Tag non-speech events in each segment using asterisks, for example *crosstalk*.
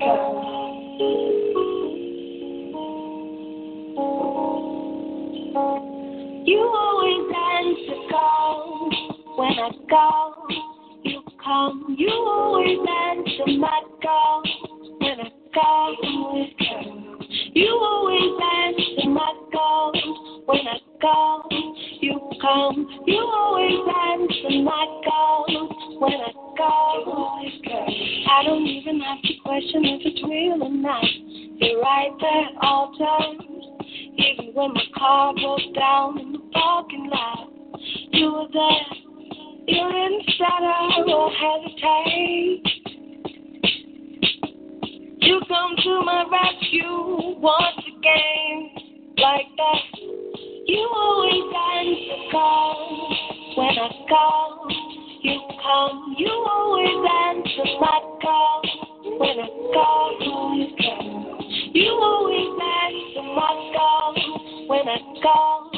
You always answer calls when I call. You come. You always answer my call when I call. You always answer my call when I call. You come. You always answer my call when I call. You. I don't even have to question if it's real or not. You're right there at all times. Even when my car broke down in the parking lot, you were there. You're inside, I won't hesitate. You come to my rescue once again, like that. You always answer calls when I call. You come, you always answer my call when I call. You come. You always answer my call when I call.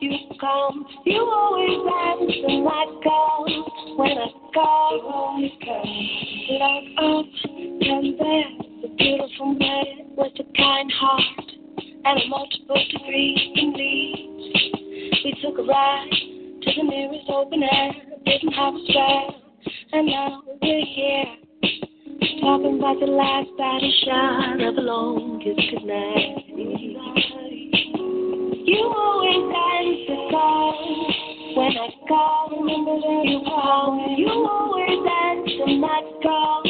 You come. You always answer my call when I call. You come. Look up and there's a beautiful man with a kind heart and a multiple degrees in leaves. We took a ride to the nearest open air, didn't have a spare, and now we're here. Talking about the last battle shot of a long kiss goodnight. You always answer calls when I call. Remember that you call. You always answer my call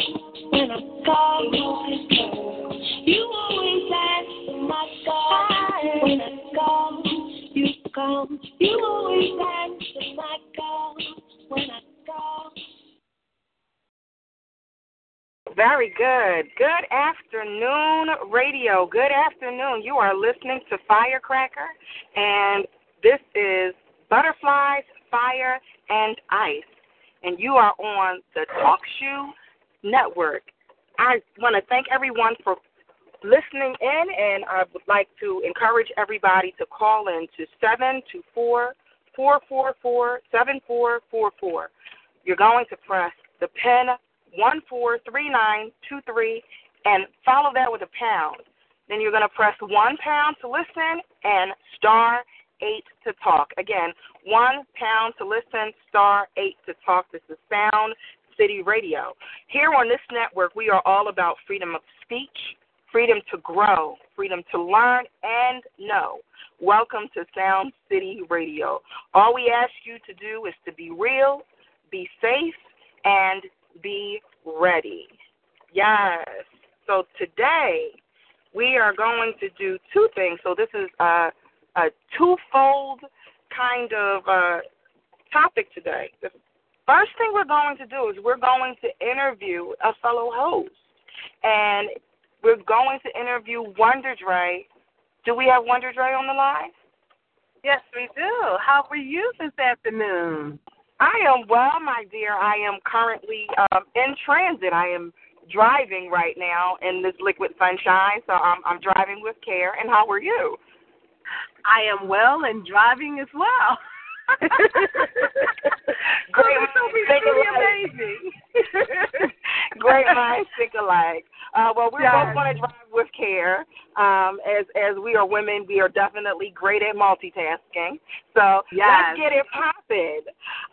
when I call. You always call. You always Very good. Good afternoon, radio. Good afternoon. You are listening to Firecracker, and this is Butterflies, Fire, and Ice. And you are on the Talk Shoe Network. I want to thank everyone for listening in, and I would like to encourage everybody to call in to 724 444 7444. You're going to press the pen 143923 and follow that with a pound. Then you're going to press one pound to listen and star eight to talk. Again, one pound to listen, star eight to talk. This is Sound City Radio. Here on this network, we are all about freedom of speech, freedom to grow, freedom to learn and know. Welcome to Sound City Radio. All we ask you to do is to be real, be safe, and be ready. Yes. So today we are going to do two things. So this is a, a twofold kind of uh, topic today. The first thing we're going to do is we're going to interview a fellow host, and we're going to interview Wonder Dre. Do we have Wonder Dre on the line? Yes, we do. How are you this afternoon? I am well, my dear. I am currently um, in transit. I am driving right now in this liquid sunshine, so I'm, I'm driving with care. And how are you? I am well and driving as well. *laughs* *laughs* Great oh, pretty think alike. amazing. *laughs* Great *laughs* minds think alike. Uh, well, we're Yes. both going to drive with care. Um, as as we are women, we are definitely great at multitasking. So Yes. let's get it popping.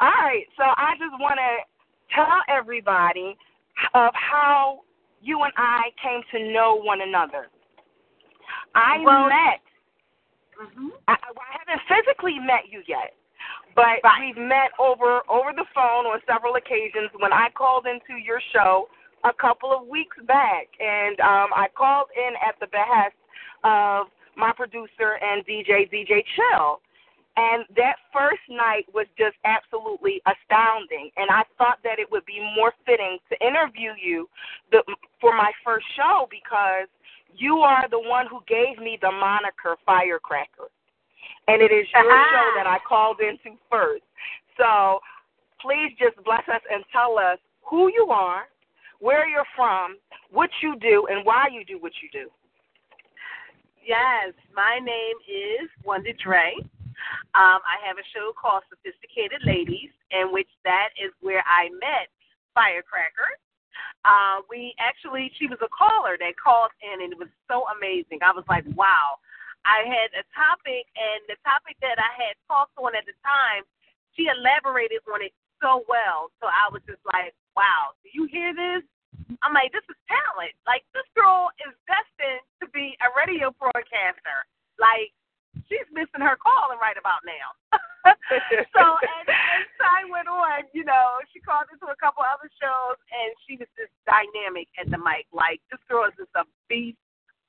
All right. So I just want to tell everybody of how you and I came to know one another. I Well- met. hmm I, I haven't physically met you yet, but Right. we've met over over the phone on several occasions. When I called into your show a couple of weeks back, and um, I called in at the behest of my producer and DJ DJ Chill. And that first night was just absolutely astounding. And I thought that it would be more fitting to interview you the, for my first show because you are the one who gave me the moniker Firecracker. And it is your Ah. show that I called into first. So please just bless us and tell us who you are, where you're from, what you do, and why you do what you do. Yes, my name is Wonder Dre. Um, I have a show called Sophisticated Ladies, in which that is where I met Firecracker. Uh, we actually, she was a caller that called in, and it was so amazing. I was like, wow. I had a topic, and the topic that I had talked on at the time, she elaborated on it so well. So I was just like, wow, do you hear this? I'm like, this is talent. Like, this girl is destined to be a radio broadcaster. Like, she's missing her calling right about now. *laughs* so as, as time went on, you know, she called into a couple other shows, and she was just dynamic at the mic. Like, this girl is just a beast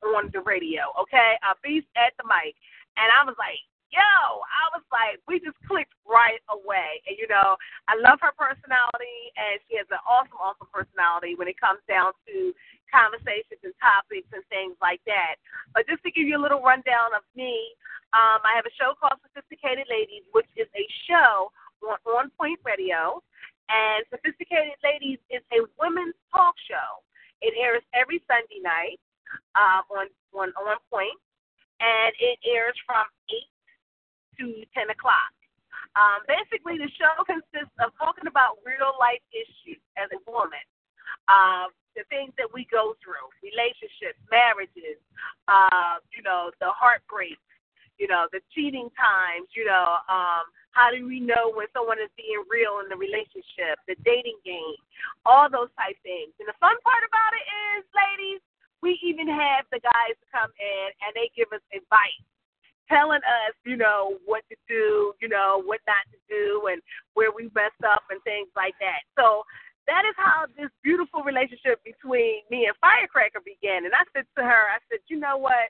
on the radio, okay? A beast at the mic. And I was like, yo, I was like, we just clicked right away. And, you know, I love her personality, and she has an awesome, awesome personality when it comes down to conversations and topics and things like that. But just to give you a little rundown of me, um, I have a show called Sophisticated Ladies, which is a show on On Point Radio. And Sophisticated Ladies is a women's talk show. It airs every Sunday night uh, on, on On Point, and it airs from 8 to 10 o'clock. Um, basically, the show consists of talking about real life issues as a woman, um, the things that we go through, relationships, marriages, uh, you know, the heartbreak, you know, the cheating times, you know, um, how do we know when someone is being real in the relationship, the dating game, all those type things. And the fun part about it is, ladies, we even have the guys come in and they give us advice telling us, you know, what to do, you know, what not to do, and where we messed up and things like that. So that is how this beautiful relationship between me and Firecracker began. And I said to her, I said, you know what?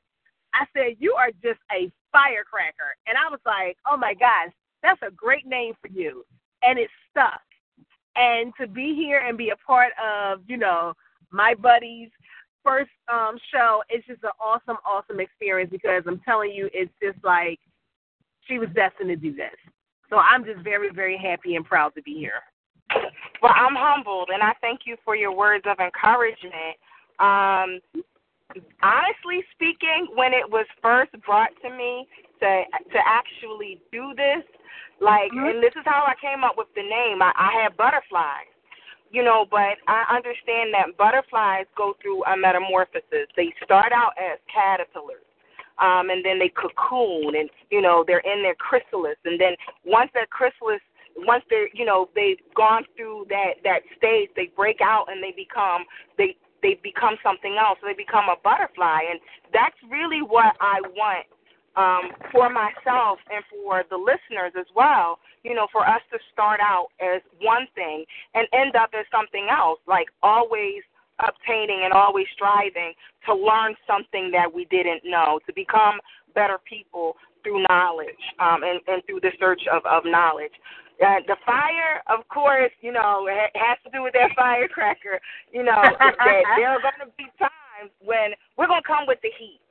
I said, you are just a firecracker. And I was like, oh my gosh, that's a great name for you. And it stuck. And to be here and be a part of, you know, my buddies' first um show, it's just an awesome, awesome experience because I'm telling you, it's just like she was destined to do this. So I'm just very, very happy and proud to be here. Well, I'm humbled, and I thank you for your words of encouragement. Um, honestly speaking, when it was first brought to me to to actually do this, like, Mhm. and this is how I came up with the name. I, I had butterflies, you know, but I understand that butterflies go through a metamorphosis. They start out as caterpillars. Um, and then they cocoon, and you know they're in their chrysalis, and then once that chrysalis once they're you know they've gone through that that stage they break out and they become they they become something else they become a butterfly and that's really what i want um for myself and for the listeners as well you know for us to start out as one thing and end up as something else like always obtaining and always striving to learn something that we didn't know to become better people through knowledge um and, and through the search of, of knowledge uh, the fire, of course, you know, it has to do with that *laughs* firecracker. You know, that *laughs* there are going to be times when we're going to come with the heat.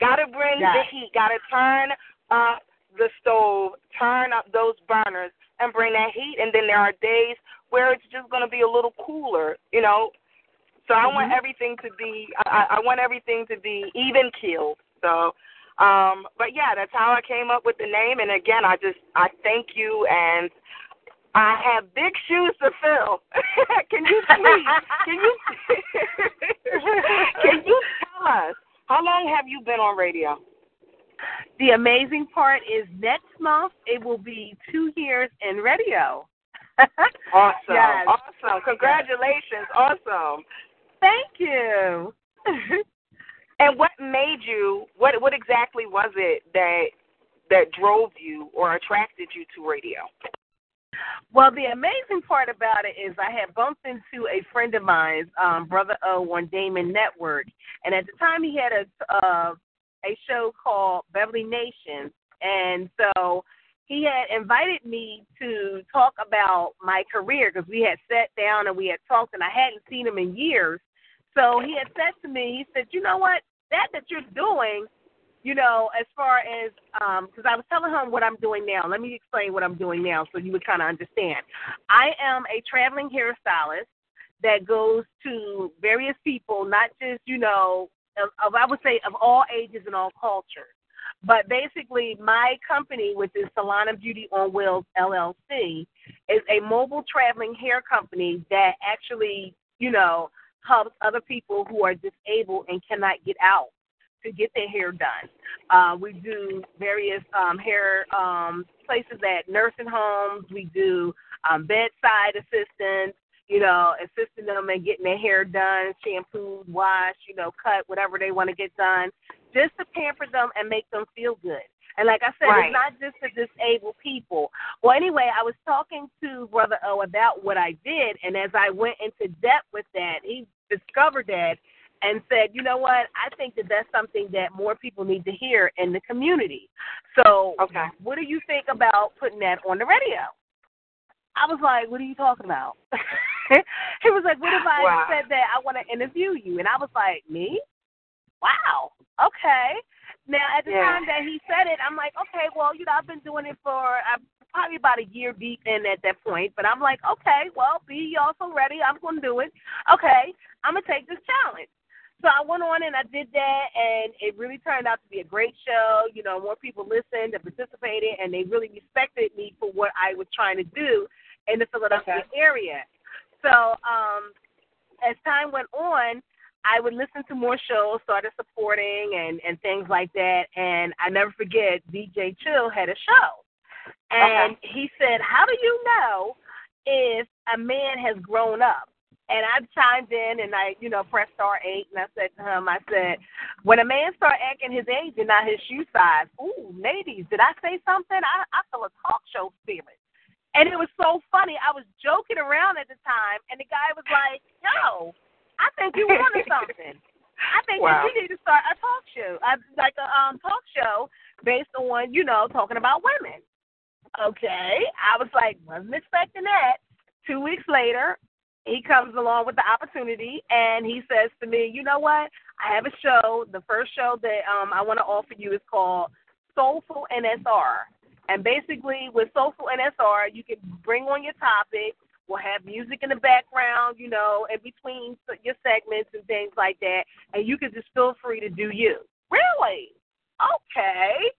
Got to bring Yes. the heat. Got to turn up the stove, turn up those burners, and bring that heat. And then there are days where it's just going to be a little cooler. You know, so I want everything to be. I, I want everything to be even keeled. So. Um, but yeah, that's how I came up with the name. And again, I just I thank you and I have big shoes to fill. *laughs* can you please? Can you? *laughs* can you tell us how long have you been on radio? The amazing part is next month it will be two years in radio. *laughs* Awesome, Yes. awesome! Congratulations, awesome. Thank you. *laughs* And what made you? What what exactly was it that that drove you or attracted you to radio? Well, the amazing part about it is I had bumped into a friend of mine's, um, Brother O, on Damon Network, and at the time he had a uh, a show called Beverly Nations, and so he had invited me to talk about my career because we had sat down and we had talked, and I hadn't seen him in years. So he had said to me, he said, "You know what? That that you're doing." You know, as far as um, because I was telling him what I'm doing now. Let me explain what I'm doing now so you would kind of understand. I am a traveling hairstylist that goes to various people, not just you know, of, of I would say of all ages and all cultures. But basically, my company, which is Salon of Beauty on Wheels LLC, is a mobile traveling hair company that actually, you know, helps other people who are disabled and cannot get out to get their hair done. Uh, we do various um, hair um, places at nursing homes. We do um, bedside assistance, you know, assisting them in getting their hair done, shampooed, washed, you know, cut, whatever they want to get done, just to pamper them and make them feel good. And like I said, Right. it's not just for disabled people. Well, anyway, I was talking to Brother O about what I did, and as I went into depth with that, he discovered that and said, you know what, I think that that's something that more people need to hear in the community. So, Okay. what do you think about putting that on the radio? I was like, what are you talking about? *laughs* he was like, what if I Wow. said that I want to interview you? And I was like, me? Wow. Okay. Now, at the Yeah. time that he said it, I'm like, okay, well, you know, I've been doing it for uh, probably about a year deep in at that point. But I'm like, okay, well, be also ready. I'm going to do it. Okay, I'm going to take this challenge. So I went on and I did that, and it really turned out to be a great show. You know, more people listened and participated, and they really respected me for what I was trying to do in the Philadelphia Okay. area. So um, as time went on, I would listen to more shows, started supporting and and things like that. And I never forget, DJ Chill had a show, and he said, "How do you know if a man has grown up?" And I chimed in and I, you know, pressed star eight and I said to him, I said, when a man start acting his age and not his shoe size, ooh, ladies, did I say something? I, I feel a talk show spirit. And it was so funny. I was joking around at the time, and the guy was like, "Yo, I think you wanted *laughs* something. I think Wow. that you need to start a talk show, uh, like a um talk show based on you know talking about women." Okay, I was like, wasn't expecting that. Two weeks later, he comes along with the opportunity, and he says to me, "You know what? I have a show. The first show that um I want to offer you is called Soulful NSR." And basically, with Soulful NSR, you can bring on your topic. We'll have music in the background, you know, in between your segments and things like that. And you can just feel free to do you. Really? Okay.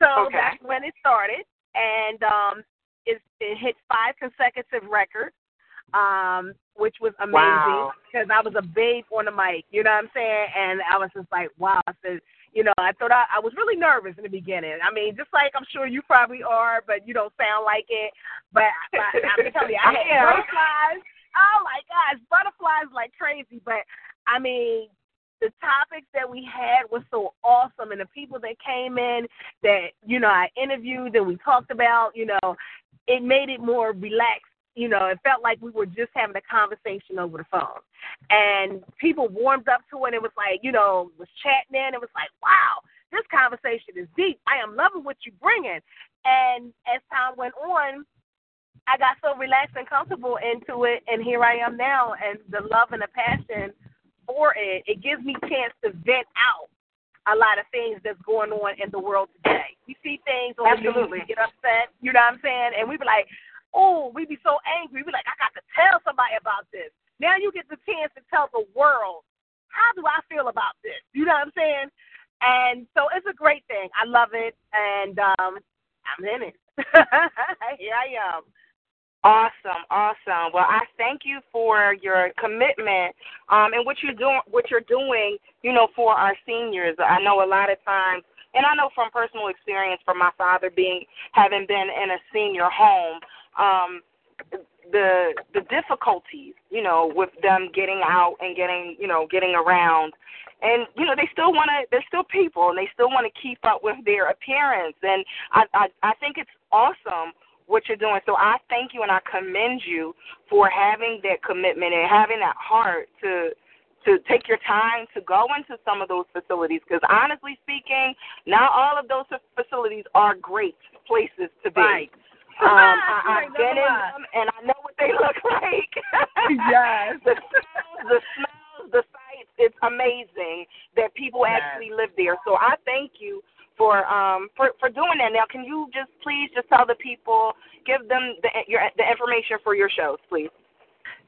So Okay. that's when it started. And um, it, it hit five consecutive records, um, which was amazing Wow. because I was a babe on the mic. You know what I'm saying? And I was just like, wow. I said, you know, I thought I, I was really nervous in the beginning. I mean, just like I'm sure you probably are, but you don't sound like it. But I, I'm *laughs* telling you, I I had am. butterflies. Oh my gosh, butterflies like crazy. But I mean, the topics that we had was so awesome, and the people that came in that you know I interviewed and we talked about, you know, it made it more relaxed. You know, it felt like we were just having a conversation over the phone, and people warmed up to it. and It was like, you know, was chatting in. It was like, wow, this conversation is deep. I am loving what you're bringing. And as time went on, I got so relaxed and comfortable into it, and here I am now. And the love and the passion for it, it gives me chance to vent out a lot of things that's going on in the world today. We see things on the news, Absolutely. we get upset, you know what I'm saying? And we be like, oh, we be so angry. We like, I got to tell somebody about this. Now you get the chance to tell the world, how do I feel about this? You know what I'm saying? And so it's a great thing. I love it, and um, I'm in it. *laughs* Here I am. Awesome, awesome. Well, I thank you for your commitment um, and what you're doing. What you're doing, you know, for our seniors. I know a lot of times, and I know from personal experience, from my father being having been in a senior home, um, the the difficulties, you know, with them getting out and getting, you know, getting around. And you know they still want to. They're still people, and they still want to keep up with their appearance. And I, I, I think it's awesome what you're doing. So I thank you and I commend you for having that commitment and having that heart to to take your time to go into some of those facilities because honestly speaking, not all of those facilities are great places to be. Right. Um, *laughs* I, I've been in them and I know what they *laughs* look like. Yes. *laughs* the smells, the smells, the sights. It's amazing that people Yes. actually live there. So I thank you for um for for doing that. Now, can you just please just tell the people, give them the your the information for your shows, please.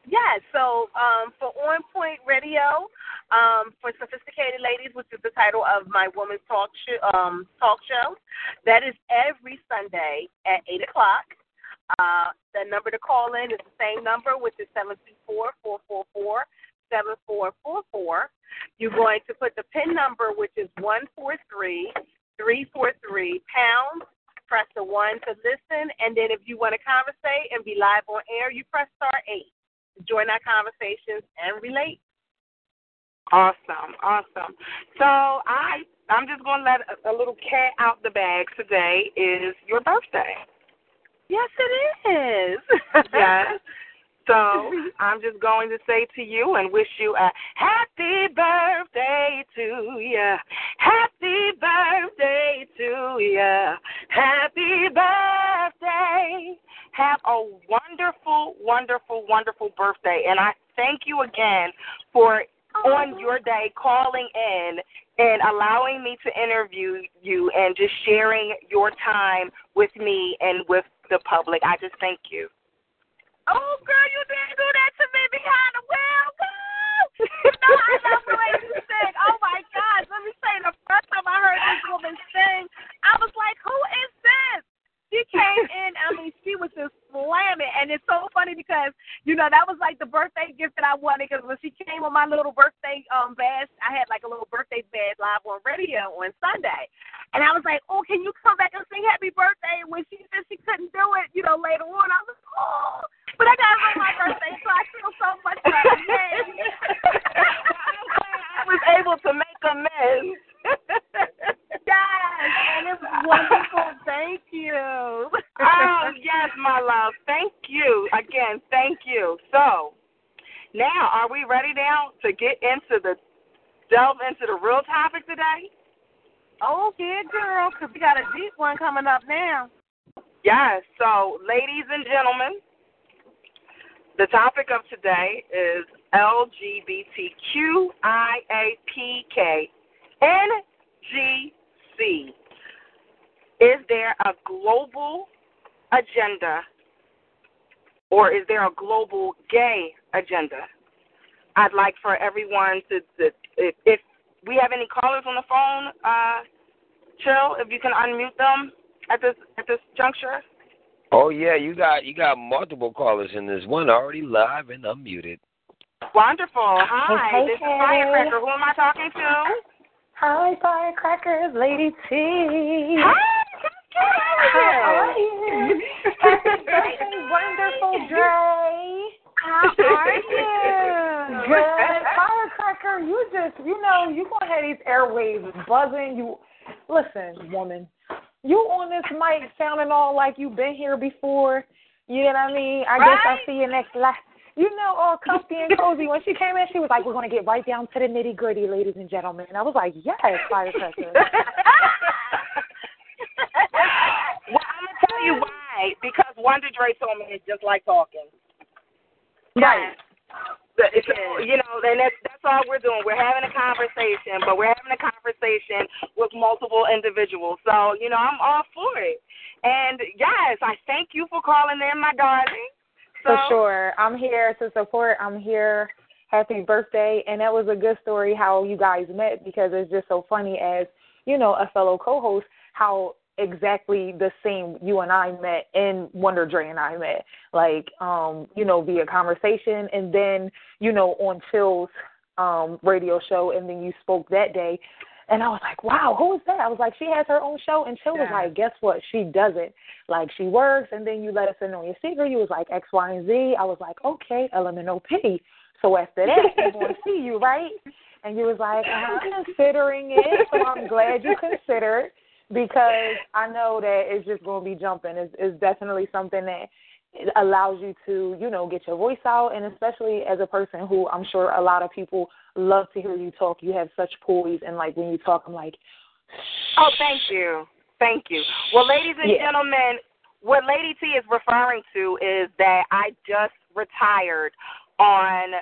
Yes, so um, for On Point Radio, um, for Sophisticated Ladies, which is the title of my woman's talk show, um, talk show, that is every Sunday at 8 o'clock. Uh, the number to call in is the same number, which is 724-444-7444. You're going to put the PIN number, which is 143343 pounds. Press the 1 to listen, and then if you want to conversate and be live on air, you press star 8 to join our conversations and relate. Awesome, awesome. So I I'm just gonna let a, a little cat out the bag. Today is your birthday. Yes, it is. *laughs* Yes. So *laughs* I'm just going to say to you and wish you a happy birthday to you. Happy birthday to you. Happy birthday. Have a wonderful, wonderful, wonderful birthday. And I thank you again for on your day calling in and allowing me to interview you and just sharing your time with me and with the public. I just thank you. Oh, girl, you didn't do that to me behind the wheel. Woo! You know I love the way you sing. Oh my gosh, let me say the first time I heard this woman sing, I was like, who is this? She came in, I mean, she was just slamming, and it's so funny because you know that was like the birthday gift that I wanted because when she came on my little birthday um bash, I had like a little birthday bash live on radio on Sunday, and I was like, oh, can you come back and sing happy birthday? When she said she couldn't do it, you know, later on, I was like, oh, but I got it my birthday, so I feel so much better. *laughs* I was able to make amends. Yes, and it was wonderful. Thank you. oh, yes, my love. Thank you. Again, thank you. So, now, are we ready now to get into the delve into the real topic today? Oh, yeah, girl, 'cause we got a deep one coming up now. Yes. So, ladies and gentlemen, the topic of today is LGBTQIAPK Is there a global agenda or is there a global gay agenda? I'd like for everyone to, to if, if we have any callers on the phone, uh, Chill, if you can unmute them at this at this juncture. Oh yeah, you got you got multiple callers in this one already live and unmuted. Wonderful. Hi, Hey, this is hey. Firecracker. Who am I talking to? Hi, firecrackers, Lady T. Hi, How are you? Happy wonderful *laughs* Dre. How are you? Good. Firecracker, you just, you know, you gonna have these airwaves buzzing. You, listen, woman, you on this mic sounding all like you've been here before. You know what I mean? I guess Right. I see you next life. You know, all comfy and cozy. When she came in, she was like, "We're gonna get right down to the nitty gritty, ladies and gentlemen." And I was like, "Yes, firecracker." *laughs* well, I'm gonna tell you why. Because Wonder Dre told me it's just like talking. right. You know, and that's that's all we're doing. We're having a conversation, but we're having a conversation with multiple individuals. So, you know, I'm all for it. And yes, I thank you for calling in, my darling. So, For sure. I'm here to support. I'm here. Happy birthday. And that was a good story how you guys met because it's just so funny as, you know, a fellow co host, how exactly the same you and I met and Wonder Dre and I met. Like, um, you know, via conversation and then, you know, on Chill's um radio show and then you spoke that day. And I was like, wow, who is that? I was like, she has her own show. And Chill was Yeah. like, guess what? She does it. Like, she works, and then you let us in on your secret. You was like, X, Y, and Z. I was like, okay, LMNOP. So after that, we want to see you, right? And you was like, I'm uh-huh. considering it. So I'm glad you *laughs* considered because I know that it's just going to be jumping. It's, it's definitely something that it allows you to, you know, get your voice out, and especially as a person who I'm sure a lot of people love to hear you talk. You have such poise, and like when you talk, I'm like, Oh, thank you. Thank you. Well, ladies and Yeah. gentlemen, what Lady T is referring to is that I just retired on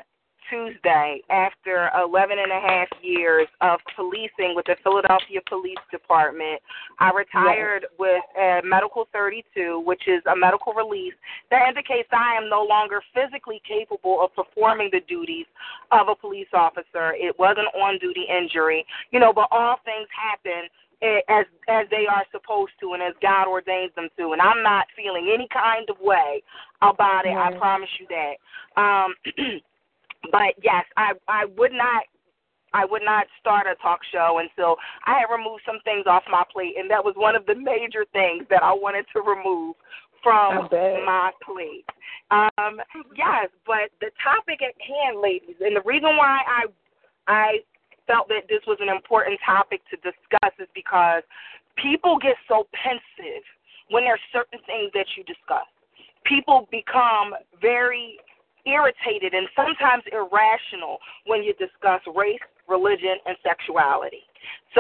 Tuesday after 11 and a half years of policing with the Philadelphia Police Department. I retired with a medical 32, which is a medical release that indicates I am no longer physically capable of performing the duties of a police officer. It was an on duty injury, you know, but all things happen as as they are supposed to and as God ordains them to. And I'm not feeling any kind of way about it. I promise you that. Um, *clears throat* but yes, I I would not I would not start a talk show until I had removed some things off my plate, and that was one of the major things that I wanted to remove from my plate. Um, yes, but the topic at hand, ladies, and the reason why I I felt that this was an important topic to discuss is because people get so pensive when there's certain things that you discuss. People become very irritated and sometimes irrational when you discuss race, religion, and sexuality.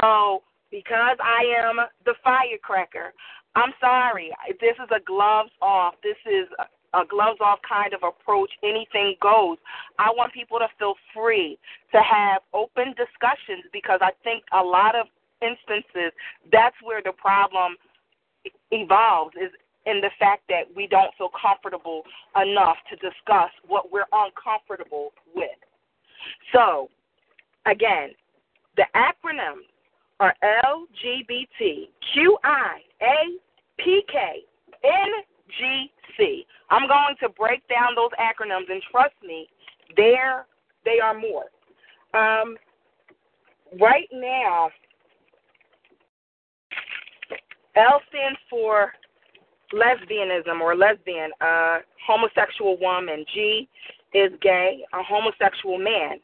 So, because I am the firecracker, I'm sorry. This is a gloves off. This is a, gloves off kind of approach. Anything goes. I want people to feel free to have open discussions because I think a lot of instances that's where the problem evolves is in the fact that we don't feel comfortable enough to discuss what we're uncomfortable with. So, again, the acronyms are LGBTQIAPKNGC. I'm going to break down those acronyms, and trust me, there they are more. Um, right now, L stands for lesbianism or lesbian, a homosexual woman. G is gay, a homosexual man.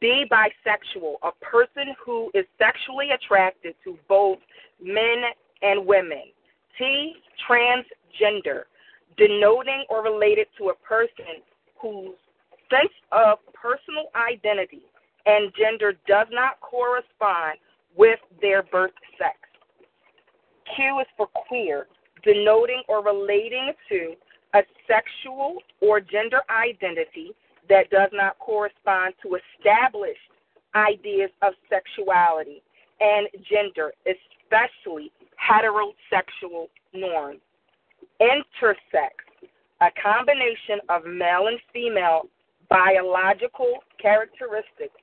B, bisexual, a person who is sexually attracted to both men and women. T, transgender, denoting or related to a person whose sense of personal identity and gender does not correspond with their birth sex. Q is for queer, denoting or relating to a sexual or gender identity that does not correspond to established ideas of sexuality and gender, especially heterosexual norms. Intersex, a combination of male and female biological characteristics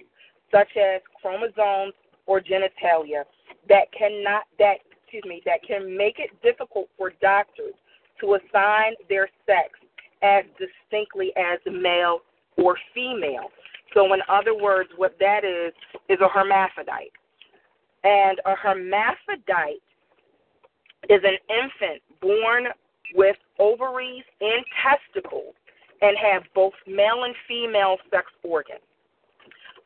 such as chromosomes or genitalia that cannot that excuse me that can make it difficult for doctors to assign their sex as distinctly as male or female. So in other words, what that is is a hermaphrodite. And a hermaphrodite is an infant born with ovaries and testicles and have both male and female sex organs.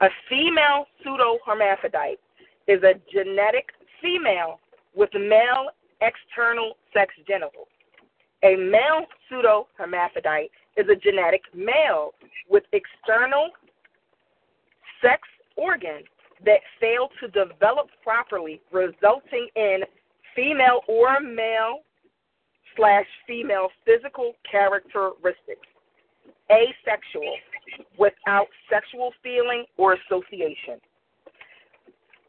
A female pseudo hermaphrodite is a genetic female with male external sex genitals. A male pseudo hermaphrodite is a genetic male with external sex organs that fail to develop properly, resulting in female or male slash female physical characteristics. Asexual, without sexual feeling or association.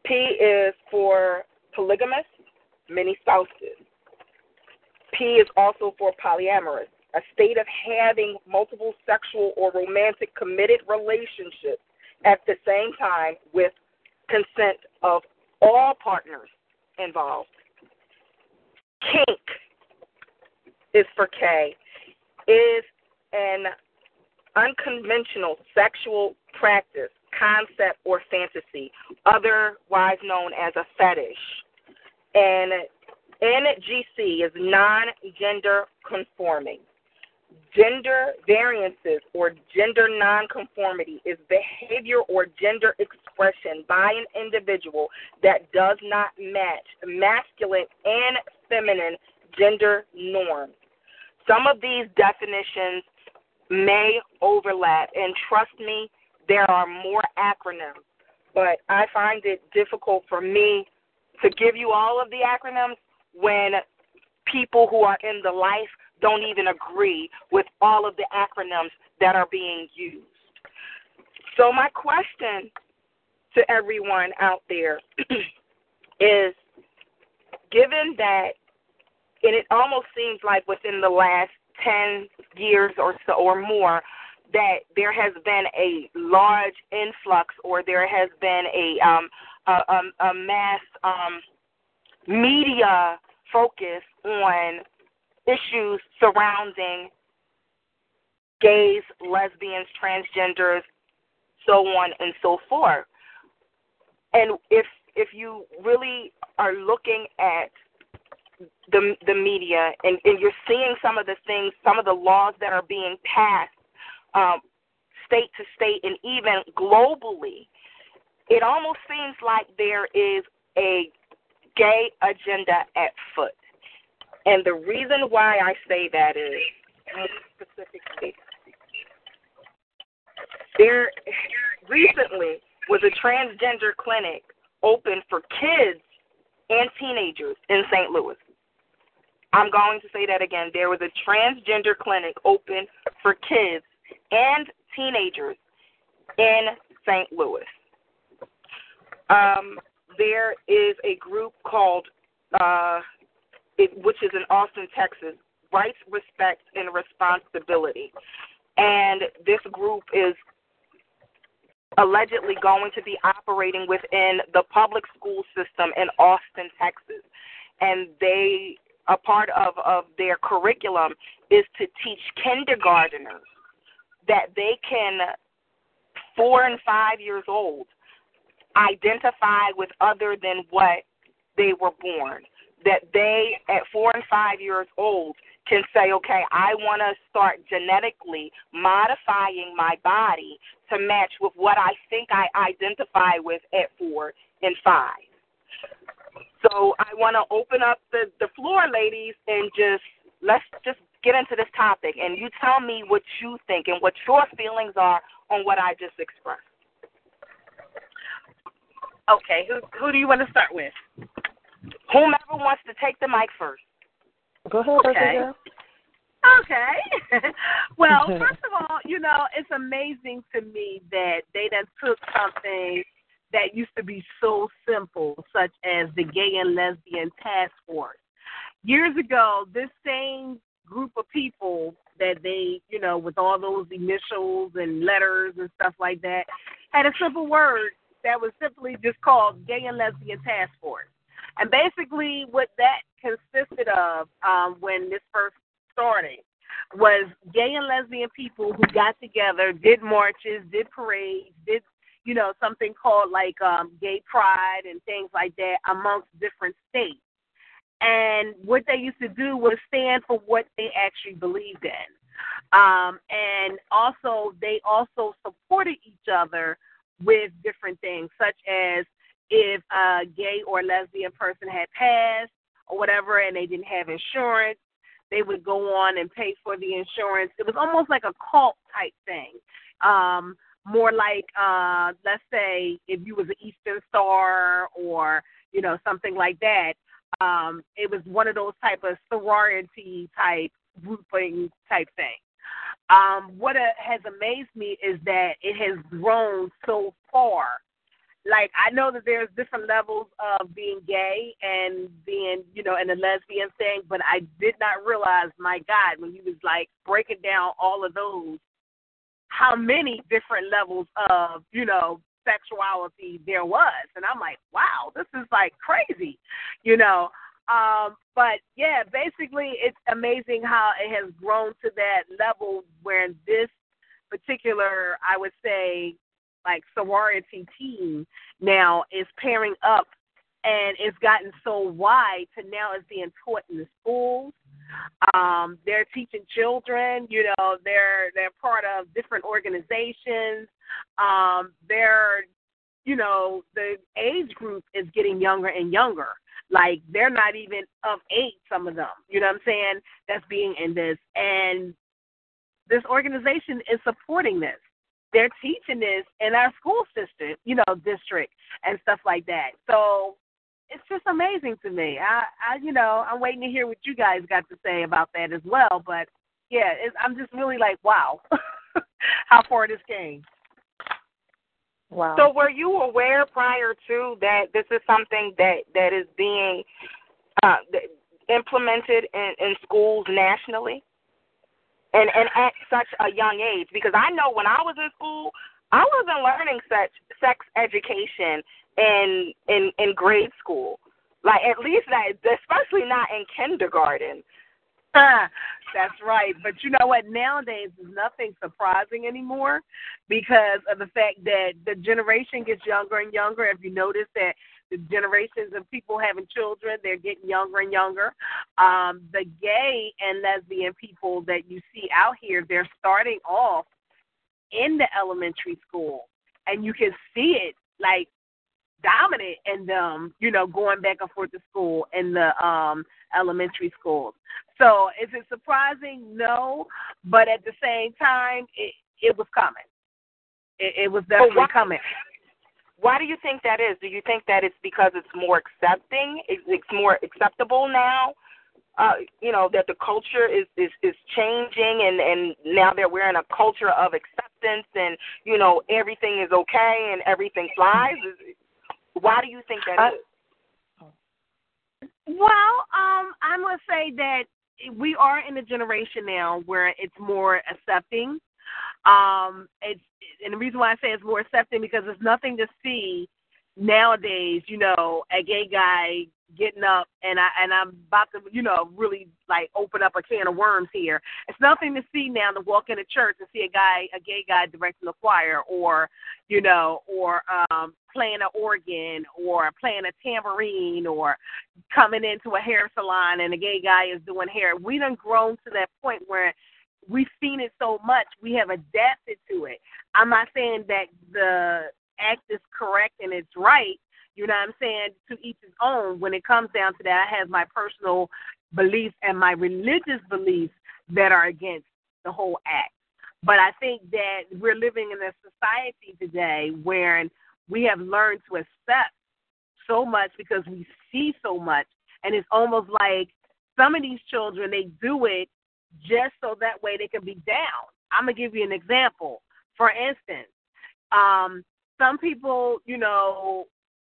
P is for polygamous, many spouses. P is also for polyamorous, a state of having multiple sexual or romantic committed relationships at the same time with consent of all partners involved. Kink is for K, is an unconventional sexual practice concept or fantasy, otherwise known as a fetish. And NGC is non gender conforming. Gender variances or gender nonconformity is behavior or gender expression by an individual that does not match masculine and feminine gender norms. Some of these definitions may overlap, and trust me, there are more acronyms, but I find it difficult for me to give you all of the acronyms when people who are in the life don't even agree with all of the acronyms that are being used. So, my question to everyone out there *clears throat* is given that, and it almost seems like within the last 10 years or so or more, that there has been a large influx or there has been a um, a, a, a mass um, media focus on issues surrounding gays, lesbians, transgenders, so on and so forth. And if if you really are looking at the the media and, and you're seeing some of the things, some of the laws that are being passed um, state to state and even globally, it almost seems like there is a gay agenda at foot. And the reason why I say that is um, specifically there recently was a transgender clinic open for kids and teenagers in St. Louis. I'm going to say that again. There was a transgender clinic open for kids and teenagers in St. Louis. Um, there is a group called uh, it, which is in Austin, Texas, Rights, Respect, and Responsibility. And this group is allegedly going to be operating within the public school system in Austin, Texas. And they, a part of, of their curriculum is to teach kindergarteners that they can, four and five years old, identify with other than what they were born that they, at four and five years old, can say, okay, I want to start genetically modifying my body to match with what I think I identify with at four and five. So I want to open up the, the floor, ladies, and just let's just get into this topic. And you tell me what you think and what your feelings are on what I just expressed. Okay, who who do you want to start with? Whomever wants to take the mic first. Go ahead, Okay. Okay. *laughs* well, *laughs* first of all, you know, it's amazing to me that they done took something that used to be so simple, such as the Gay and Lesbian Task Force. Years ago, this same group of people that they, you know, with all those initials and letters and stuff like that, had a simple word that was simply just called Gay and Lesbian Task Force. And basically, what that consisted of um, when this first started was gay and lesbian people who got together, did marches, did parades, did you know something called like um, gay pride and things like that amongst different states. And what they used to do was stand for what they actually believed in. Um, and also, they also supported each other with different things, such as if a gay or lesbian person had passed or whatever and they didn't have insurance, they would go on and pay for the insurance. It was almost like a cult type thing. Um, more like uh let's say if you was an Eastern Star or, you know, something like that. Um, it was one of those type of sorority type grouping type thing. Um, what uh, has amazed me is that it has grown so far like I know that there's different levels of being gay and being, you know, in a lesbian thing, but I did not realize, my God, when you was like breaking down all of those, how many different levels of, you know, sexuality there was. And I'm like, wow, this is like crazy, you know. Um, but yeah, basically it's amazing how it has grown to that level where this particular, I would say, like sorority team now is pairing up and it's gotten so wide to now it's being taught in the schools. Um, they're teaching children, you know, they're they're part of different organizations. Um, they're you know, the age group is getting younger and younger. Like they're not even of age, some of them. You know what I'm saying? That's being in this. And this organization is supporting this. They're teaching this in our school system, you know, district and stuff like that. So it's just amazing to me. I, I, you know, I'm waiting to hear what you guys got to say about that as well. But yeah, I'm just really like, wow, *laughs* how far this came. Wow. So were you aware prior to that this is something that that is being uh, implemented in, in schools nationally, and and at such a young age? Because I know when I was in school, I wasn't learning such sex education in in in grade school, like at least not, especially not in kindergarten. *laughs* That's right. But you know what? Nowadays, there's nothing surprising anymore because of the fact that the generation gets younger and younger. If you notice that the generations of people having children, they're getting younger and younger. Um, the gay and lesbian people that you see out here, they're starting off in the elementary school. And you can see it like dominant in them, you know, going back and forth to school in the um elementary schools. So is it surprising? No, but at the same time, it it was coming. It, it was definitely why, coming. Why do you think that is? Do you think that it's because it's more accepting? It's, it's more acceptable now. Uh, you know that the culture is, is is changing, and and now that we're in a culture of acceptance, and you know everything is okay and everything flies. Why do you think that uh, is? Well, um, I'm gonna say that we are in a generation now where it's more accepting. Um, it's and the reason why I say it's more accepting because there's nothing to see nowadays. You know, a gay guy getting up and I and I'm about to, you know, really like open up a can of worms here. It's nothing to see now to walk into church and see a guy, a gay guy directing the choir or, you know, or um playing an organ or playing a tambourine or coming into a hair salon and a gay guy is doing hair. We done grown to that point where we've seen it so much, we have adapted to it. I'm not saying that the act is correct and it's right, you know what I'm saying? To each his own. When it comes down to that, I have my personal beliefs and my religious beliefs that are against the whole act. But I think that we're living in a society today where we have learned to accept so much because we see so much. And it's almost like some of these children, they do it just so that way they can be down. I'm going to give you an example. For instance, um, some people, you know,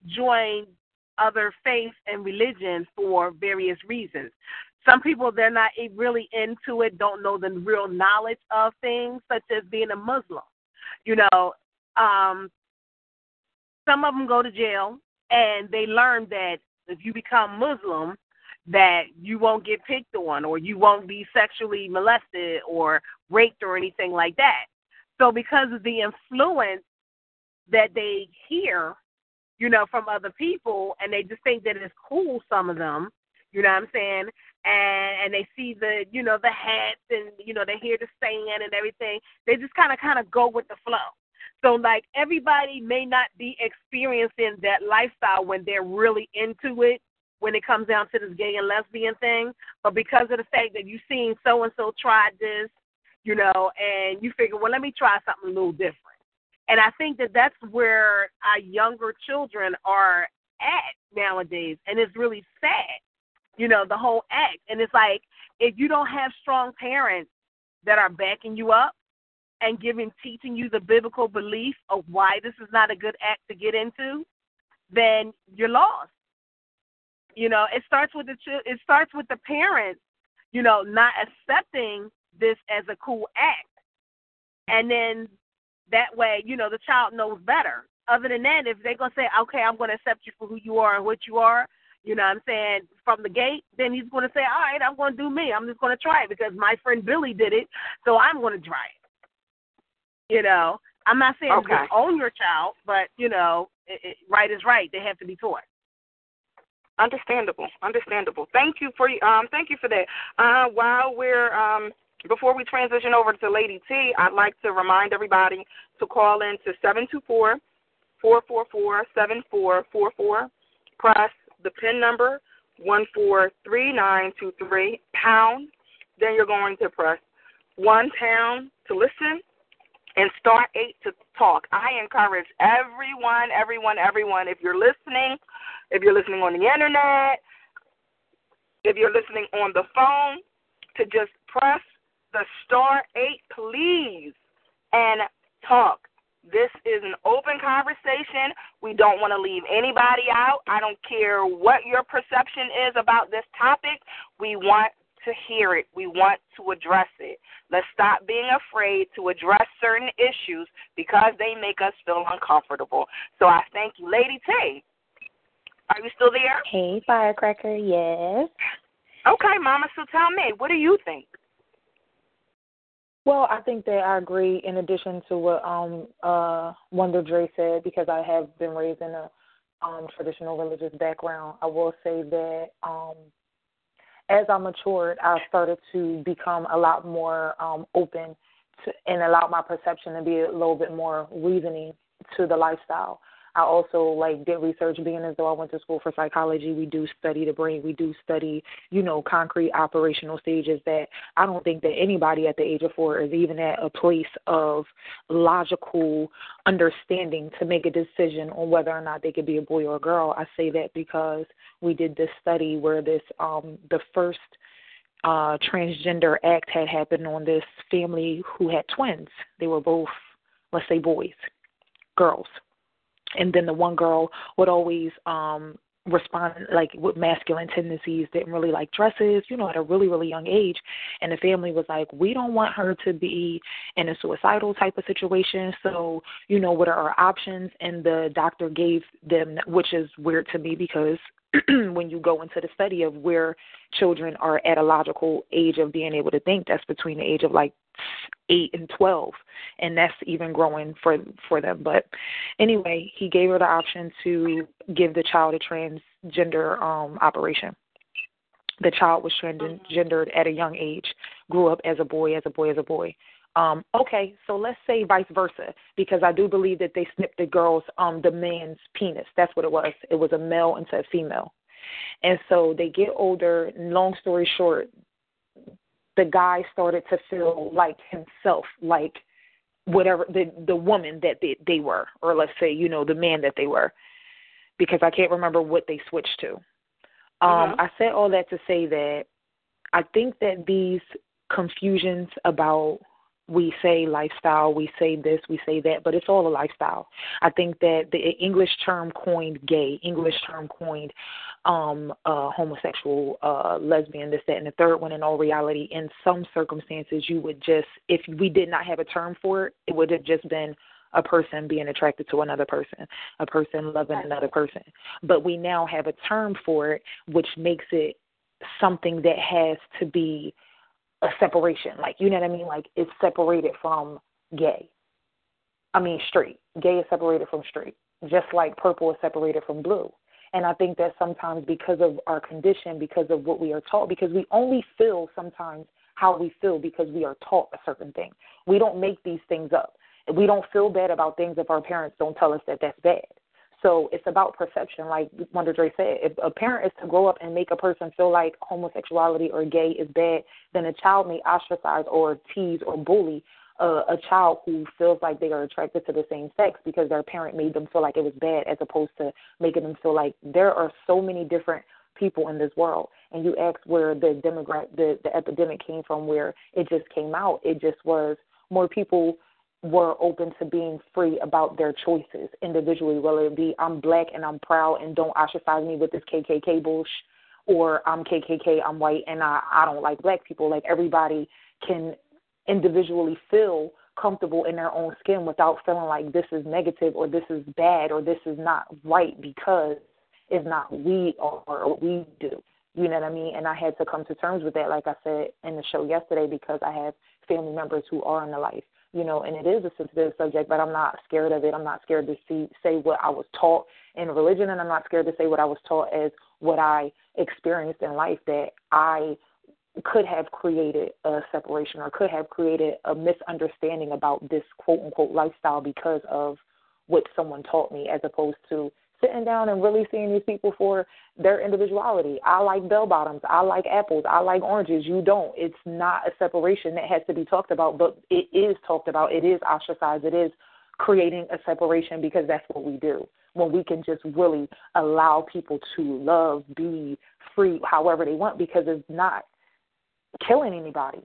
join other faiths and religions for various reasons. Some people they're not really into it, don't know the real knowledge of things, such as being a Muslim. You know, um, some of them go to jail and they learn that if you become Muslim, that you won't get picked on or you won't be sexually molested or raped or anything like that. So because of the influence that they hear you know, from other people, and they just think that it's cool. Some of them, you know what I'm saying, and and they see the, you know, the hats, and you know, they hear the saying and everything. They just kind of kind of go with the flow. So like everybody may not be experiencing that lifestyle when they're really into it when it comes down to this gay and lesbian thing, but because of the fact that you've seen so and so tried this, you know, and you figure, well, let me try something a little different. And I think that that's where our younger children are at nowadays. And it's really sad, you know, the whole act. And it's like, if you don't have strong parents that are backing you up and giving, teaching you the biblical belief of why this is not a good act to get into, then you're lost. You know, it starts with the it starts with the parents, you know, not accepting this as a cool act, and then that way, you know, the child knows better. Other than that, if they're gonna say, Okay, I'm gonna accept you for who you are and what you are, you know what I'm saying, from the gate, then he's gonna say, All right, I'm gonna do me. I'm just gonna try it because my friend Billy did it, so I'm gonna try it. You know. I'm not saying Okay. just own your child, but you know, it, it, right is right. They have to be taught. Understandable, understandable. Thank you for um, thank you for that. Uh, while we're um, before we transition over to Lady T, I'd like to remind everybody to call in to seven two four four four four seven four four four. Press the pin number one four three nine two three pound. Then you're going to press one pound to listen and star eight to talk. I encourage everyone, everyone, everyone, if you're listening, if you're listening on the internet, if you're listening on the phone, to just press the star eight, please, and talk. This is an open conversation. We don't want to leave anybody out. I don't care what your perception is about this topic. We want to hear it. We want to address it. Let's stop being afraid to address certain issues because they make us feel uncomfortable. So I thank you. Lady T, are you still there? Hey, Firecracker, yes. Okay, Mama, so tell me, what do you think? Well, I think that I agree. In addition to what um uh Wonder Dre said, because I have been raised in a um traditional religious background, I will say that um as I matured, I started to become a lot more um open to and allow my perception to be a little bit more reasoning to the lifestyle. I also like did research being as though I went to school for psychology. We do study the brain. We do study, you know, concrete operational stages that I don't think that anybody at the age of four is even at a place of logical understanding to make a decision on whether or not they could be a boy or a girl. I say that because we did this study where this um the first uh transgender act had happened on this family who had twins. They were both let's say boys, girls and then the one girl would always um respond like with masculine tendencies didn't really like dresses you know at a really really young age. And the family was like we don't want her to be in a suicidal type of situation. So you know what are our options? And the doctor gave them which is weird to me because *clears throat* when you go into the study of where children are at a logical age of being able to think that's between the age of like eight and twelve and that's even growing for for them. But anyway he gave her the option to give the child a transgender um operation. The child was transgendered at a young age grew up as a boy as a boy as a boy. Um okay so let's say vice versa because i do believe that they snipped the girl's um the man's penis. That's what it was. It was a male into a female. And so they get older. Long story short the guy started to feel like himself, like whatever the the woman that they they were, or let's say you know the man that they were, because I can't remember what they switched to. Um, Mhm. I said all that to say that I think that these confusions about we say lifestyle, we say this, we say that, but it's all a lifestyle. I think that the English term coined gay, English term coined um uh homosexual, uh lesbian, this, that and the third one in all reality, in some circumstances you would just if we did not have a term for it, it would have just been a person being attracted to another person, a person loving another person. But we now have a term for it which makes it something that has to be a separation. Like you know what I mean? Like it's separated from gay. I mean straight. Gay is separated from straight. Just like purple is separated from blue. And I think that sometimes because of our condition, because of what we are taught, because we only feel sometimes how we feel because we are taught a certain thing. We don't make these things up. We don't feel bad about things if our parents don't tell us that that's bad. So it's about perception, like Wonder Dre said. If a parent is to grow up and make a person feel like homosexuality or gay is bad, then a child may ostracize or tease or bully a, a child who feels like they are attracted to the same sex because their parent made them feel like it was bad, as opposed to making them feel like there are so many different people in this world. And you ask where the demogra- the the epidemic came from, where it just came out. It just was more people were open to being free about their choices individually, whether it be I'm black and I'm proud and don't ostracize me with this KKK bullshit, or I'm KKK, I'm white and I I don't like black people. Like everybody can individually feel comfortable in their own skin without feeling like this is negative or this is bad or this is not right because it's not we are or we do. You know what I mean? And I had to come to terms with that, like I said in the show yesterday, because I have family members who are in the life you know, and it is a sensitive subject, but I'm not scared of it. I'm not scared to see say what I was taught in religion, and I'm not scared to say what I was taught as what I experienced in life that I could have created a separation or could have created a misunderstanding about this quote unquote lifestyle because of what someone taught me as opposed to sitting down and really seeing these people for their individuality. I like bell bottoms. I like apples. I like oranges. You don't. It's not a separation that has to be talked about, but it is talked about. It is ostracized. It is creating a separation because that's what we do. When we can just really allow people to love, be free, however they want, because it's not killing anybody.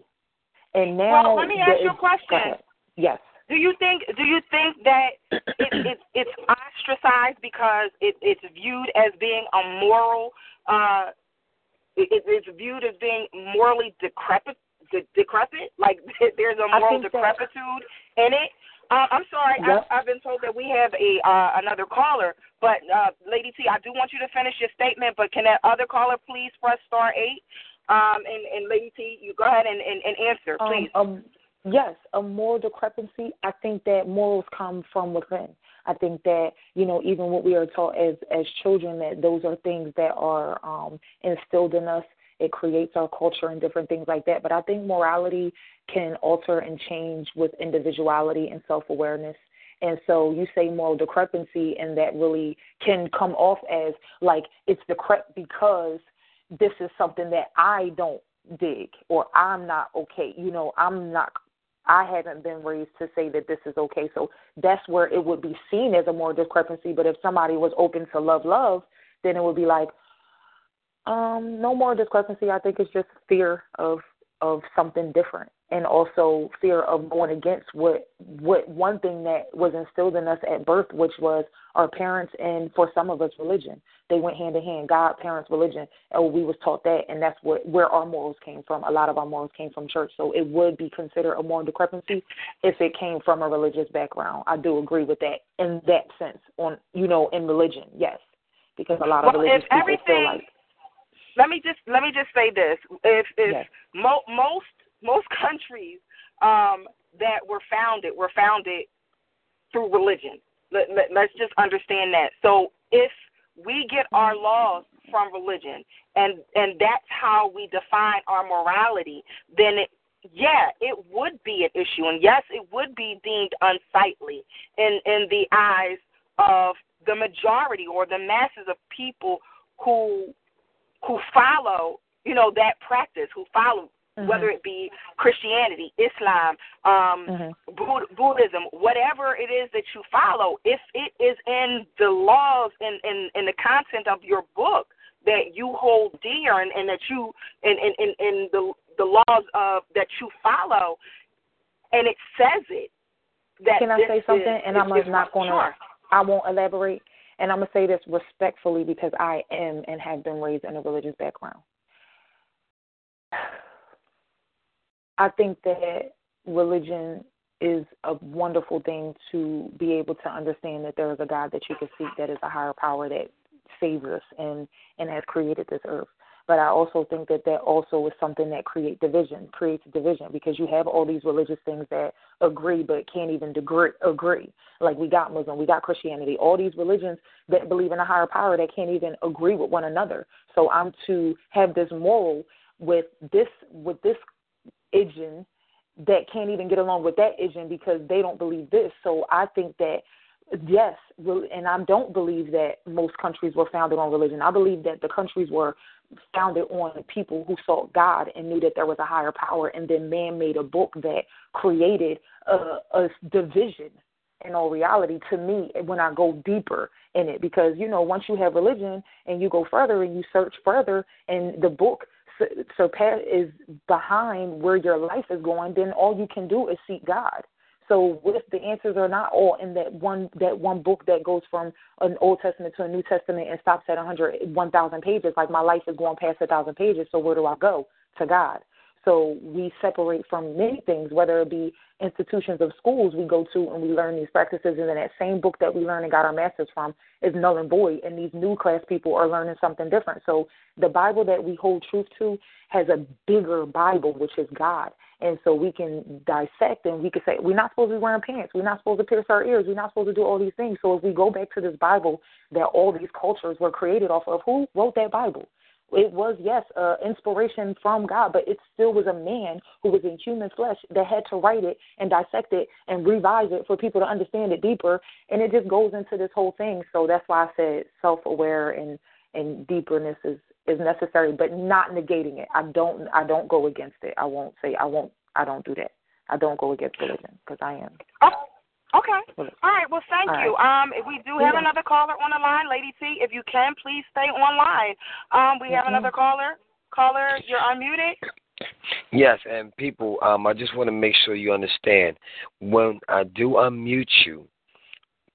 And now, well, let me ask you a question. Yes. Do you think do you think that it, it, *coughs* it's ostracized because it, it's viewed as being a moral uh it, it's viewed as being morally decrepit de- decrepit like *laughs* there's a moral decrepitude in it uh, I'm sorry, yep. I, I've been told that we have a uh, another caller, but uh, Lady T, I do want you to finish your statement. But can that other caller please press star eight? Um, and, and Lady T, you go ahead and, and, and answer, um, please. Um, um, yes, a moral discrepancy. I think that morals come from within. I think that you know even what we are taught as as children that those are things that are um, instilled in us. It creates our culture and different things like that. But I think morality can alter and change with individuality and self awareness. And so you say moral discrepancy, and that really can come off as like it's decrep because this is something that I don't dig or I'm not okay. You know, I'm not I haven't been raised to say that this is okay. So that's where it would be seen as a more discrepancy. But if somebody was open to love love, then it would be like, um, no more discrepancy. I think it's just fear of of something different and also fear of going against what what one thing that was instilled in us at birth, which was our parents and for some of us religion. They went hand in hand. God, parents, religion. Oh, we was taught that, and that's what where our morals came from. A lot of our morals came from church, so it would be considered a moral discrepancy if it came from a religious background. I do agree with that in that sense. On you know in religion, yes, because a lot of well, religious people everything, feel like. Let me just let me just say this: if if yes. mo- most most *laughs* countries um, that were founded were founded through religion. Let, let, let's just understand that. So if we get our laws from religion and and that's how we define our morality, then it yeah, it would be an issue, and yes, it would be deemed unsightly in in the eyes of the majority or the masses of people who who follow, you know, that practice, who follow mm-hmm. whether it be Christianity, Islam, um, mm-hmm. Buddh- Buddhism, whatever it is that you follow, if it is in the laws and in, in, in the content of your book that you hold dear and, and that you and in, in, in the the laws of that you follow, and it says it. That Can I say something? Is, and I'm not going to. I won't elaborate. And I'm gonna say this respectfully because I am and have been raised in a religious background. I think that religion is a wonderful thing to be able to understand that there is a God that you can seek that is a higher power that saves us and and has created this earth. But I also think that that also is something that creates division, creates division because you have all these religious things that agree but can't even degree, agree. Like we got Muslim, we got Christianity, all these religions that believe in a higher power that can't even agree with one another. So I'm to have this moral with this with this Idjin that can't even get along with that Idjin because they don't believe this. So I think that yes, and I don't believe that most countries were founded on religion. I believe that the countries were founded on people who sought God and knew that there was a higher power, and then man made a book that created a, a division. In all reality, to me, when I go deeper in it, because you know, once you have religion and you go further and you search further, and the book surpass is behind where your life is going, then all you can do is seek God. So what if the answers are not all in that one that one book that goes from an Old Testament to a New Testament and stops at 100, 1,000 pages? Like my life is going past a thousand pages, so where do I go? To God. So we separate from many things, whether it be institutions of schools we go to and we learn these practices, and then that same book that we learned and got our masters from is null and void, and these new class people are learning something different. So the Bible that we hold truth to has a bigger Bible, which is God. And so we can dissect and we can say, we're not supposed to be wearing pants. We're not supposed to pierce our ears. We're not supposed to do all these things. So if we go back to this Bible that all these cultures were created off of, who wrote that Bible? It was, yes, uh, inspiration from God, but it still was a man who was in human flesh that had to write it and dissect it and revise it for people to understand it deeper. And it just goes into this whole thing. So that's why I said self aware and, and deeperness is, is necessary, but not negating it. I don't I don't go against it. I won't say I won't I don't do that. I don't go against religion because I am. Oh, okay. All right. Well, thank All you. right. Um, we do have Yeah. another caller on the line, Lady T. If you can, please stay online. Um, we have Mhm. another caller. Caller, you're unmuted. Yes, and people, um, I just want to make sure you understand when I do unmute you,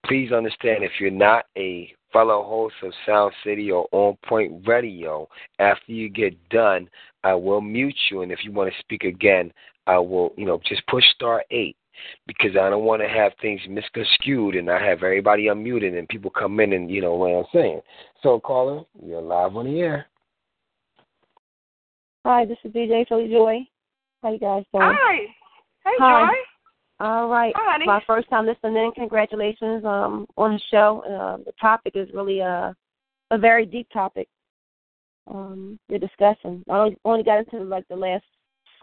please understand if you're not a fellow host of Sound City or On Point Radio, after you get done, I will mute you, and if you want to speak again, I will, you know, just push star eight because I don't want to have things misconstrued and I have everybody unmuted and people come in and you know what I'm saying. So, caller, you're live on the air. Hi, this is DJ Philly Joy. How you guys doing? Hi. Hey, Hi. Joy. All right. Hi, honey. My first time listening. Congratulations um, on the show. Uh, the topic is really a a very deep topic. Um, you're discussing. I only, only got into like the last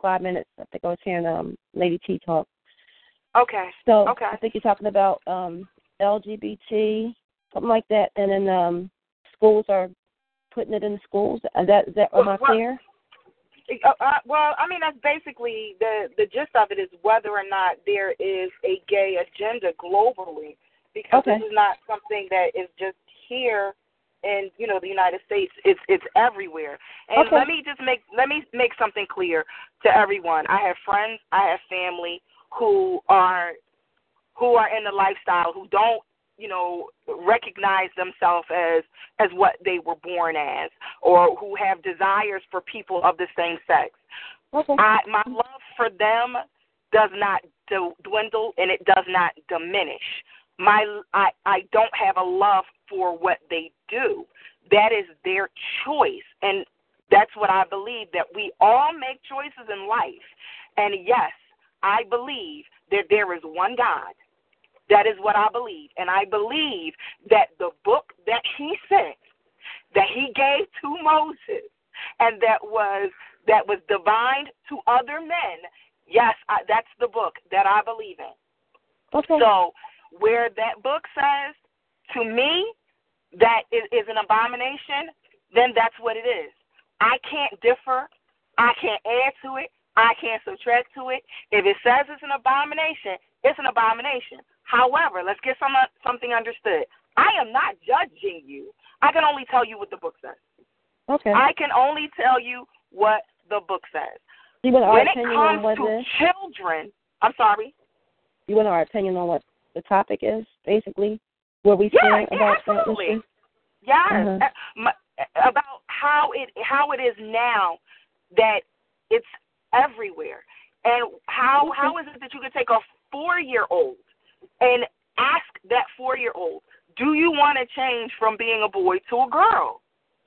five minutes. I think I was hearing um, Lady T talk. Okay. So Okay. I think you're talking about um, LGBT, something like that, and then um, schools are putting it in the schools. Is that is that am I Well, clear? Uh, uh, well, I mean that's basically the the gist of it is whether or not there is a gay agenda globally, because Okay. this is not something that is just here in you know the United States. It's it's everywhere. And Okay. let me just make let me make something clear to everyone. I have friends, I have family who are who are in the lifestyle who don't you know recognize themselves as as what they were born as or who have desires for people of the same sex. Okay. I, my love for them does not dwindle and it does not diminish. My I, I don't have a love for what they do. That is their choice. And that's what I believe that we all make choices in life. And yes I believe that there is one God that is what I believe. And I believe that the book that he sent, that he gave to Moses, and that was that was divine to other men, yes, I, that's the book that I believe in. Okay. So where that book says to me that it is an abomination, then that's what it is. I can't differ. I can't add to it. I can't subtract to it. If it says it's an abomination, it's an abomination. However, let's get some something understood. I am not judging you. I can only tell you what the book says. Okay. I can only tell you what the book says. you want our when it comes to children, I'm sorry. You want our opinion on what the topic is, basically? Where we Yeah, yeah, about absolutely. Yes, Uh-huh. uh, about how it how it is now that it's everywhere, and how how is it that you could take a four year old and ask that four year old, do you want to change from being a boy to a girl?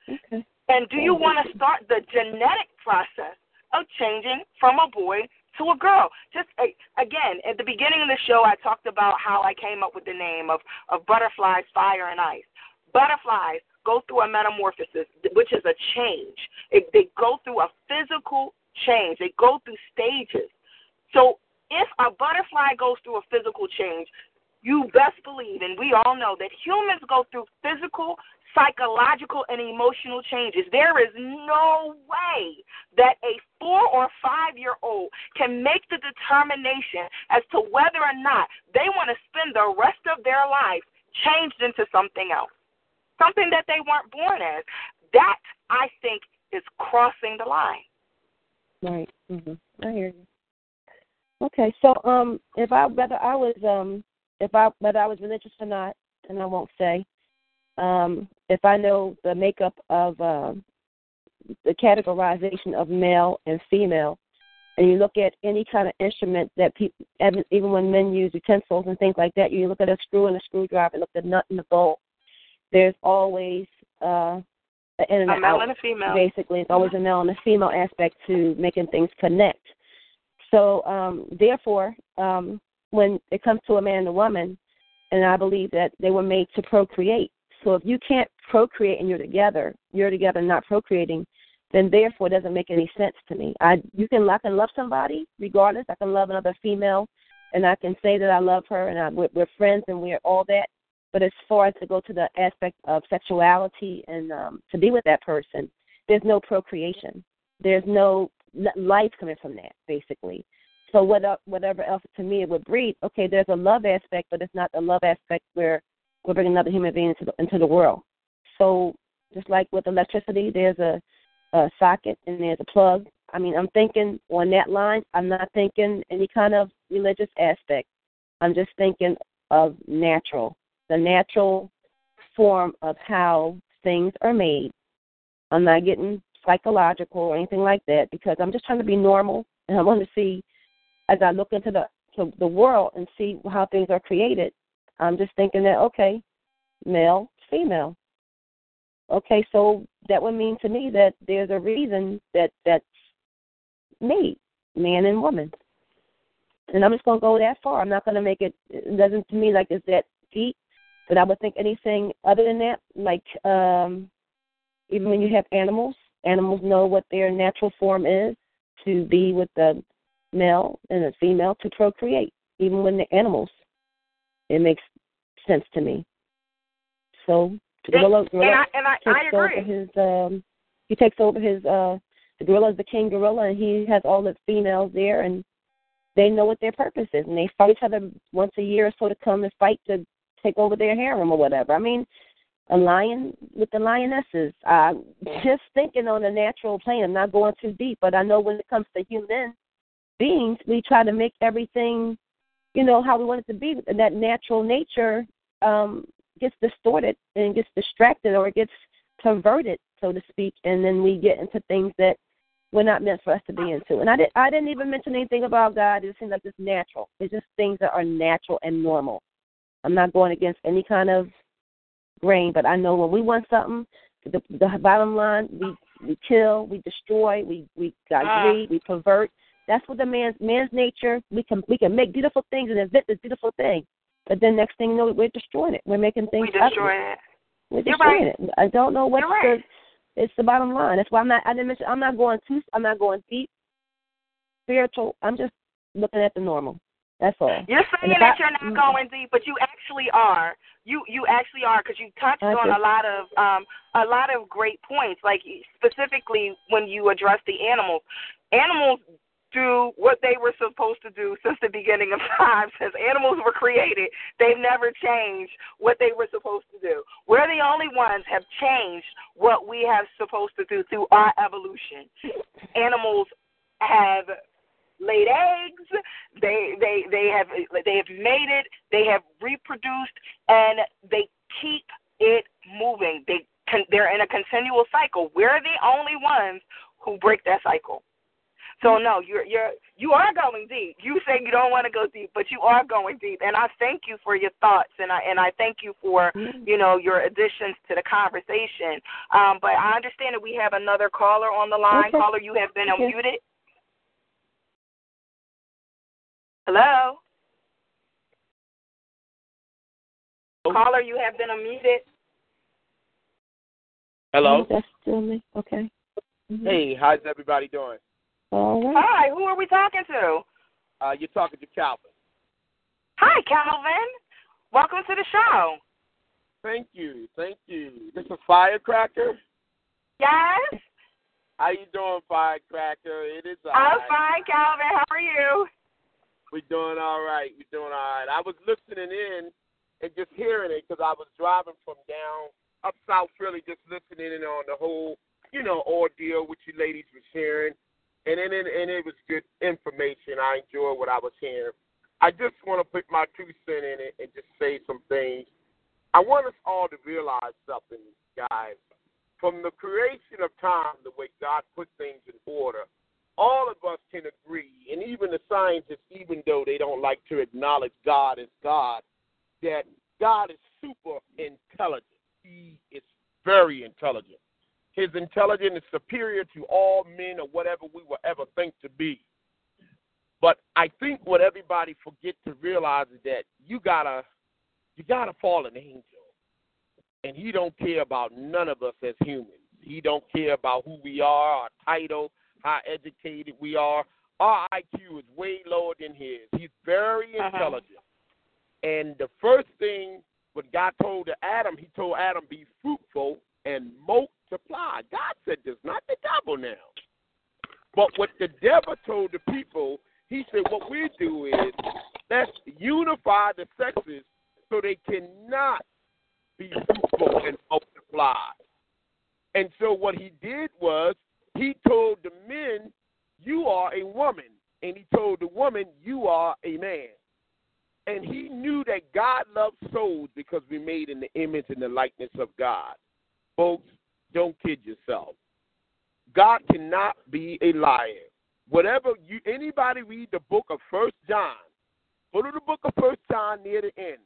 Okay. And do you want to start the genetic process of changing from a boy to a girl? Just again, at the beginning of the show, I talked about how I came up with the name of of butterflies, fire, and ice. Butterflies go through a metamorphosis, which is a change. It, they go through a physical change. They go through stages. So if a butterfly goes through a physical change, you best believe, and we all know that humans go through physical, psychological, and emotional changes. There is no way that a four or five year old can make the determination as to whether or not they want to spend the rest of their life changed into something else, something that they weren't born as. That, I think, is crossing the line. Right. hmm I hear you. Okay, so um, if I whether I was um, if I whether I was religious or not, and I won't say, um, if I know the makeup of um, the categorization of male and female, and you look at any kind of instrument that people, even when men use utensils and things like that, you look at a screw and a screwdriver, look at the nut and the bolt. There's always uh, an in and a male out. and a female. Basically, it's always a male and a female aspect to making things connect. So, um, therefore, um, when it comes to a man and a woman, and I believe that they were made to procreate. So if you can't procreate and you're together, you're together not procreating, then therefore it doesn't make any sense to me. I you can I can love somebody regardless. I can love another female, and I can say that I love her, and I, we're, we're friends, and we're all that. But as far as to go to the aspect of sexuality and um, to be with that person, there's no procreation. There's no life coming from that, basically. So what, whatever else to me it would breed, okay, there's a love aspect, but it's not the love aspect where we're bringing another human being into the, into the world. So just like with electricity, there's a, a socket and there's a plug. I mean, I'm thinking on that line. I'm not thinking any kind of religious aspect. I'm just thinking of natural, the natural form of how things are made. I'm not getting psychological or anything like that because I'm just trying to be normal and I want to see as I look into the to the world and see how things are created. I'm just thinking that okay, male, female. Okay, so that would mean to me that there's a reason that that's made, man and woman. And I'm just gonna go that far. I'm not gonna make it it doesn't to me like it's that deep. But I would think anything other than that, like um even when you have animals, animals know what their natural form is to be with the male and a female to procreate, even when the animals. It makes sense to me. So gorilla, gorilla and I, and I, takes I agree. over his um he takes over his uh the gorilla is the king gorilla and he has all the females there and they know what their purpose is and they fight each other once a year or so to come and fight to take over their harem or whatever. I mean, a lion with the lionesses. Uh just thinking on a natural plane, I'm not going too deep, but I know when it comes to human beings, we try to make everything, you know, how we want it to be. And that natural nature um, gets distorted and gets distracted or gets perverted, so to speak, and then we get into things that were not meant for us to be into. And I did I didn't even mention anything about God. It seems like it's natural. It's just things that are natural and normal. I'm not going against any kind of grain, but I know when we want something, the, the bottom line, we we kill, we destroy, we we Ah. greed, we pervert, that's what the man's man's nature. We can we can make beautiful things and invent this beautiful thing, but then next thing you know, we're destroying it. We're making things. We destroy ugly. it. We're destroying right. it. I don't know what's You're right. It's the bottom line. That's why I'm not. I didn't mention. I'm not going too. I'm not going deep. Spiritual. I'm just looking at the normal. That's all. You're saying that I- you're not going deep, but you actually are. You you actually are because you touched on a lot of um a lot of great points. Like specifically when you address the animals, animals do what they were supposed to do since the beginning of *laughs* time. Since animals were created, they've never changed what they were supposed to do. We're the only ones have changed what we have supposed to do through our evolution. Animals have laid eggs. They they they have they have mated. They have reproduced, and they keep it moving. They con- they're in a continual cycle. We're the only ones who break that cycle. So no, you're you're you are going deep. You say you don't want to go deep, but you are going deep, and I thank you for your thoughts, and I and I thank you for you know your additions to the conversation. Um, but I understand that we have another caller on the line. Okay. Caller, you have been Okay. unmuted. Hello. Caller, you have been unmuted. Hello. That's still me. Okay. Mhm. Hey, how's everybody doing? All right. Hi, who are we talking to? Uh, you're talking to Calvin. Hi, Calvin. Welcome to the show. Thank you, thank you. This is Firecracker. Yes, How you doing, Firecracker? It is. I'm right. fine, Calvin. How are you? We're doing all right. We're doing all right. I was listening in and just hearing it because I was driving from down up south Philly, just listening in on the whole, you know, ordeal which you ladies were sharing, and it, and it was good information. I enjoyed what I was hearing. I just want to put my two cent in it and just say some things. I want us all to realize something, guys. From the creation of time, the way God put things in order, all of us can agree, and even the scientists, even though they don't like to acknowledge God as God, that God is super intelligent. He is very intelligent. His intelligence is superior to all men or whatever we will ever think to be. But I think what everybody forget to realize is that you gotta you gotta fall an angel. And he don't care about none of us as humans. He don't care about who we are, our title, how educated we are. Our IQ is way lower than his. He's very Uh-huh. intelligent. And the first thing when God told to Adam, he told Adam, be fruitful and multiply. God said this, not the devil now. But what the devil told the people, he said, what we do is let's unify the sexes so they cannot be fruitful and multiply. And so what he did was he told the men, you are a woman. And he told the woman, you are a man. And he knew that God loves souls because we made in the image and the likeness of God. Folks, don't kid yourself. God cannot be a liar. Whatever you anybody read the book of First John, go to the book of First John near the end.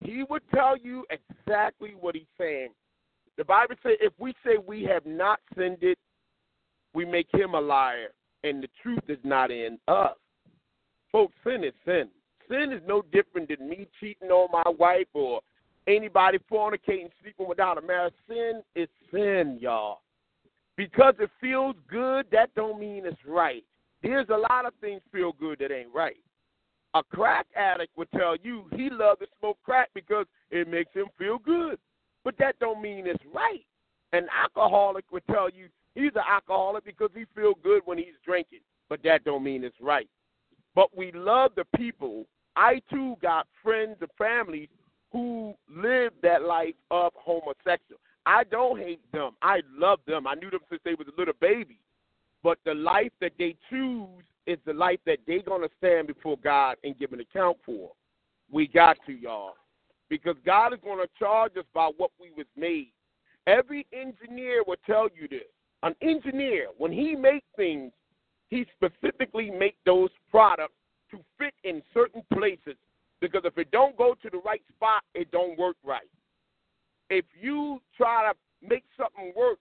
He would tell you exactly what he's saying. The Bible says if we say we have not sinned we make him a liar, and the truth is not in us. Folks, sin is sin. Sin is no different than me cheating on my wife or anybody fornicating, sleeping without a marriage. Sin is sin, y'all. Because it feels good, that don't mean it's right. There's a lot of things feel good that ain't right. A crack addict would tell you he loves to smoke crack because it makes him feel good. But that don't mean it's right. An alcoholic would tell you he's an alcoholic because he feels good when he's drinking. But that don't mean it's right. But we love the people. I too got friends and families who live that life of homosexual. I don't hate them. I love them. I knew them since they was a little baby. But the life that they choose is the life that they're gonna stand before God and give an account for. We got to, y'all. Because God is gonna charge us by what we was made. Every engineer will tell you this. An engineer, when he makes things, he specifically make those products to fit in certain places. Because if it don't go to the right spot, it don't work right. If you try to make something work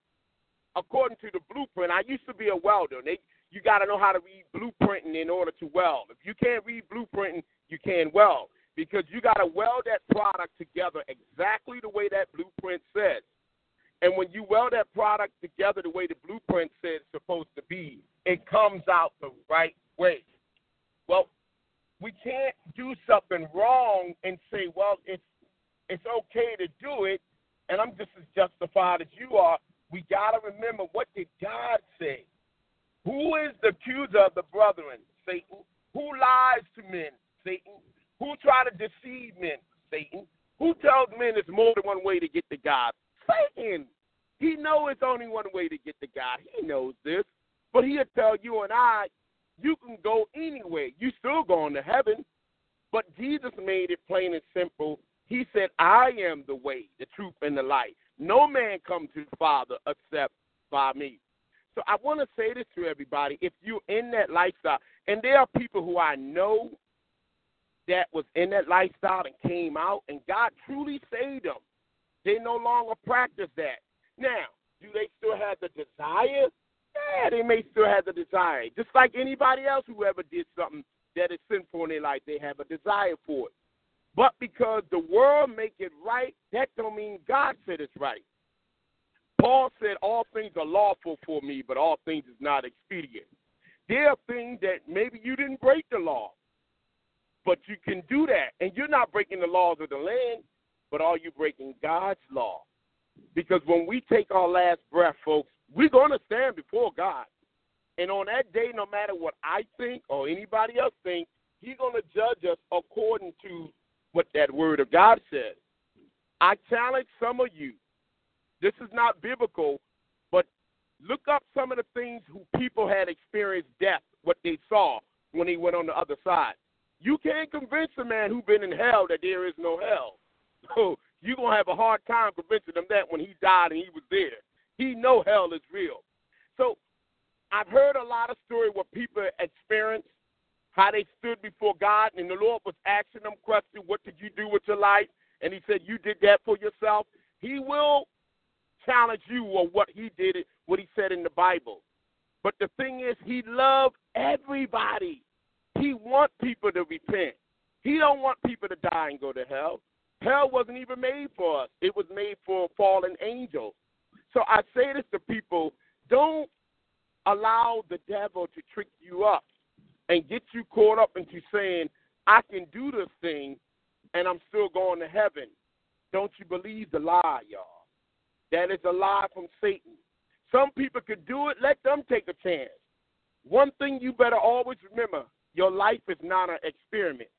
according to the blueprint, I used to be a welder. They, you got to know how to read blueprinting in order to weld. If you can't read blueprinting, you can't weld because you got to weld that product together exactly the way that blueprint says. And when you weld that product together the way the blueprint says it's supposed to be, it comes out the right way. Well, we can't do something wrong and say, well, it's it's okay to do it, and I'm just as justified as you are. We got to remember what did God say? Who is the accuser of the brethren? Satan. Who lies to men? Satan. Who try to deceive men? Satan. Who tells men there's more than one way to get to God? Satan. He knows it's only one way to get to God. He knows this. But he'll tell you and I, you can go anywhere. You still going to heaven. But Jesus made it plain and simple. He said, I am the way, the truth, and the life. No man comes to the Father except by me. So I want to say this to everybody. If you're in that lifestyle, and there are people who I know that was in that lifestyle and came out, and God truly saved them. They no longer practice that. Now, do they still have the desire? Yeah, they may still have the desire. Just like anybody else who ever did something that is sinful in their life, they have a desire for it. But because the world make it right, that don't mean God said it's right. Paul said all things are lawful for me, but all things is not expedient. There are things that maybe you didn't break the law, but you can do that. And you're not breaking the laws of the land, but are you breaking God's law? Because when we take our last breath, folks, we're going to stand before God. And on that day, no matter what I think or anybody else thinks, He's going to judge us according to what that word of God says. I challenge some of you. This is not biblical, but look up some of the things who people had experienced death, what they saw when they went on the other side. You can't convince a man who's been in hell that there is no hell. So you're gonna have a hard time convincing him that when he died and he was there. He know hell is real. So I've heard a lot of stories where people experience how they stood before God and the Lord was asking them questions, what did you do with your life? And he said, You did that for yourself. He will challenge you on what he did, what he said in the Bible. But the thing is, he loved everybody. He want people to repent. He don't want people to die and go to hell. Hell wasn't even made for us. It was made for fallen angels. So I say this to people, don't allow the devil to trick you up and get you caught up into saying, I can do this thing and I'm still going to heaven. Don't you believe the lie, y'all? That is a lie from Satan. Some people could do it, let them take a chance. One thing you better always remember your life is not an experiment.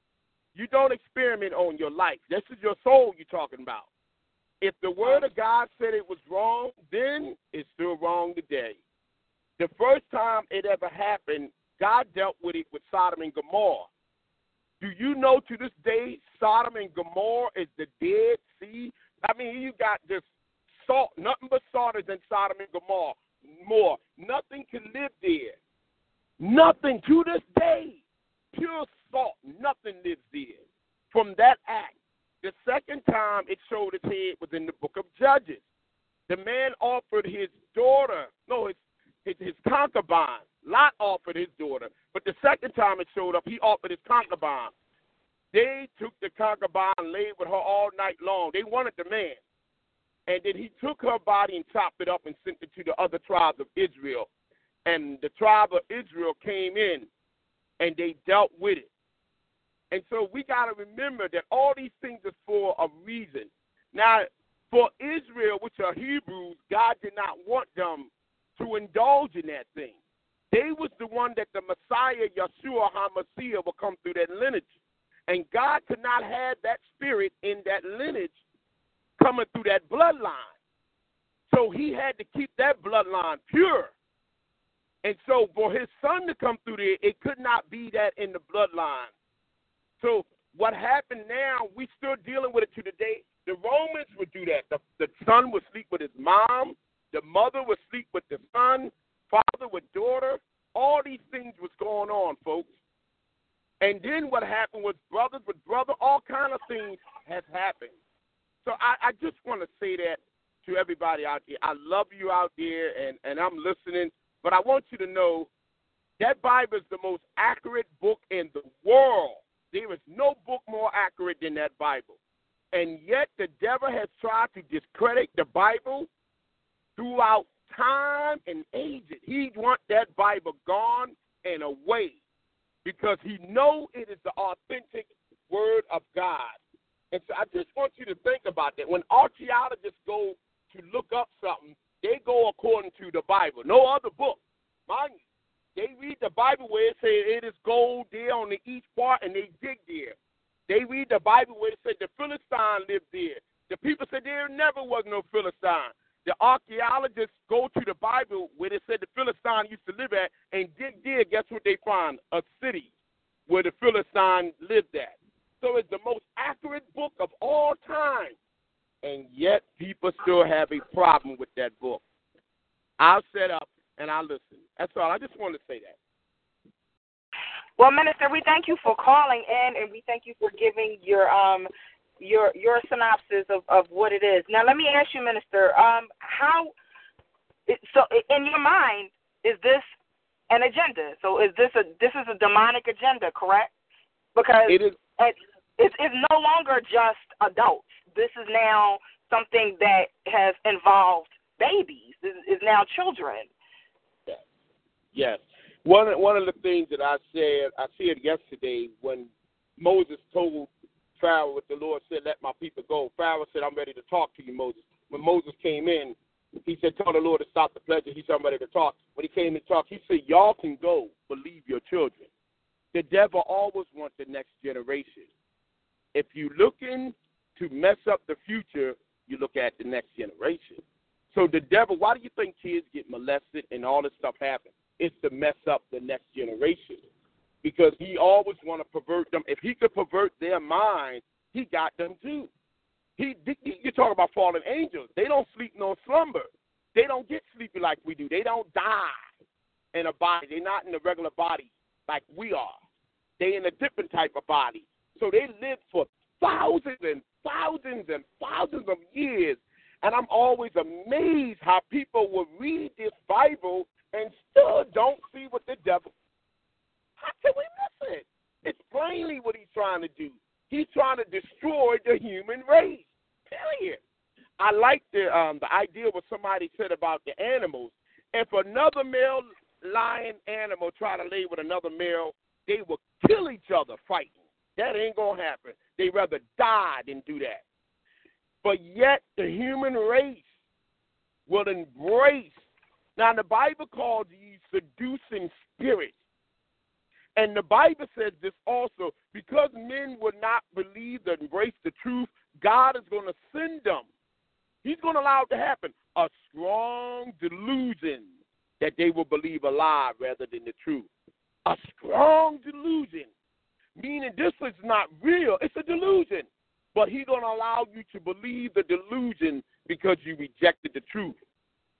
You don't experiment on your life. This is your soul you're talking about. If the word of God said it was wrong, then it's still wrong today. The first time it ever happened, God dealt with it with Sodom and Gomorrah. Do you know to this day Sodom and Gomorrah is the Dead Sea? I mean, you got this salt, nothing but salt is in Sodom and Gomorrah. More, nothing can live there. Nothing to this day, pure salt, nothing lives there. From that act, the second time it showed its head was in the book of Judges. The man offered his daughter, no, his his, his concubine. Lot offered his daughter, but the second time it showed up, he offered his concubine. They took the concubine, laid with her all night long. They wanted the man. And then he took her body and chopped it up and sent it to the other tribes of Israel. And the tribe of Israel came in and they dealt with it. And so we got to remember that all these things are for a reason. Now, for Israel, which are Hebrews, God did not want them to indulge in that thing. They was the one that the Messiah, Yeshua HaMashiach, will come through that lineage. And God could not have that spirit in that lineage coming through that bloodline. So he had to keep that bloodline pure. And so for his son to come through there, it could not be that in the bloodline. So what happened now, we still dealing with it to today. The Romans would do that. The, the son would sleep with his mom. The mother would sleep with the son. Father with daughter. All these things was going on, folks. And then what happened was brothers with brother. All kind of things has happened. So I, I just want to say that to everybody out there. I love you out there, and, and I'm listening. But I want you to know that Bible is the most accurate book in the world. There is no book more accurate than that Bible. And yet the devil has tried to discredit the Bible throughout time and ages. He wants that Bible gone and away because he know it is the authentic word of God. And so I just want you to think about that. When archaeologists go to look up something, they go according to the Bible. No other book. Mind you, they read the Bible where it says it is gold there on the east part, and they dig there. They read the Bible where it said the Philistine lived there. The people said there never was no Philistine. The archaeologists go to the Bible where they said the Philistine used to live at and dig there. Guess what they find? A city where the Philistine lived at. So it's the most accurate book of all time. And yet people still have a problem with that book. I'll set up and I'll listen. That's all. I just wanted to say that. Well, Minister, we thank you for calling in, and we thank you for giving your um your your synopsis of, of what it is. Now, let me ask you, Minister, um, how so in your mind is this an agenda? So is this a this is a demonic agenda, correct? Because it is. It, it's, it's no longer just adults. This is now something that has involved babies. Is now children. Yes. One one of the things that I said, I said yesterday when Moses told Pharaoh what the Lord said, let my people go. Pharaoh said, I'm ready to talk to you, Moses. When Moses came in, he said, tell the Lord to stop the pleasure. He said, I'm ready to talk. When he came to talk, he said, y'all can go, but leave your children. The devil always wants the next generation. If you're looking to mess up the future, you look at the next generation. So the devil, why do you think kids get molested and all this stuff happens? It's to mess up the next generation because he always want to pervert them. If he could pervert their mind, he got them too. He, you talk about fallen angels. They don't sleep no slumber. They don't get sleepy like we do. They don't die. in a body. They're not in a regular body like we are. They in a different type of body. So they live for thousands and thousands and thousands of years. And I'm always amazed how people will read this Bible and still don't see what the devil. How can we miss it? It's plainly what he's trying to do. He's trying to destroy the human race. Period. I like the um, the idea what somebody said about the animals. If another male lion animal try to lay with another male, they will kill each other fighting. That ain't gonna happen. They rather die than do that. But yet the human race will embrace. Now the Bible calls these seducing spirits. And the Bible says this also because men will not believe and embrace the truth, God is going to send them. He's going to allow it to happen a strong delusion that they will believe a lie rather than the truth. A strong delusion, meaning this is not real, it's a delusion. But he's going to allow you to believe the delusion because you rejected the truth.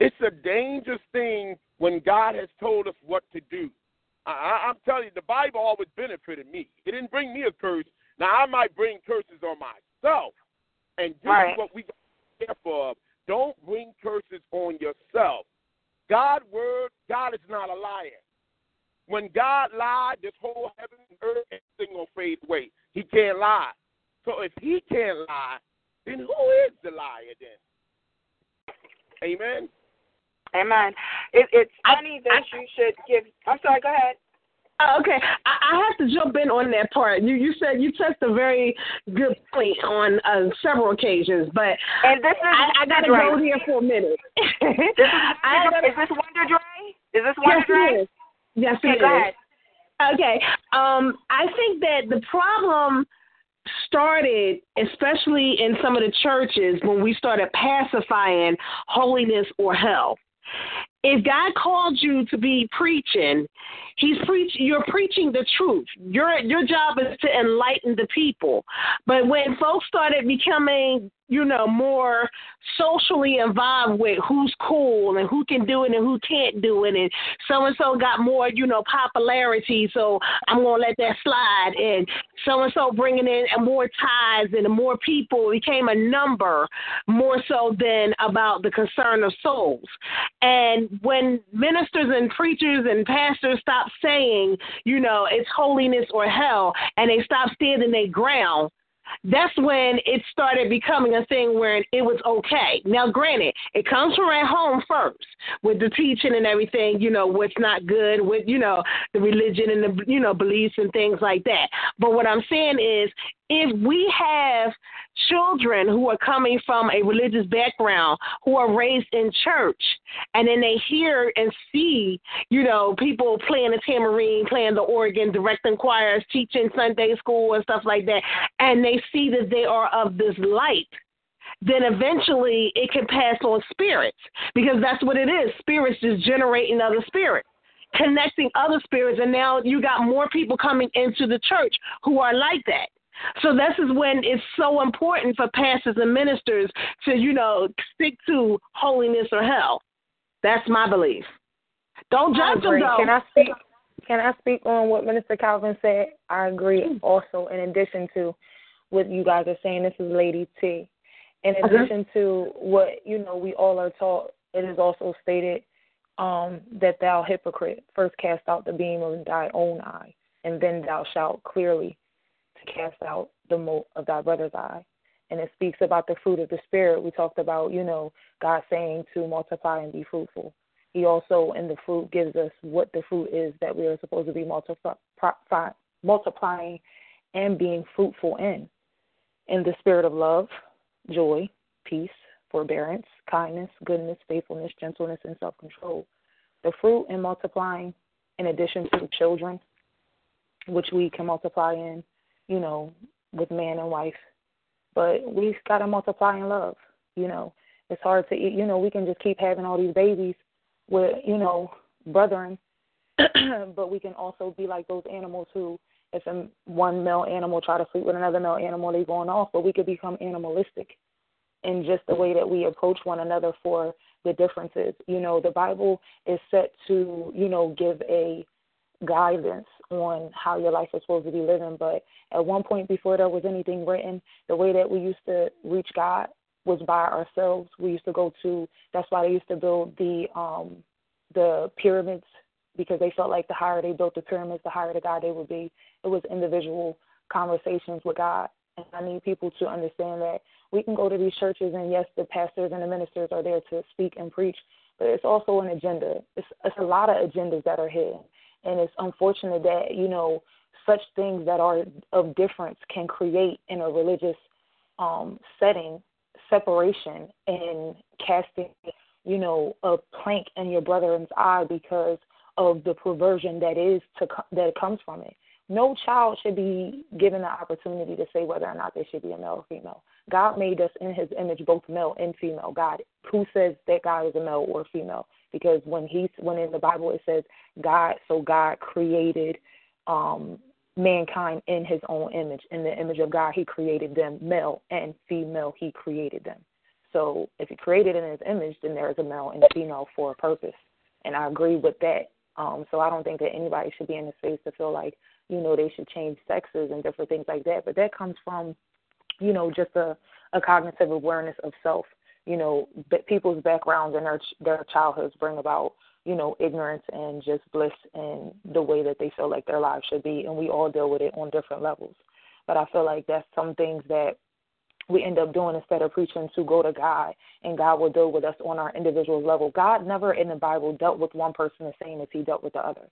It's a dangerous thing when God has told us what to do. I, I'm telling you, the Bible always benefited me. It didn't bring me a curse. Now I might bring curses on myself, and this right. is what we got to be careful of. Don't bring curses on yourself. God's word, God is not a liar. When God lied, this whole heaven and earth, everything gonna fade away. He can't lie. So if he can't lie, then who is the liar then? Amen. Amen. It, it's I- funny that I- you should give. I'm sorry. Go ahead. Oh, okay, I, I have to jump in on that part. You you said you touched a very good point on uh, several occasions, but And this is I, I gotta go here for a minute. This is, *laughs* I gotta, is this Wonder Dre? Is this Wonder yes, Dre? it is. Yes, it Okay, is. ahead. Okay. Um, I think that the problem started, especially in some of the churches, when we started pacifying holiness or hell. If God called you to be preaching, He's preaching. You're preaching the truth. Your your job is to enlighten the people. But when folks started becoming, you know, more socially involved with who's cool and who can do it and who can't do it, and so and so got more, you know, popularity, so I'm gonna let that slide. And so and so bringing in more ties and more people became a number more so than about the concern of souls. And when ministers and preachers and pastors stop saying, you know, it's holiness or hell, and they stop standing their ground, that's when it started becoming a thing where it was okay. Now, granted, it comes from at home first with the teaching and everything, you know, what's not good with, you know, the religion and the, you know, beliefs and things like that. But what I'm saying is, if we have children who are coming from a religious background who are raised in church and then they hear and see you know people playing the tambourine playing the organ directing choirs teaching sunday school and stuff like that and they see that they are of this light then eventually it can pass on spirits because that's what it is. Spirits just generating other spirits connecting other spirits and now you got more people coming into the church who are like that so this is when it's so important for pastors and ministers to, you know, stick to holiness or hell. That's my belief. Don't judge them though. Can I speak? Can I speak on what Minister Calvin said? I agree. Also, in addition to what you guys are saying, this is Lady T. In Okay. addition to what you know, we all are taught. It is also stated um, that thou hypocrite first cast out the beam of thy own eye, and then thou shalt clearly cast out the mote of thy brother's eye. And it speaks about the fruit of the spirit. We talked about, you know, God saying to multiply and be fruitful. He also in the fruit gives us what the fruit is that we are supposed to be multiply, multiplying and being fruitful in. In the spirit of love, joy, peace, forbearance, kindness, goodness, faithfulness, gentleness, and self control. The fruit in multiplying, in addition to children, which we can multiply in, you know, with man and wife. But we got to multiply in love, you know. It's hard to, you know, we can just keep having all these babies with, you know, brethren, *clears throat* but we can also be like those animals who, if one male animal try to sleep with another male animal, they going off. But we could become animalistic in just the way that we approach one another for the differences. You know, the Bible is set to, you know, give a guidance on how your life is supposed to be living. But at one point before there was anything written, the way that we used to reach God was by ourselves. We used to go to that's why they used to build the um the pyramids because they felt like the higher they built the pyramids, the higher the God they would be. It was individual conversations with God. And I need people to understand that we can go to these churches and yes, the pastors and the ministers are there to speak and preach, but it's also an agenda. It's it's a lot of agendas that are hidden. And it's unfortunate that, you know, such things that are of difference can create in a religious um setting separation and casting, you know, a plank in your brother's eye because of the perversion that is to that comes from it. No child should be given the opportunity to say whether or not they should be a male or female. God made us in His image, both male and female. God, who says that God is a male or female? Because when he when in the Bible it says God, so God created um mankind in His own image. In the image of God, He created them, male and female. He created them. So if He created in His image, then there is a male and a female for a purpose. And I agree with that. Um, so I don't think that anybody should be in the space to feel like you know they should change sexes and different things like that. But that comes from you know just a, a cognitive awareness of self. You know, people's backgrounds and their their childhoods bring about you know ignorance and just bliss in the way that they feel like their lives should be, and we all deal with it on different levels. But I feel like that's some things that we end up doing instead of preaching to go to God and God will deal with us on our individual level. God never in the Bible dealt with one person the same as he dealt with the other.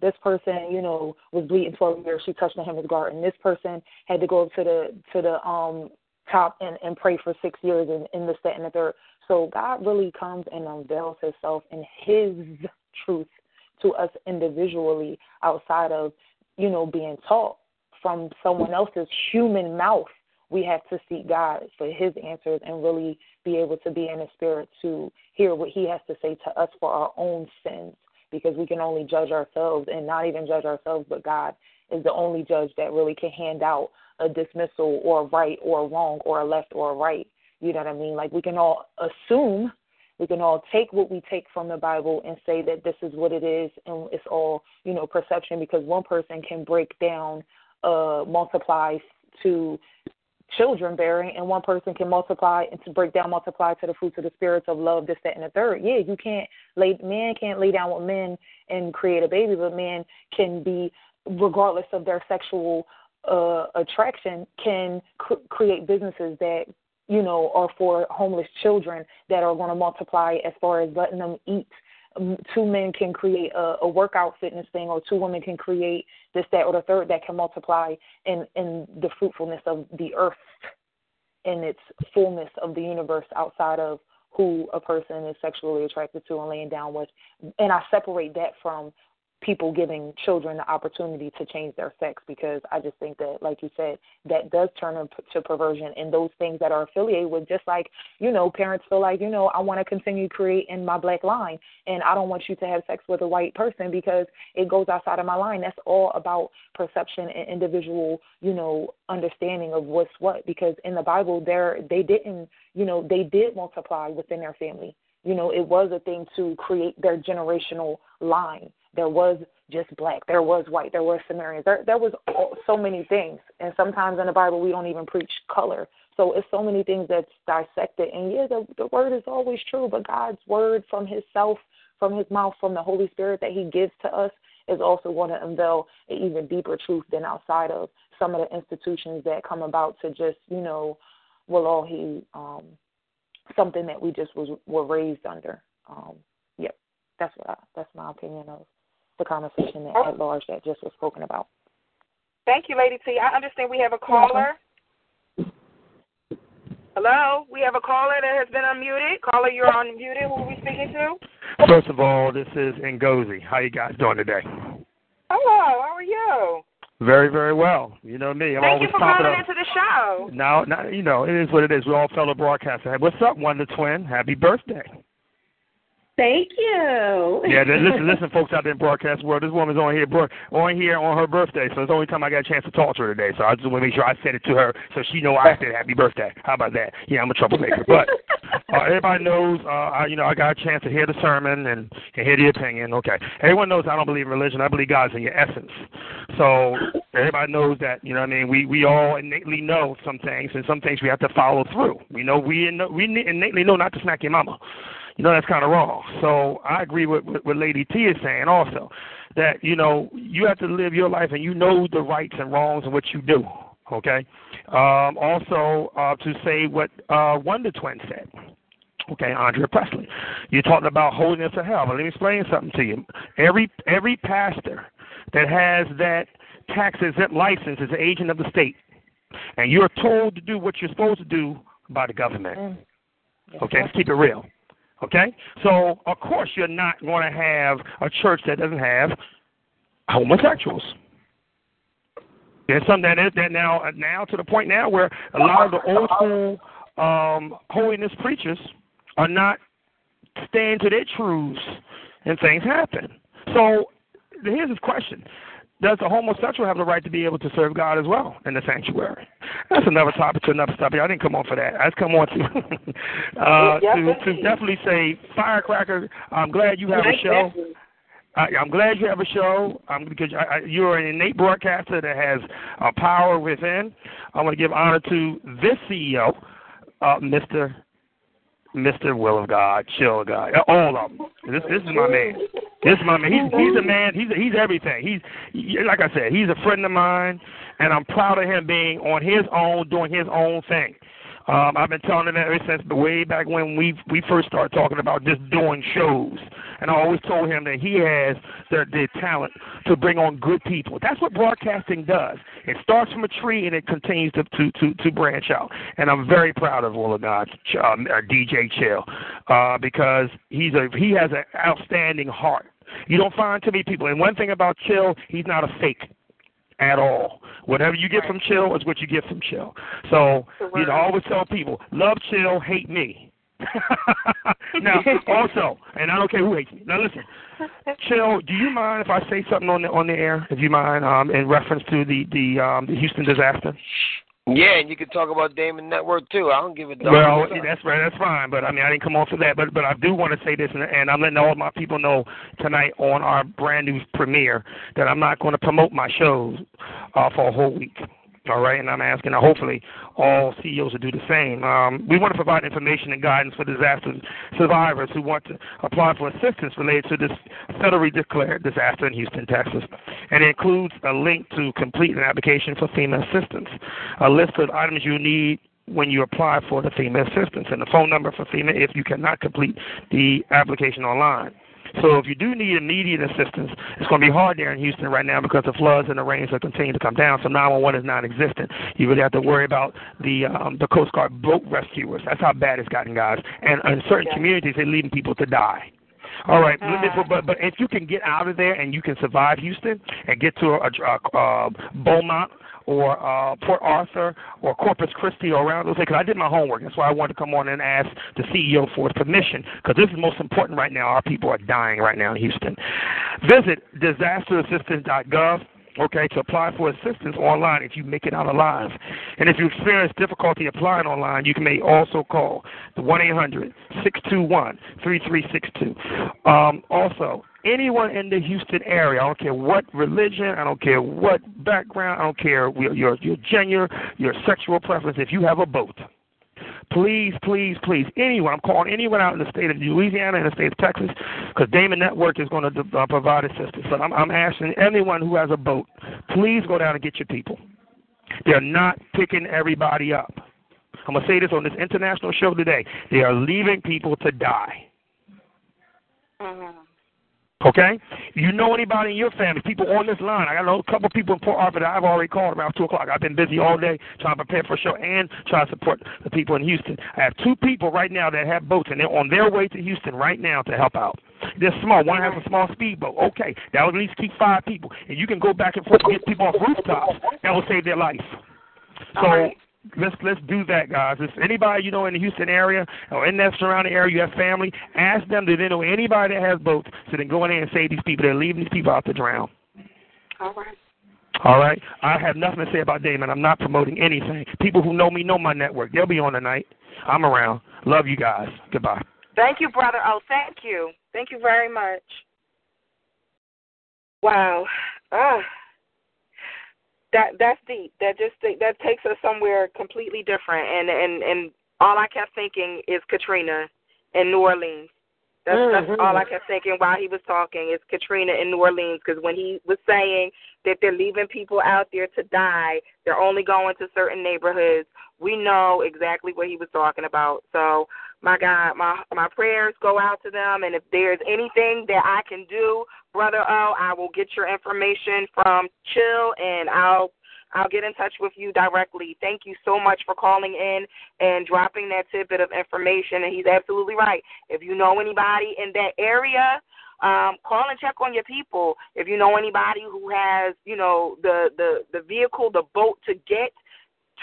This person, you know, was bleeding twelve years, she touched hem of his garment. This person had to go to the to the um top and, and pray for six years and in the set and the third. So God really comes and unveils himself and his truth to us individually outside of, you know, being taught from someone else's human mouth we have to seek God for His answers and really be able to be in the spirit to hear what He has to say to us for our own sins because we can only judge ourselves and not even judge ourselves, but God is the only judge that really can hand out a dismissal or a right or a wrong or a left or a right. You know what I mean? Like we can all assume, we can all take what we take from the Bible and say that this is what it is and it's all, you know, perception because one person can break down uh multiply to children bearing, and one person can multiply and to break down multiply to the fruits of the spirits of love, this, that, and the third. Yeah, you can't lay men can't lay down with men and create a baby, but men can be, regardless of their sexual uh, attraction, can cr- create businesses that you know are for homeless children that are going to multiply as far as letting them eat two men can create a, a workout fitness thing, or two women can create this, that, or the third that can multiply in in the fruitfulness of the earth, in its fullness of the universe outside of who a person is sexually attracted to and laying down with. And I separate that from people giving children the opportunity to change their sex because I just think that, like you said, that does turn into perversion and those things that are affiliated with just like, you know, parents feel like, you know, I want to continue creating my black line and I don't want you to have sex with a white person because it goes outside of my line. That's all about perception and individual, you know, understanding of what's what because in the Bible there they didn't, you know, they did multiply within their family. You know, it was a thing to create their generational line there was just black. There was white. There was Sumerians. There there was all, so many things. And sometimes in the Bible we don't even preach color. So it's so many things that's dissected. And yeah, the the word is always true, but God's word from His self, from His mouth, from the Holy Spirit that He gives to us is also going to unveil an even deeper truth than outside of some of the institutions that come about to just you know, well, all he um, something that we just was were raised under. Um, yep, that's what I, that's my opinion of the conversation at, at large that just was spoken about. Thank you, Lady T. I understand we have a caller. Hello, we have a caller that has been unmuted. Caller, you're unmuted. Who are we speaking to? First of all, this is Ngozi. How you guys doing today? Hello, how are you? Very, very well. You know me. I'm Thank always you for popping calling up. into the show. Now, now, you know, it is what it is. We're all fellow broadcasters. What's up, Wonder Twin? Happy birthday. Thank you. Yeah, listen, listen, folks out there in broadcast world. This woman's on here, bro, on here on her birthday, so it's the only time I got a chance to talk to her today. So I just want to make sure I said it to her so she know I said happy birthday. How about that? Yeah, I'm a troublemaker, but *laughs* Uh, everybody knows, uh, I, you know, I got a chance to hear the sermon and, and hear the opinion. Okay, everyone knows I don't believe in religion. I believe God's in your essence. So everybody knows that. You know, what I mean, we we all innately know some things, and some things we have to follow through. We know we we innately know not to smack your mama. You know, that's kind of wrong. So I agree with, what Lady T is saying also that you know you have to live your life and you know the rights and wrongs and what you do. Okay. Um, also, uh, to say what uh, Wonder Twin said. Okay, Andrea Presley. You're talking about holiness of hell. But let me explain something to you. Every every pastor that has that tax exempt license is an agent of the state, and you're told to do what you're supposed to do by the government. Mm. Okay, let's keep it real. Okay, so of course you're not going to have a church that doesn't have homosexuals. There's something that is that now now to the point now where a lot of the old school um, holiness preachers are not staying to their truths, and things happen. So here's this question: Does a homosexual have the right to be able to serve God as well in the sanctuary? That's another topic to another topic. I didn't come on for that. I just come on to *laughs* uh, to, to definitely say, Firecracker. I'm glad you have a show. I, I'm glad you have a show um, because I, I, you're an innate broadcaster that has uh, power within. I want to give honor to this CEO, uh, Mr. Mr. Will of God, Chill God, all of them. This this is my man. This is my man. He's he's a man. He's he's everything. He's he, like I said, he's a friend of mine, and I'm proud of him being on his own, doing his own thing. Um, I've been telling him that ever since way back when we we first started talking about just doing shows, and I always told him that he has the, the talent to bring on good people. That's what broadcasting does. It starts from a tree and it continues to to to, to branch out. And I'm very proud of Will of God, um, uh, DJ Chill, uh, because he's a he has an outstanding heart. You don't find too many people. And one thing about Chill, he's not a fake at all. Whatever you get from Chill is what you get from Chill. So, you know, I always tell people, love Chill, hate me. *laughs* now, also, and I don't care who hates me. Now, listen, Chill. Do you mind if I say something on the on the air? If you mind, um, in reference to the the um, the Houston disaster. Yeah, and you can talk about Damon Network too. I don't give a damn. Well, that's right. That's fine. But I mean, I didn't come on for that. But but I do want to say this, and, and I'm letting all my people know tonight on our brand new premiere that I'm not going to promote my shows uh, for a whole week. All right, and I'm asking, uh, hopefully, all CEOs will do the same. Um, we want to provide information and guidance for disaster survivors who want to apply for assistance related to this federally declared disaster in Houston, Texas. And it includes a link to complete an application for FEMA assistance, a list of items you need when you apply for the FEMA assistance, and the phone number for FEMA if you cannot complete the application online. So if you do need immediate assistance, it's going to be hard there in Houston right now because the floods and the rains are continuing to come down. So 911 is non-existent. You really have to worry about the um, the Coast Guard boat rescuers. That's how bad it's gotten, guys. And in certain communities, they're leaving people to die. All right, but but if you can get out of there and you can survive Houston and get to a, a, a uh, Beaumont or uh, Port Arthur or Corpus Christi or around those because I did my homework. That's why I wanted to come on and ask the CEO for his permission because this is most important right now. Our people are dying right now in Houston. Visit disasterassistance.gov okay, to apply for assistance online if you make it out alive. And if you experience difficulty applying online, you may also call the 1 800 621 3362. Um, also, anyone in the Houston area, I don't care what religion, I don't care what background, I don't care your, your, gender, your sexual preference, if you have a boat, Please, please, please, anyone, I'm calling anyone out in the state of Louisiana and the state of Texas because Damon Network is going to uh, provide assistance. But I'm, I'm asking anyone who has a boat, please go down and get your people. They're not picking everybody up. I'm going to say this on this international show today. They are leaving people to die. Mm-hmm. Okay? You know anybody in your family, people on this line. I got a couple people in Port Arthur that I've already called around 2 o'clock. I've been busy all day trying to prepare for a show and trying to support the people in Houston. I have two people right now that have boats, and they're on their way to Houston right now to help out. They're small. One has a small speedboat. Okay, that would at least keep five people. And you can go back and forth and get people off rooftops. That will save their life. So let's let's do that, guys. If anybody you know in the Houston area or in that surrounding area, you have family, ask them do they know anybody that has boats, so they go in there and save these people. They're leaving these people out to drown. All right. All right. I have nothing to say about Damon. I'm not promoting anything. People who know me know my network. They'll be on tonight. I'm around. Love you guys. Goodbye. Thank you, brother. Oh, thank you. Thank you very much. Wow. Ah. That that's deep. That just that takes us somewhere completely different. And and and all I kept thinking is Katrina in New Orleans. That's, Mm-hmm. that's all I kept thinking while he was talking is Katrina in New Orleans because when he was saying that they're leaving people out there to die, they're only going to certain neighborhoods. We know exactly what he was talking about. So my God, my my prayers go out to them, and if there's anything that I can do, brother O, I will get your information from Chill, and I'll I'll get in touch with you directly. Thank you so much for calling in and dropping that tidbit of information. And he's absolutely right. If you know anybody in that area, um, call and check on your people. If you know anybody who has, you know, the the the vehicle, the boat to get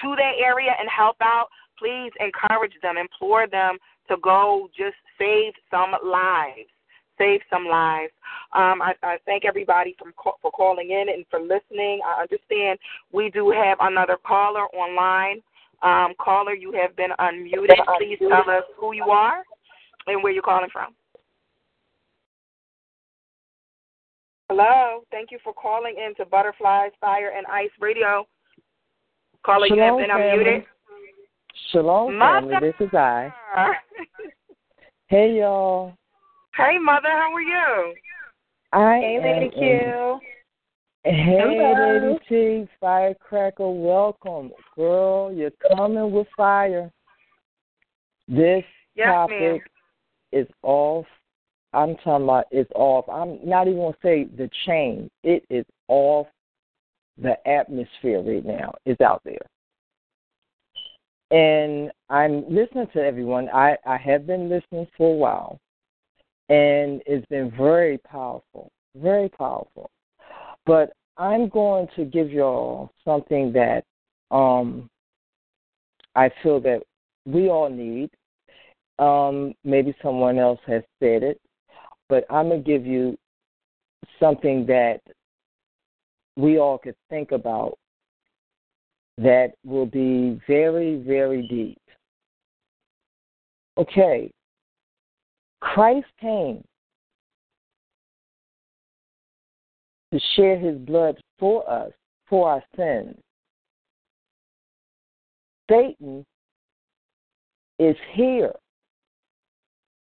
to that area and help out, please encourage them, implore them to go just save some lives. Save some lives. Um, I, I thank everybody from for calling in and for listening. I understand we do have another caller online. Um, caller, you have been unmuted. Please tell us who you are and where you're calling from. Hello. Thank you for calling in to Butterflies, Fire, and Ice Radio. Caller, you have been family. unmuted. Shalom, Mother. family. This is I. *laughs* Hey, y'all. Hey, Mother. How are you? I Hey, Lady in- Q. Hey, Hello. Lady T, Firecracker, welcome. Girl, you're coming with fire. This Yes, topic ma'am. is off. I'm talking about it's off. I'm not even going to say the chain. It is off the atmosphere right now. It's out there. And I'm listening to everyone. I, I have been listening for a while. And it's been very powerful. Very powerful. But I'm going to give y'all something that um, I feel that we all need. Um, maybe someone else has said it, but I'm going to give you something that we all could think about that will be very, very deep. Okay, Christ came to share his blood for us, for our sins. Satan is here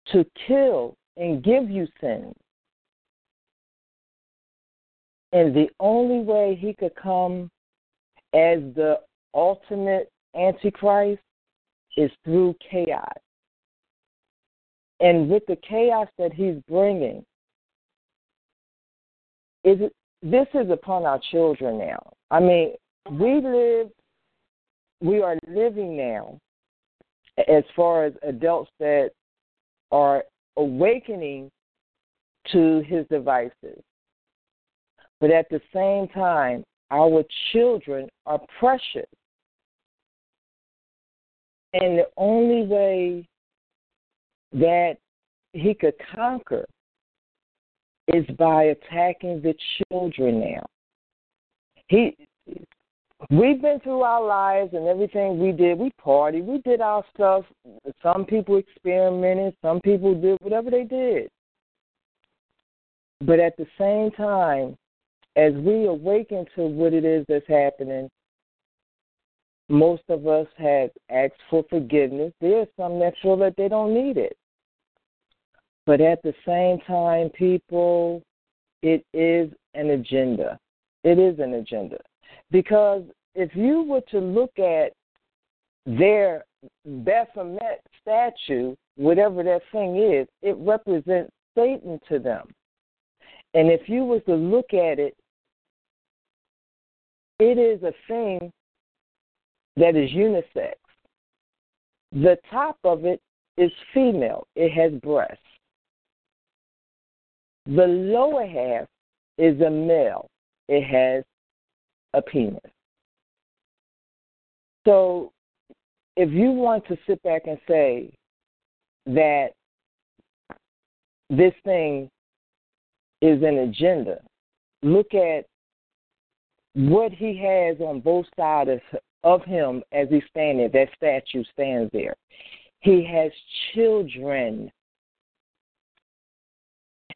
to kill and give you sin. And the only way he could come as the ultimate Antichrist is through chaos. And with the chaos that he's bringing, is it, this is upon our children now. I mean, we live, we are living now, as far as adults that are awakening to his devices. But at the same time, our children are precious. And the only way that he could conquer is by attacking the children now. He we've been through our lives and everything we did, we party, we did our stuff. Some people experimented, some people did whatever they did. But at the same time, as we awaken to what it is that's happening, most of us have asked for forgiveness. There are some that feel that they don't need it. But at the same time, people, it is an agenda. It is an agenda. Because if you were to look at their Baphomet statue, whatever that thing is, it represents Satan to them. And if you was to look at it, it is a thing that is unisex. The top of it is female. It has breasts. The lower half is a male. It has a penis. So if you want to sit back and say that this thing is an agenda, look at what he has on both sides of him as he's standing. That statue stands there. He has children.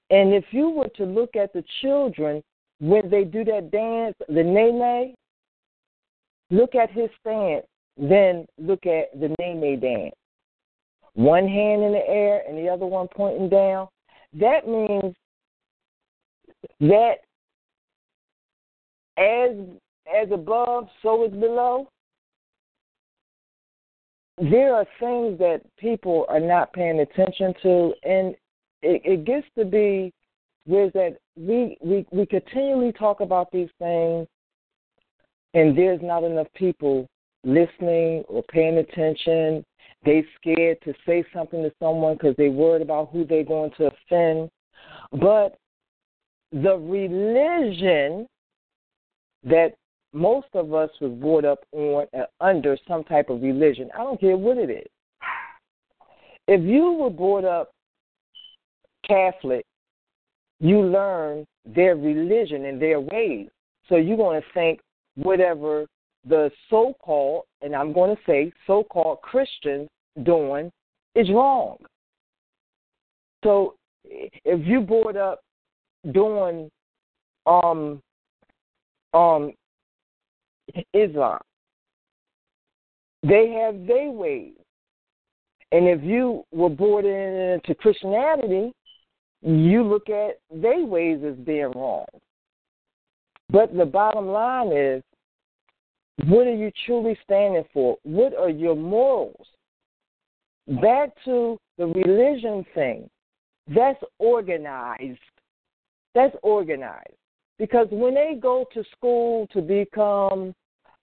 And if you were to look at the children when they do that dance, the nae nae, look at his stance, then look at the nae nae dance. One hand in the air and the other one pointing down. That means that as as above, so is below. There are things that people are not paying attention to, and it, it gets to be where that we, we we continually talk about these things, and there's not enough people listening or paying attention. They scared to say something to someone because they worried about who they're going to offend. But the religion that most of us was brought up on uh, under some type of religion. I don't care what it is. If you were brought up Catholic, you learn their religion and their ways. So you're going to think whatever the so called, and I'm going to say so called Christians doing is wrong. So if you brought up doing um um Islam, they have their ways. And if you were brought into Christianity, you look at their ways as being wrong. But the bottom line is, what are you truly standing for? What are your morals? Back to the religion thing. That's organized. That's organized. Because when they go to school to become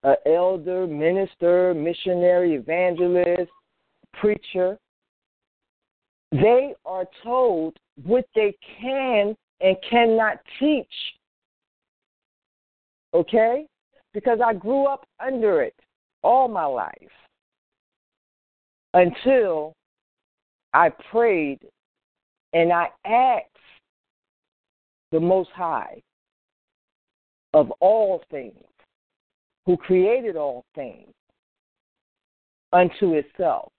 an elder, minister, missionary, evangelist, preacher, they are told what they can and cannot teach. Okay? Because I grew up under it all my life until I prayed and I asked the Most High of all things, who created all things, unto itself,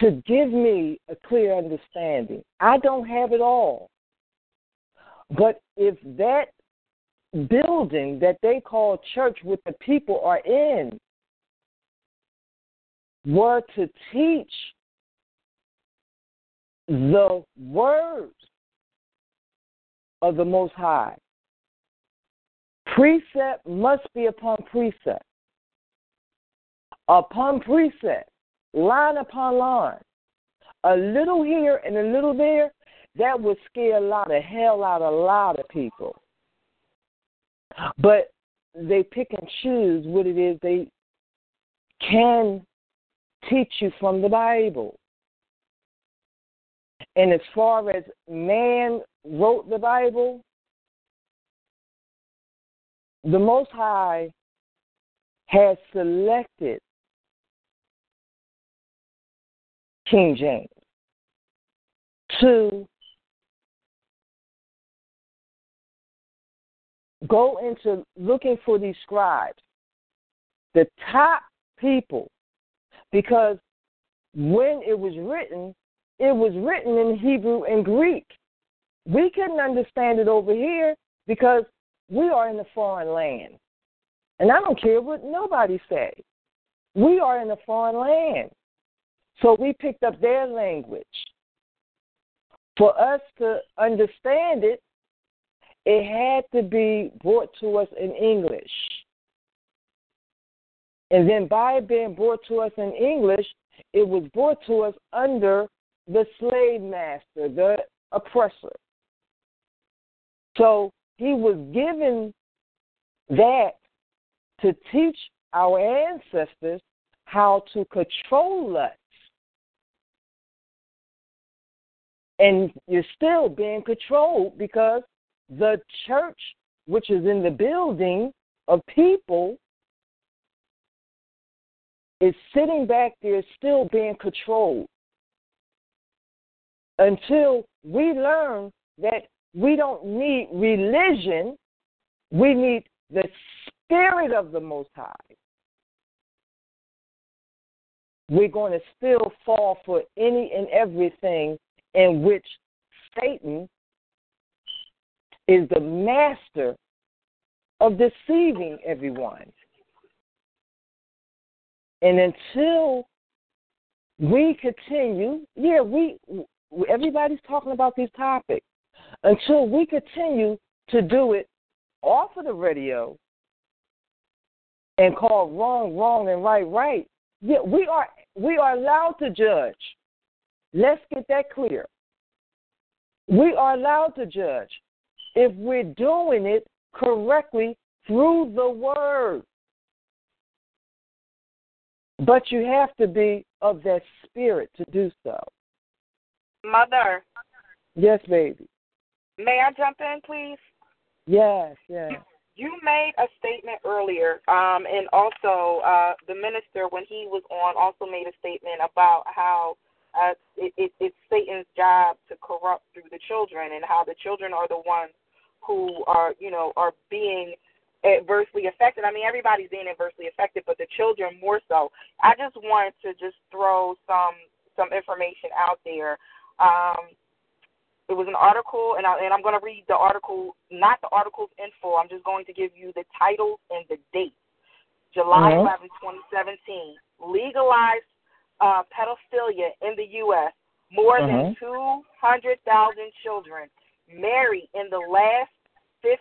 to give me a clear understanding. I don't have it all. But if that building that they call church, with the people are in, were to teach the words of the Most High. Precept must be upon precept. Upon precept, line upon line. A little here and a little there, that would scare a lot of hell out of a lot of people. But they pick and choose what it is they can teach you from the Bible. And as far as man wrote the Bible, the Most High has selected King James to go into looking for these scribes, the top people, because when it was written, it was written in Hebrew and Greek. We couldn't understand it over here because we are in a foreign land. And I don't care what nobody says. We are in a foreign land. So we picked up their language. For us to understand it, it had to be brought to us in English. And then by being brought to us in English, it was brought to us under the slave master, the oppressor. So he was given that to teach our ancestors how to control us. And you're still being controlled because the church, which is in the building of people, is sitting back there still being controlled. Until we learn that we don't need religion, we need the Spirit of the Most High, we're going to still fall for any and everything in which Satan is the master of deceiving everyone. And until we continue, yeah, we everybody's talking about these topics. Until we continue to do it off of the radio and call wrong wrong and right right, yeah, we are we are allowed to judge. Let's get that clear. We are allowed to judge if we're doing it correctly through the word. But you have to be of that spirit to do so. Mother. Yes, baby. May I jump in, please? Yes, yes. You made a statement earlier, um, and also uh, the minister, when he was on, also made a statement about how uh, it, it, it's Satan's job to corrupt through the children, and how the children are the ones who are, you know, are being adversely affected. I mean, everybody's being adversely affected, but the children more so. I just wanted to just throw some some information out there. Um, it was an article, and, I, and I'm going to read the article, not the article's info. I'm just going to give you the titles and the dates. July Mhm. 11, 2017, legalized uh, pedophilia in the U.S. More than 200,000 children married in the last 15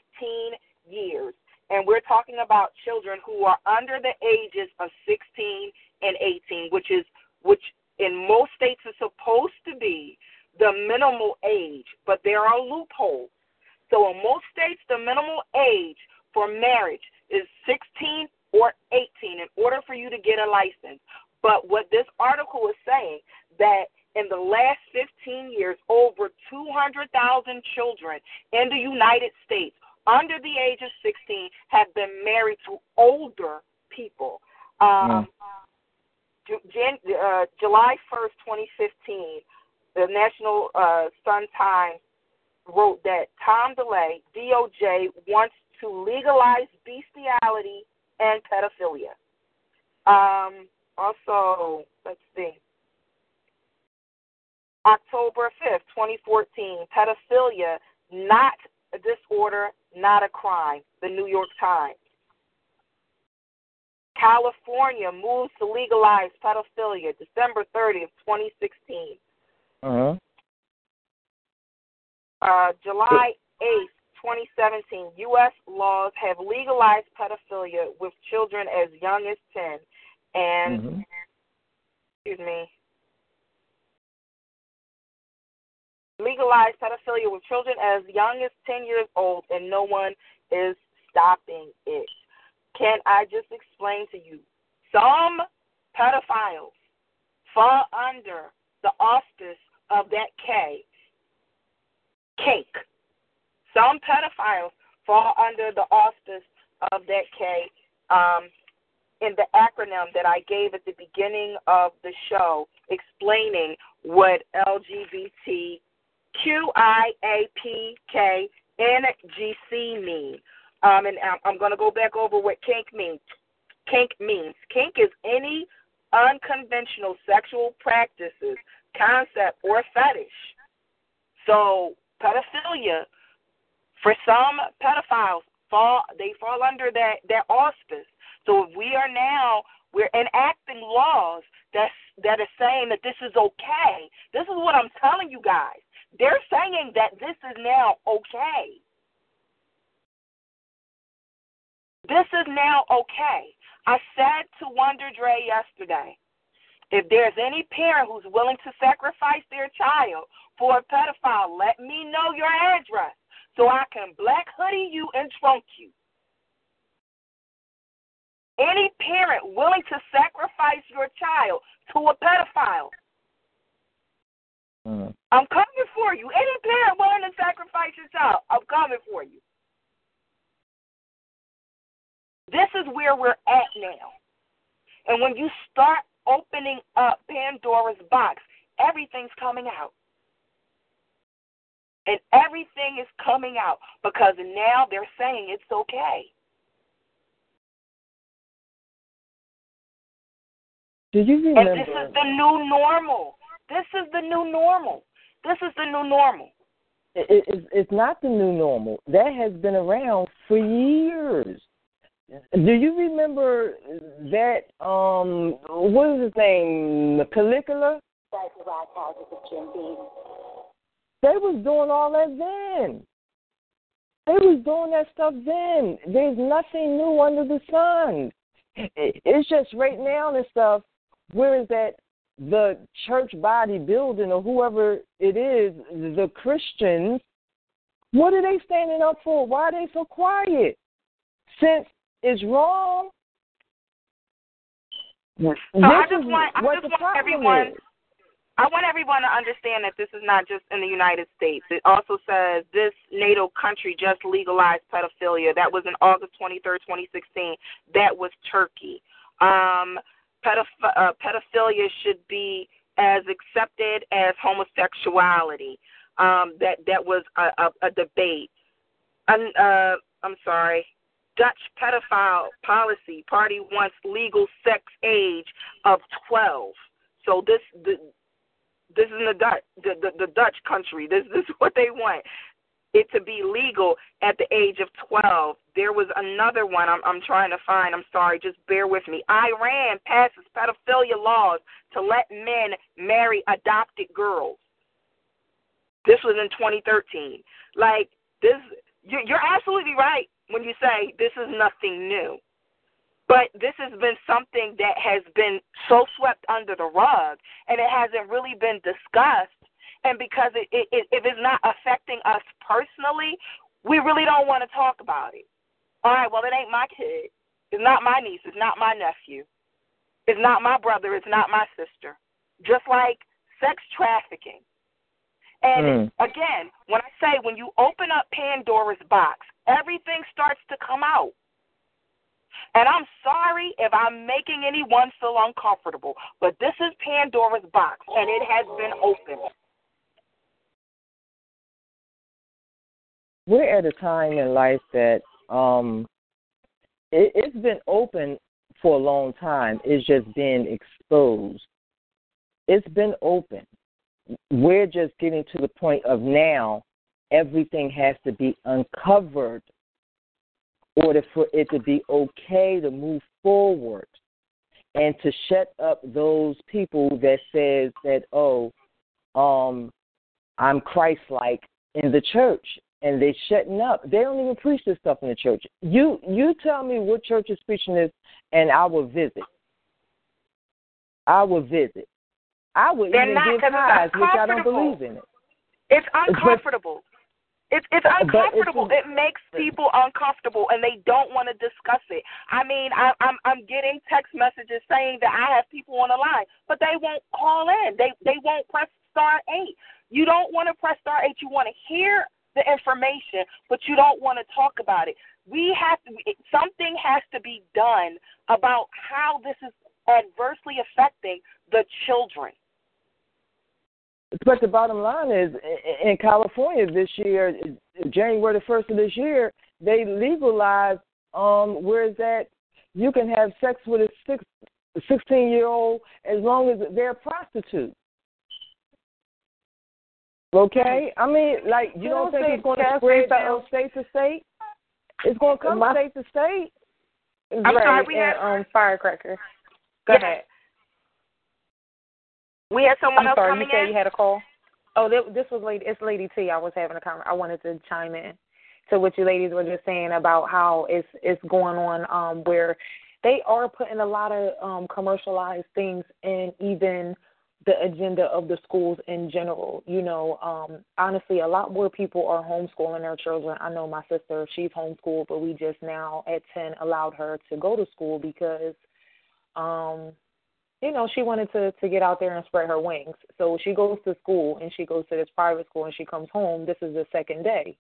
years. And we're talking about children who are under the ages of 16 and 18, which is which in most states is supposed to be the minimal age, but there are loopholes. So in most states, the minimal age for marriage is 16 or 18 in order for you to get a license. But what this article is saying that in the last 15 years, over 200,000 children in the United States under the age of 16 have been married to older people. Um, Jan- uh, July 1st, 2015, the National uh, Sun Times wrote that Tom DeLay, DOJ, wants to legalize bestiality and pedophilia. Um, also, let's see. October 5th, 2014, pedophilia, not a disorder, not a crime. The New York Times. California moves to legalize pedophilia, December 30th, 2016. Uh-huh. Uh, July 8th, 2017, U.S. laws have legalized pedophilia with children as young as 10. And, Mhm. excuse me, legalized pedophilia with children as young as 10 years old, and no one is stopping it. Can I just explain to you? Some pedophiles fall under the auspice of that K, cake. Some pedophiles fall under the auspice of that K um, in the acronym that I gave at the beginning of the show, explaining what LGBTQIAPKNGC mean. Um, and I'm- going to go back over what kink means. Kink means kink is any unconventional sexual practices, concept, or fetish. So pedophilia, for some pedophiles, fall they fall under that that auspice. So if we are now we're enacting laws that that are saying that this is okay. This is what I'm telling you guys. They're saying that this is now okay. This is now okay. I said to Wonder Dre yesterday, if there's any parent who's willing to sacrifice their child for a pedophile, let me know your address so I can black hoodie you and trunk you. Any parent willing to sacrifice your child to a pedophile, Mm. I'm coming for you. Any parent willing to sacrifice your child, I'm coming for you. This is where we're at now. And when you start opening up Pandora's box, everything's coming out. And everything is coming out because now they're saying it's okay. Do you remember? And this is the new normal. This is the new normal. This is the new normal. It, it, it's, not the new normal. That has been around for years. Do you remember that? Um, what is his name? Caligula. They was doing all that then. They was doing that stuff then. There's nothing new under the sun. It's just right now and stuff. Where is that? The church body building or whoever it is, the Christians. What are they standing up for? Why are they so quiet? Since it's wrong. So I just want, I just want everyone. Is. I want everyone to understand that this is not just in the United States. It also says this NATO country just legalized pedophilia. That was in August 23rd, 2016. That was Turkey. Um, pedoph- uh, pedophilia should be as accepted as homosexuality. Um, that that was a, a, a debate. Um, uh, I'm sorry. Dutch pedophile policy party wants legal sex age of 12. So this the, this is the Dutch the, the, the Dutch country. This, this is *laughs* what they want it to be legal at the age of 12. There was another one I'm, I'm trying to find. I'm sorry, just bear with me. Iran passes pedophilia laws to let men marry adopted girls. This was in 2013. Like this, you're absolutely right when you say this is nothing new. But this has been something that has been so swept under the rug, and it hasn't really been discussed. And because it, it, it, if it's not affecting us personally, we really don't want to talk about it. All right, well, it ain't my kid. It's not my niece. It's not my nephew. It's not my brother. It's not my sister. Just like sex trafficking. And Mm. again, when I say when you open up Pandora's box, everything starts to come out. And I'm sorry if I'm making anyone feel uncomfortable, but this is Pandora's box, and it has been opened. We're at a time in life that um it, it's been open for a long time. It's just been exposed. It's been open. We're just getting to the point of now everything has to be uncovered in order for it to be okay to move forward and to shut up those people that says that oh um I'm Christ like in the church and they shutting up. They don't even preach this stuff in the church. You you tell me what church is preaching this, and I will visit. I will visit. I would They're even not, give tithes, which I don't believe in it. It's *laughs* uncomfortable. It's it's But it's- uncomfortable. it makes people uncomfortable, and they don't want to discuss it. I mean, I, I'm I'm getting text messages saying that I have people on the line, but they won't call in. They they won't press star eight. You don't want to press star eight. You want to hear the information, but you don't want to talk about it. We have to. Something has to be done about how this is adversely affecting the children. But the bottom line is, in California this year, January the first of this year, they legalized um where that you can have sex with a six, 16 year old as long as they're a prostitute. Okay, I mean, like you, don't don't think it's going to spread down state to state? It's going to come My- state to state. I'm right, sorry, we and, had- um firecracker. Go Yes. ahead. We had someone I'm else sorry, coming you said in. you had a call. Oh, this was lady. It's Lady T. I was having a conversation. I wanted to chime in to what you ladies were just saying about how it's it's going on um where they are putting a lot of um commercialized things in even the agenda of the schools in general. You know, um honestly a lot more people are homeschooling their children. I know my sister, she's homeschooled, but we just now at 10 allowed her to go to school because um you know, she wanted to to get out there and spread her wings. So she goes to school and she goes to this private school and she comes home. This is the second day.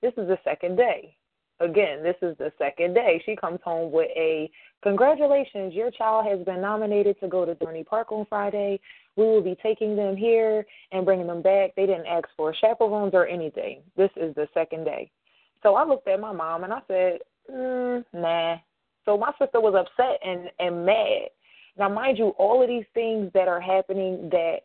This is the second day. Again, this is the second day. She comes home with a congratulations, your child has been nominated to go to Dorney Park on Friday. We will be taking them here and bringing them back. They didn't ask for chaperones or anything. This is the second day. So I looked at my mom and I said, mm, nah. So my sister was upset and and mad Now, mind you, all of these things that are happening that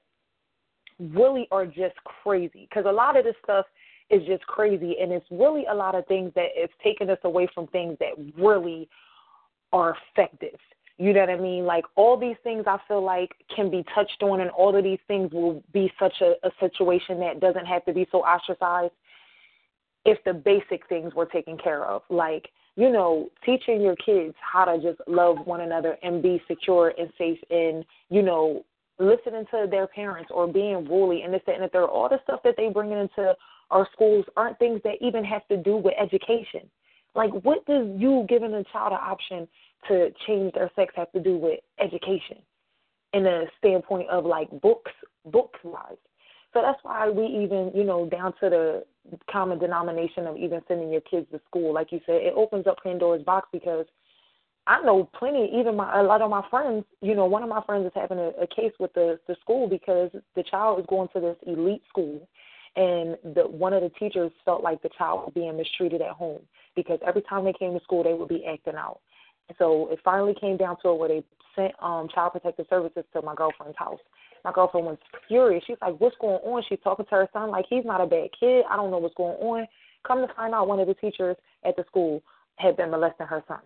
really are just crazy because a lot of this stuff is just crazy and it's really a lot of things that it's taken us away from things that really are effective. You know what I mean? Like all these things I feel like can be touched on and all of these things will be such a, a situation that doesn't have to be so ostracized if the basic things were taken care of. Like, you know, teaching your kids how to just love one another and be secure and safe in, you know, listening to their parents or being bullied and this, that, and third. All the stuff that they bring into our schools aren't things that even have to do with education. Like, what does you giving a child an option to change their sex have to do with education in the standpoint of like books, books wise? So that's why we even, you know, down to the common denomination of even sending your kids to school. Like you said, it opens up Pandora's box because I know plenty, even my a lot of my friends, you know, one of my friends is having a, a case with the the school because the child is going to this elite school and the one of the teachers felt like the child was being mistreated at home because every time they came to school they would be acting out. So it finally came down to it where they sent um child protective services to my girlfriend's house. My girlfriend was furious. She's like, What's going on? She's talking to her son like he's not a bad kid. I don't know what's going on. Come to find out one of the teachers at the school had been molesting her son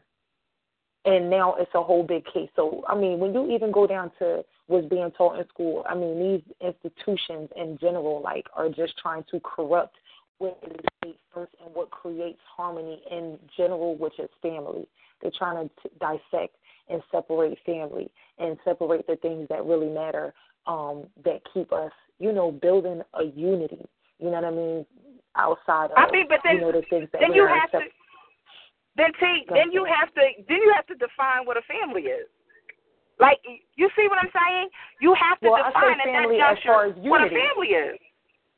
and now it's a whole big case. So, I mean, when you even go down to what's being taught in school, I mean, these institutions in general, like, are just trying to corrupt what is first and what creates harmony in general, which is family. They're trying to t- dissect and separate family and separate the things that really matter, um, that keep us, you know, building a unity. You know what I mean? Outside of, I mean, but then, you know, the things that then you have to then see, then you have to then you have to define what a family is. Like you see what I'm saying? You have to Well, I define say at that family as juncture far as what a family is.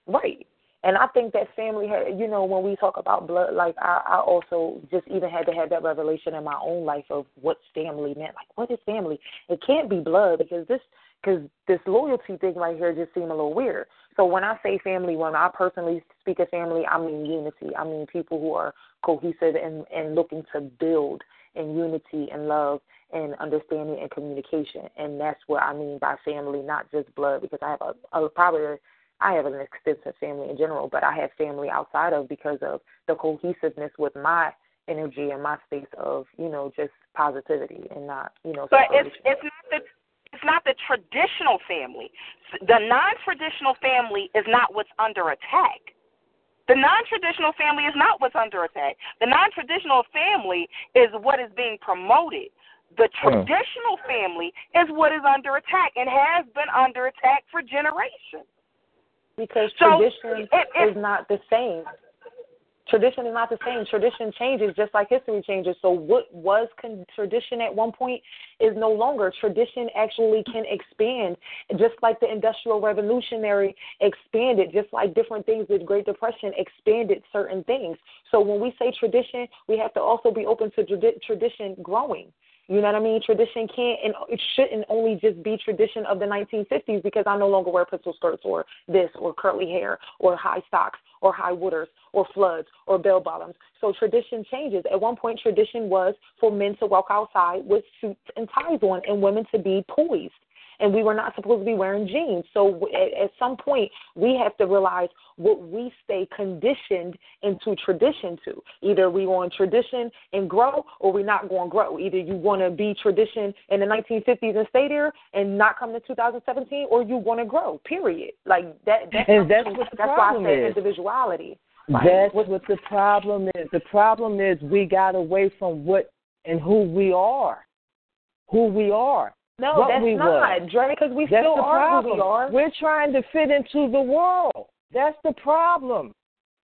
Right. And I think that family had, you know, when we talk about blood, like I, I also just even had to have that revelation in my own life of what family meant. Like, what is family? It can't be blood because this, because this loyalty thing right here just seemed a little weird. So when I say family, when I personally speak of family, I mean unity. I mean people who are cohesive and and looking to build in unity and love and understanding and communication. And that's what I mean by family, not just blood, because I have a, a probably a, I have an extensive family in general, but I have family outside of because of the cohesiveness with my energy and my space of you know just positivity and not you know. But it's it's not the it's not the traditional family. The non-traditional family is not what's under attack. The non-traditional family is not what's under attack. The non-traditional family is what is being promoted. The hmm. traditional family is what is under attack and has been under attack for generations. because So, tradition it- it- is not the same. Tradition is not the same. Tradition changes just like history changes. So what was con- tradition at one point is no longer. Tradition actually can expand, just like the Industrial Revolutionary expanded, just like different things. The Great Depression expanded certain things. So when we say tradition, we have to also be open to tradi- tradition growing. You know what I mean? Tradition can't and it shouldn't only just be tradition of the 1950s because I no longer wear pistol skirts or this or curly hair or high socks or high wooders or floods or bell bottoms. So tradition changes. At one point, tradition was for men to walk outside with suits and ties on and women to be poised. And we were not supposed to be wearing jeans. So at, at some point, we have to realize what we stay conditioned into tradition to. Either we want tradition and grow, or we're not going to grow. Either you want to be tradition in the 1950s and stay there and not come to 2017, or you want to grow. Period. Like that. That's, And that's what the that's problem why I said is. individuality. That's what the problem is. The problem is we got away from what and who we are. Who we are. No, what that's we not, were. Dre, because we That's still the are problem. who we are. We're trying to fit into the world. That's the problem.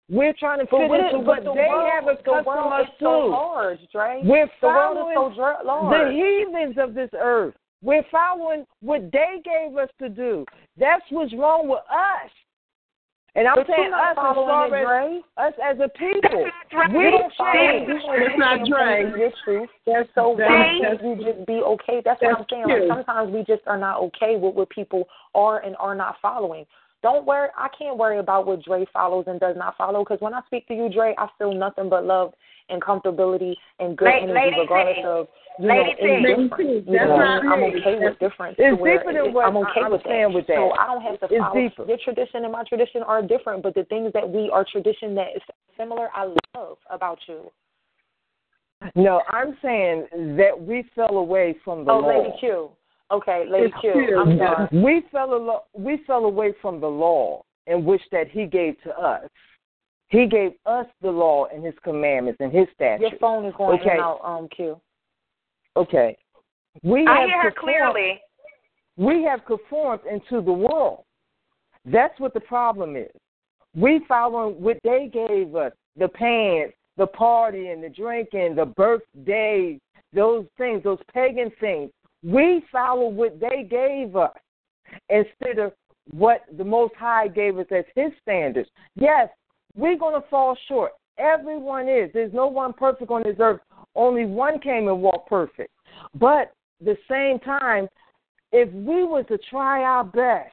We're trying to But fit into what the they world- have the accustomed world us is so to. large, Dre. We're The world is so large. the heathens of this earth. We're following what they gave us to do. That's what's wrong with us. And I'm But saying us as following far as us as a people. We don't follow it. change. You don't stand on Your truth. so why can't you just be okay? That's what I'm saying. true. Like sometimes we just are not okay with what people are and are not following. Don't worry. I can't worry about what Dre follows and does not follow because when I speak to you, Dre, I feel nothing but love and comfortability and good Lady- energy, regardless T. of you Lady know T. any difference. You know, I'm okay with difference. It's where deeper than what I'm okay I with understand that. with that. So I don't have to It's follow deeper. your tradition and my tradition are different, but the things that we are tradition that is similar, I love about you. No, I'm saying that we fell away from the law. oh, law. Lady Q. Okay, Lady It's Q. true. I'm sorry. We fell alo- we fell away from the law in which that he gave to us. He gave us the law and his commandments and his statutes. Your phone is going okay. in and out, um, Q. Okay. We I have hear her clearly. We have conformed into the world. That's what the problem is. We follow what they gave us, the pants, the partying, the drinking, the birthdays, those things, those pagan things. We follow what they gave us instead of what the Most High gave us as His standards. Yes, we're going to fall short. Everyone is. There's no one perfect on this earth. Only one came and walked perfect. But the same time, if we were to try our best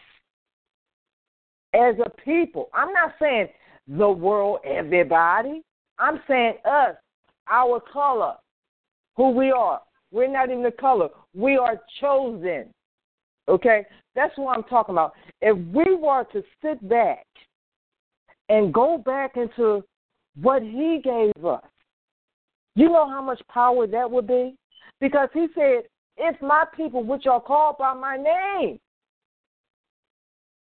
as a people, I'm not saying the world, everybody. I'm saying us, our color, who we are. We're not even the color. We are chosen. Okay? That's what I'm talking about. If we were to sit back and go back into what he gave us, you know how much power that would be? Because he said, If my people, which are called by my name,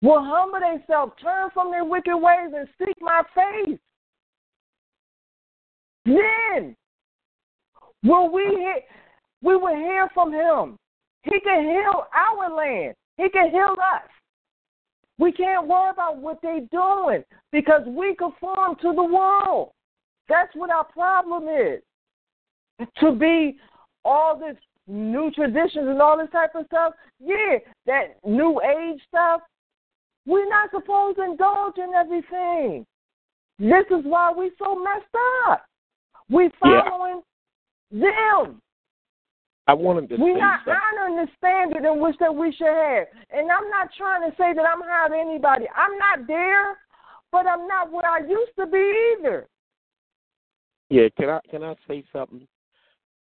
will humble themselves, turn from their wicked ways, and seek my face, then will we hear, we will hear from him. He can heal our land. He can heal us. We can't worry about what they're doing because we conform to the world. That's what our problem is. To be all this new traditions and all this type of stuff, yeah, that new age stuff, we're not supposed to indulge in everything. This is why we're so messed up. We're following them. I wanted to We're say not something. honoring the standard in which that we should have. And I'm not trying to say that I'm higher than anybody. I'm not there, but I'm not where I used to be either. Yeah, can I can I say something?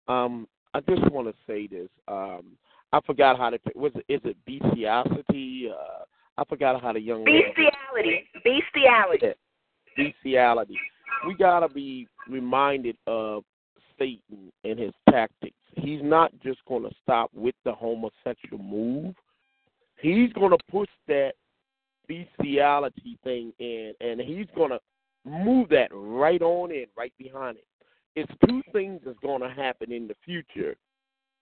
Um, I just want to say this. Um, I forgot how to. Was it is it bestiality? Uh, I forgot how the young lady. Bestiality. Bestiality. bestiality. We gotta be reminded of Satan and his tactics. He's not just gonna stop with the homosexual move. He's gonna push that bestiality thing in, and he's gonna move that right on in, right behind it. It's two things that's gonna happen in the future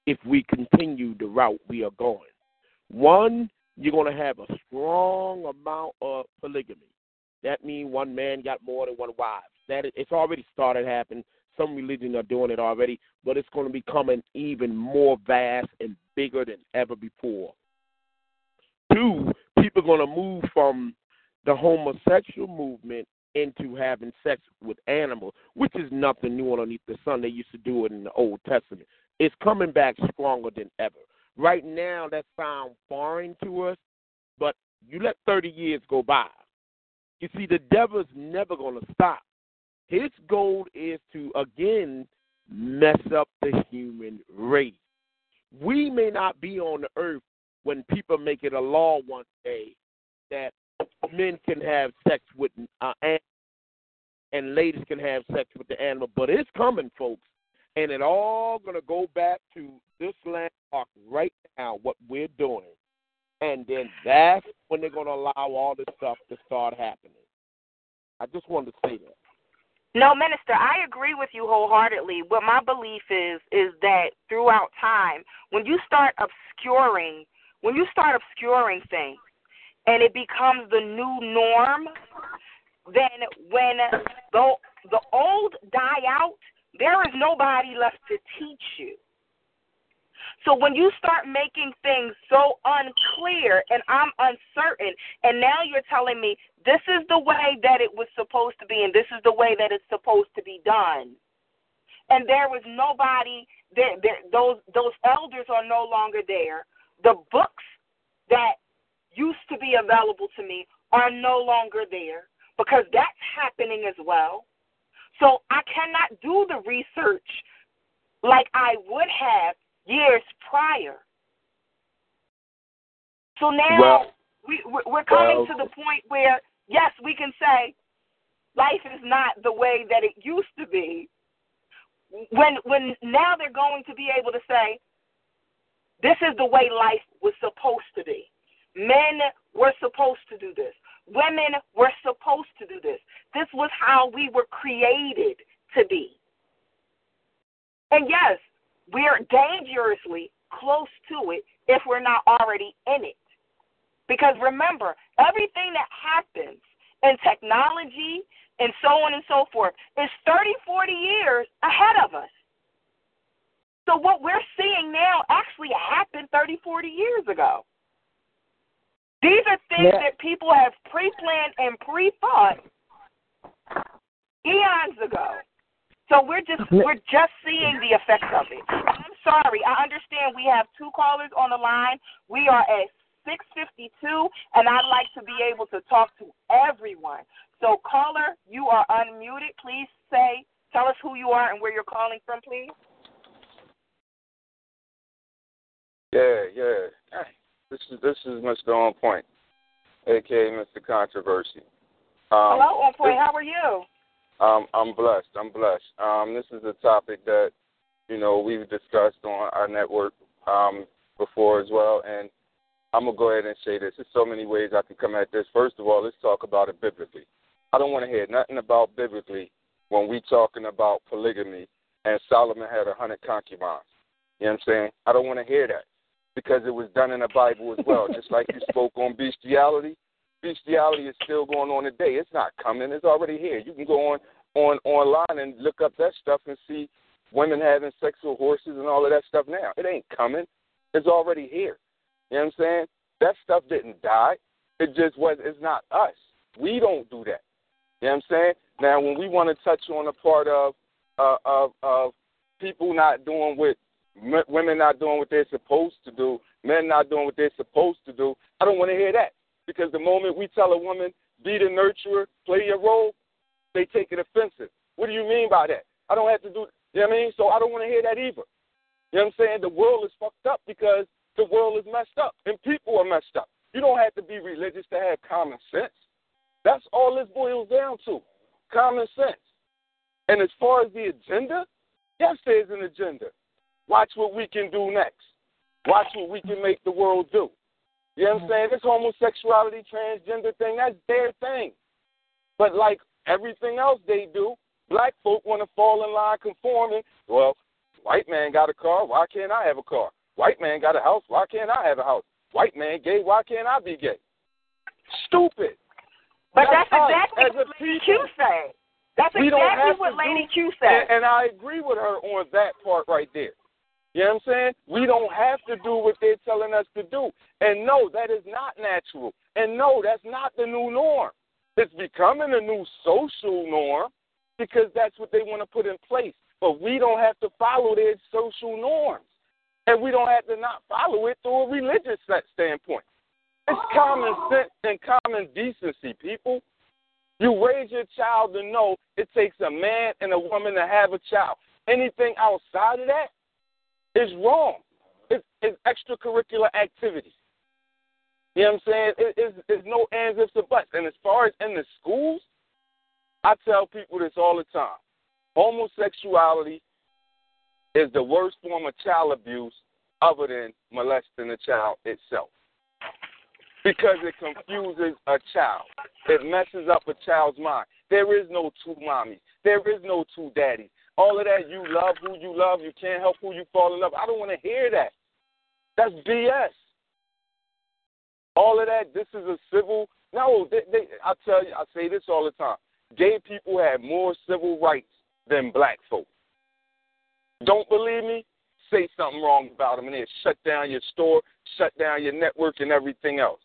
if we continue the route we are going. One, you're gonna have a strong amount of polygamy. That means one man got more than one wife. That is, it's already started happening. Some religions are doing it already, but it's going to become an even more vast and bigger than ever before. Two, people are going to move from the homosexual movement into having sex with animals, which is nothing new underneath the sun. They used to do it in the Old Testament. It's coming back stronger than ever. Right now, that sounds foreign to us, but you let 30 years go by. You see, the devil's never going to stop. His goal is to, again, mess up the human race. We may not be on the earth when people make it a law one day that men can have sex with uh, animals and ladies can have sex with the animal, but it's coming, folks, and it all to go back to this landmark right now, what we're doing, and then that's when they're to allow all this stuff to start happening. I just wanted to say that. No, minister, I agree with you wholeheartedly. What my belief is is that throughout time, when you start obscuring, when you start obscuring things, and it becomes the new norm, then when the the old die out, there is nobody left to teach you. So when you start making things so unclear and I'm uncertain, and now you're telling me this is the way that it was supposed to be and this is the way that it's supposed to be done. And there was nobody there, there those those elders are no longer there. The books that used to be available to me are no longer there because that's happening as well. So I cannot do the research like I would have years prior. So now Well- we we're coming well- to the point where yes, we can say life is not the way that it used to be. When when now they're going to be able to say this is the way life was supposed to be. Men were supposed to do this. Women were supposed to do this. This was how we were created to be. And yes, we're dangerously close to it if we're not already in it. Because remember, everything that happens in technology and so on and so forth is 30, 40 years ahead of us. So what we're seeing now actually happened 30, 40 years ago. These are things Yeah. that people have pre-planned and pre-thought eons ago. So we're just we're just seeing the effects of it. I'm sorry. I understand we have two callers on the line. We are at 652, and I'd like to be able to talk to everyone. So caller, you are unmuted. Please say, tell us who you are and where you're calling from, please. Yeah, yeah. This is this is Mr. On Point, aka Mr. Controversy. Um, Hello, on point. How are you? Um, I'm blessed. I'm blessed. Um, this is a topic that you know we've discussed on our network um, before as well, and I'm gonna go ahead and say this. There's so many ways I can come at this. First of all, let's talk about it biblically. I don't want to hear nothing about biblically when we talking about polygamy and Solomon had a hundred concubines. You know what I'm saying? I don't want to hear that because it was done in the Bible as well. Just like you *laughs* spoke on bestiality, bestiality is still going on today. It's not coming. It's already here. You can go on on online and look up that stuff and see women having sex with horses and all of that stuff now. It ain't coming. It's already here. You know what I'm saying? That stuff didn't die. It just was. It's not us. We don't do that. You know what I'm saying? Now, when we want to touch on the part of uh, of of people not doing what women not doing what they're supposed to do, men not doing what they're supposed to do, I don't want to hear that because the moment we tell a woman be the nurturer, play your role, they take it offensive. What do you mean by that? I don't have to do. You know what I mean? So I don't want to hear that either. You know what I'm saying? The world is fucked up because the world is messed up and people are messed up. You don't have to be religious to have common sense. That's all this boils down to. Common sense. And as far as the agenda, yes, there's an agenda. Watch what we can do next. Watch what we can make the world do. You know what I'm mm-hmm. saying? This homosexuality, transgender thing, that's their thing. But like everything else they do, black folk want to fall in line conforming. Well, white man got a car, why can't I have a car? White man got a house, why can't I have a house? White man gay, why can't I be gay? Stupid. But that's, us exactly what Lady. Q said. That's exactly what Lady do- Q said. And, and I agree with her on that part right there. You know what I'm saying? We don't have to do what they're telling us to do. And no, that is not natural. And no, that's not the new norm. It's becoming a new social norm because that's what they want to put in place. But we don't have to follow their social norms. And we don't have to not follow it through a religious standpoint. It's common sense and common decency, people. You raise your child to know it takes a man and a woman to have a child. Anything outside of that is wrong. It's, it's extracurricular activities. You know what I'm saying? It, it's, it's no ands, ifs, or buts. And as far as in the schools, I tell people this all the time. Homosexuality is the worst form of child abuse other than molesting the child itself. Because it confuses a child. It messes up a child's mind. There is no two mommies. There is no two daddies. All of that, you love who you love, you can't help who you fall in love. I don't want to hear that. That's BS. All of that, this is a civil. No, they, they, I tell you, I say this all the time. Gay people have more civil rights than black folk. Don't believe me? Say something wrong about them and then shut down your store, shut down your network, and everything else.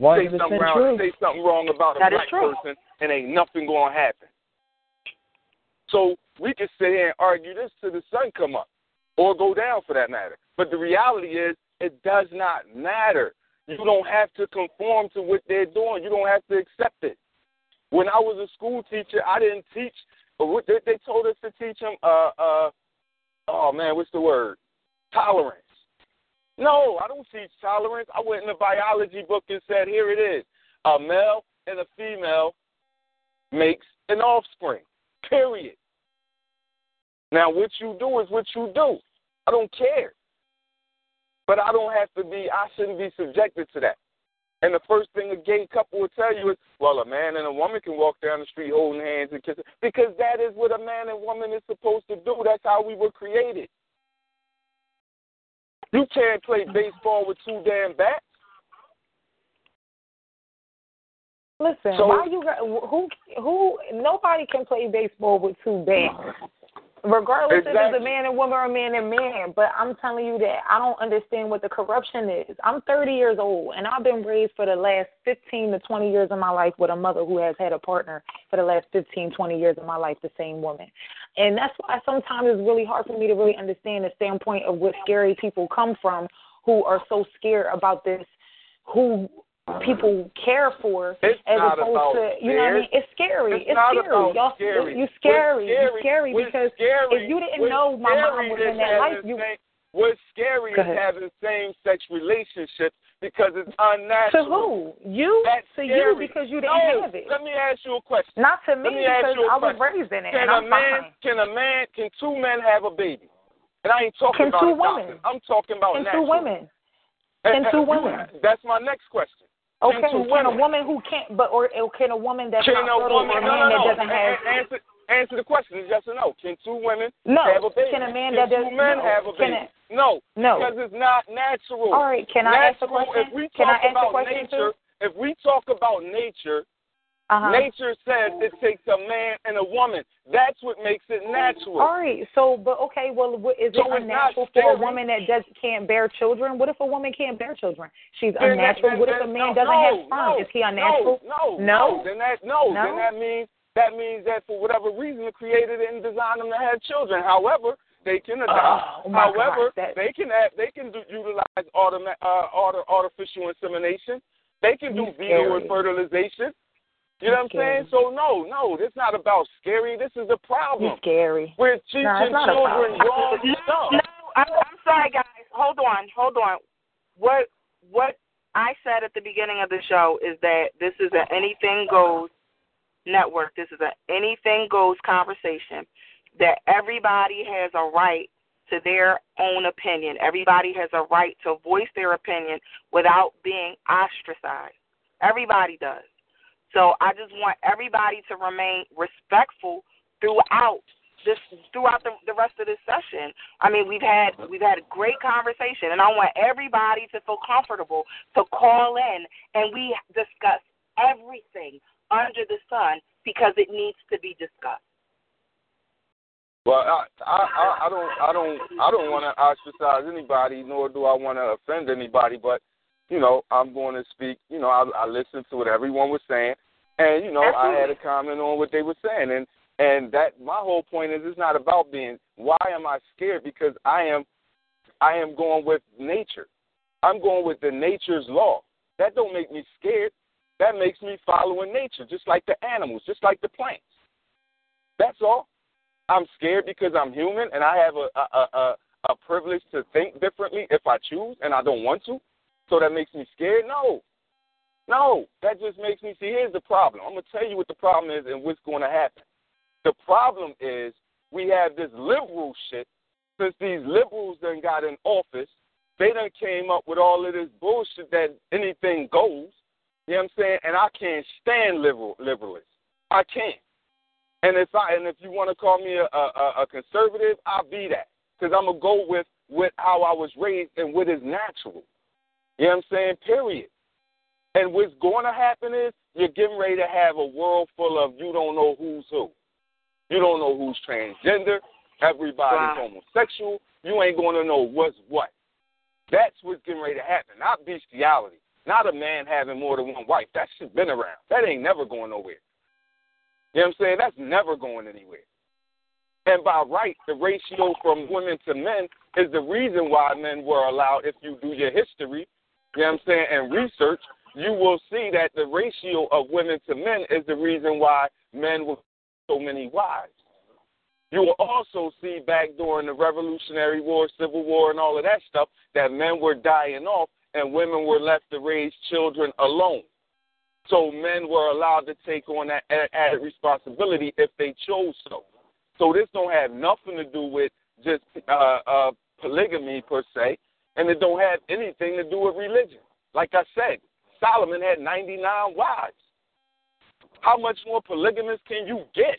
Say something, wrong, say something wrong about a That is black person, and ain't nothing going to happen. So we can sit here and argue this till the sun come up, or go down for that matter. But the reality is, it does not matter. You don't have to conform to what they're doing. You don't have to accept it. When I was a school teacher, I didn't teach. But what they, they told us to teach them. Uh, uh, oh man, what's the word? Tolerance. No, I don't teach tolerance. I went in the biology book and said, here it is: a male and a female makes an offspring. Period. Now, what you do is what you do. I don't care. But I don't have to be, I shouldn't be subjected to that. And the first thing a gay couple will tell you is, well, a man and a woman can walk down the street holding hands and kissing. Because that is what a man and woman is supposed to do. That's how we were created. You can't play baseball with two damn bats. Listen, So- why you got who who nobody can play baseball with two bats. Regardless if it's a man and woman or a man and man, but I'm telling you that I don't understand what the corruption is. I'm 30 years old and I've been raised for the last 15 to 20 years of my life with a mother who has had a partner for the last 15, 20 years of my life, the same woman. And that's why sometimes it's really hard for me to really understand the standpoint of what scary people come from who are so scared about this, who people care for It's as opposed to you know what I mean? It's scary. It's It's, scary. Y'all scary. you scary. What's You scary because scary, if you didn't what's know my mom was in that life, you same, What's scary is having same sex relationships because it's unnatural. to who? You That's to scary. you because you didn't no, have it. Let me ask you a question. Not to me because I was raised in it Can and a man fine. can a man can two men have a baby? And I ain't talking Can about two women? I'm talking about Can natural. two women? Can and two women? That's my next question. Okay, Can two a woman who can't but or, or can a woman that's Can not a woman? or a man no, no. that doesn't A- have a- answer, answer the question. Yes or no? Can two women No. have a baby? Can a man Can that does two men no. have a baby? it- no. No. Because it's not natural. All right, can I ask a question? If we Can I talk ask a about question, nature, too? if we talk about nature, Uh-huh. nature says it takes a man and a woman. That's what makes it natural. All right. So, but okay. Well, is So it unnatural for a woman that does can't bear children? What if a woman can't bear children? She's Then unnatural. that- what if a man no, doesn't no, have sperm? no, is he unnatural? No, no, No? Then that no, then that means that means that for whatever reason, they created it and designed them to have children. However, they can adopt. Oh, However, God, that- they can have, they can do, utilize automa- uh, auto, artificial insemination. They can do fetal scary. fertilization. You know what I'm scary. saying? So no, no, this not about scary. This is the problem. You scary. We're teaching No, a children problem. wrong stuff. No, I'm, I'm sorry, guys. Hold on, hold on. What what I said at the beginning of the show is that this is an anything goes network. This is an anything goes conversation. That everybody has a right to their own opinion. Everybody has a right to voice their opinion without being ostracized. Everybody does. So I just want everybody to remain respectful throughout this throughout the, the rest of this session. I mean, we've had we've had a great conversation, and I want everybody to feel comfortable to call in and we discuss everything under the sun because it needs to be discussed. Well, I, I, I, don't, I don't, I don't want to ostracize anybody, nor do I want to offend anybody. But you know, I'm going to speak. You know, I, I listened to what everyone was saying, and you know, I had a comment on what they were saying, and and that my whole point is, it's not about being. Why am I scared? Because I am, I am going with nature. I'm going with the nature's law. That don't make me scared. That makes me following nature, just like the animals, just like the plants. That's all. I'm scared because I'm human and I have a a, a a privilege to think differently if I choose and I don't want to. So that makes me scared? No. No. That just makes me see here's the problem. I'm gonna tell you what the problem is and what's gonna happen. The problem is we have this liberal shit. Since these liberals done got in office, they done came up with all of this bullshit that anything goes. You know what I'm saying? And I can't stand liberal liberalists. I can't. And if I and if you want to call me a, a, a conservative, I'll be that because I'm gonna go with with how I was raised and what is natural. You know what I'm saying? Period. And what's going to happen is you're getting ready to have a world full of you don't know who's who. You don't know who's transgender. Everybody's Wow. homosexual. You ain't going to know what's what. That's what's getting ready to happen. Not bestiality. Not a man having more than one wife. That shit been around. That ain't never going nowhere. You know what I'm saying? That's never going anywhere. And by right, the ratio from women to men is the reason why men were allowed, if you do your history, know what I'm saying, and research, you will see that the ratio of women to men is the reason why men with so many wives. You will also see back during the Revolutionary War, Civil War, and all of that stuff that men were dying off and women were left to raise children alone. So men were allowed to take on that added responsibility if they chose so. So this don't have nothing to do with just uh, uh, polygamy per se, and it don't have anything to do with religion. Like I said, Solomon had 99 wives. How much more polygamous can you get?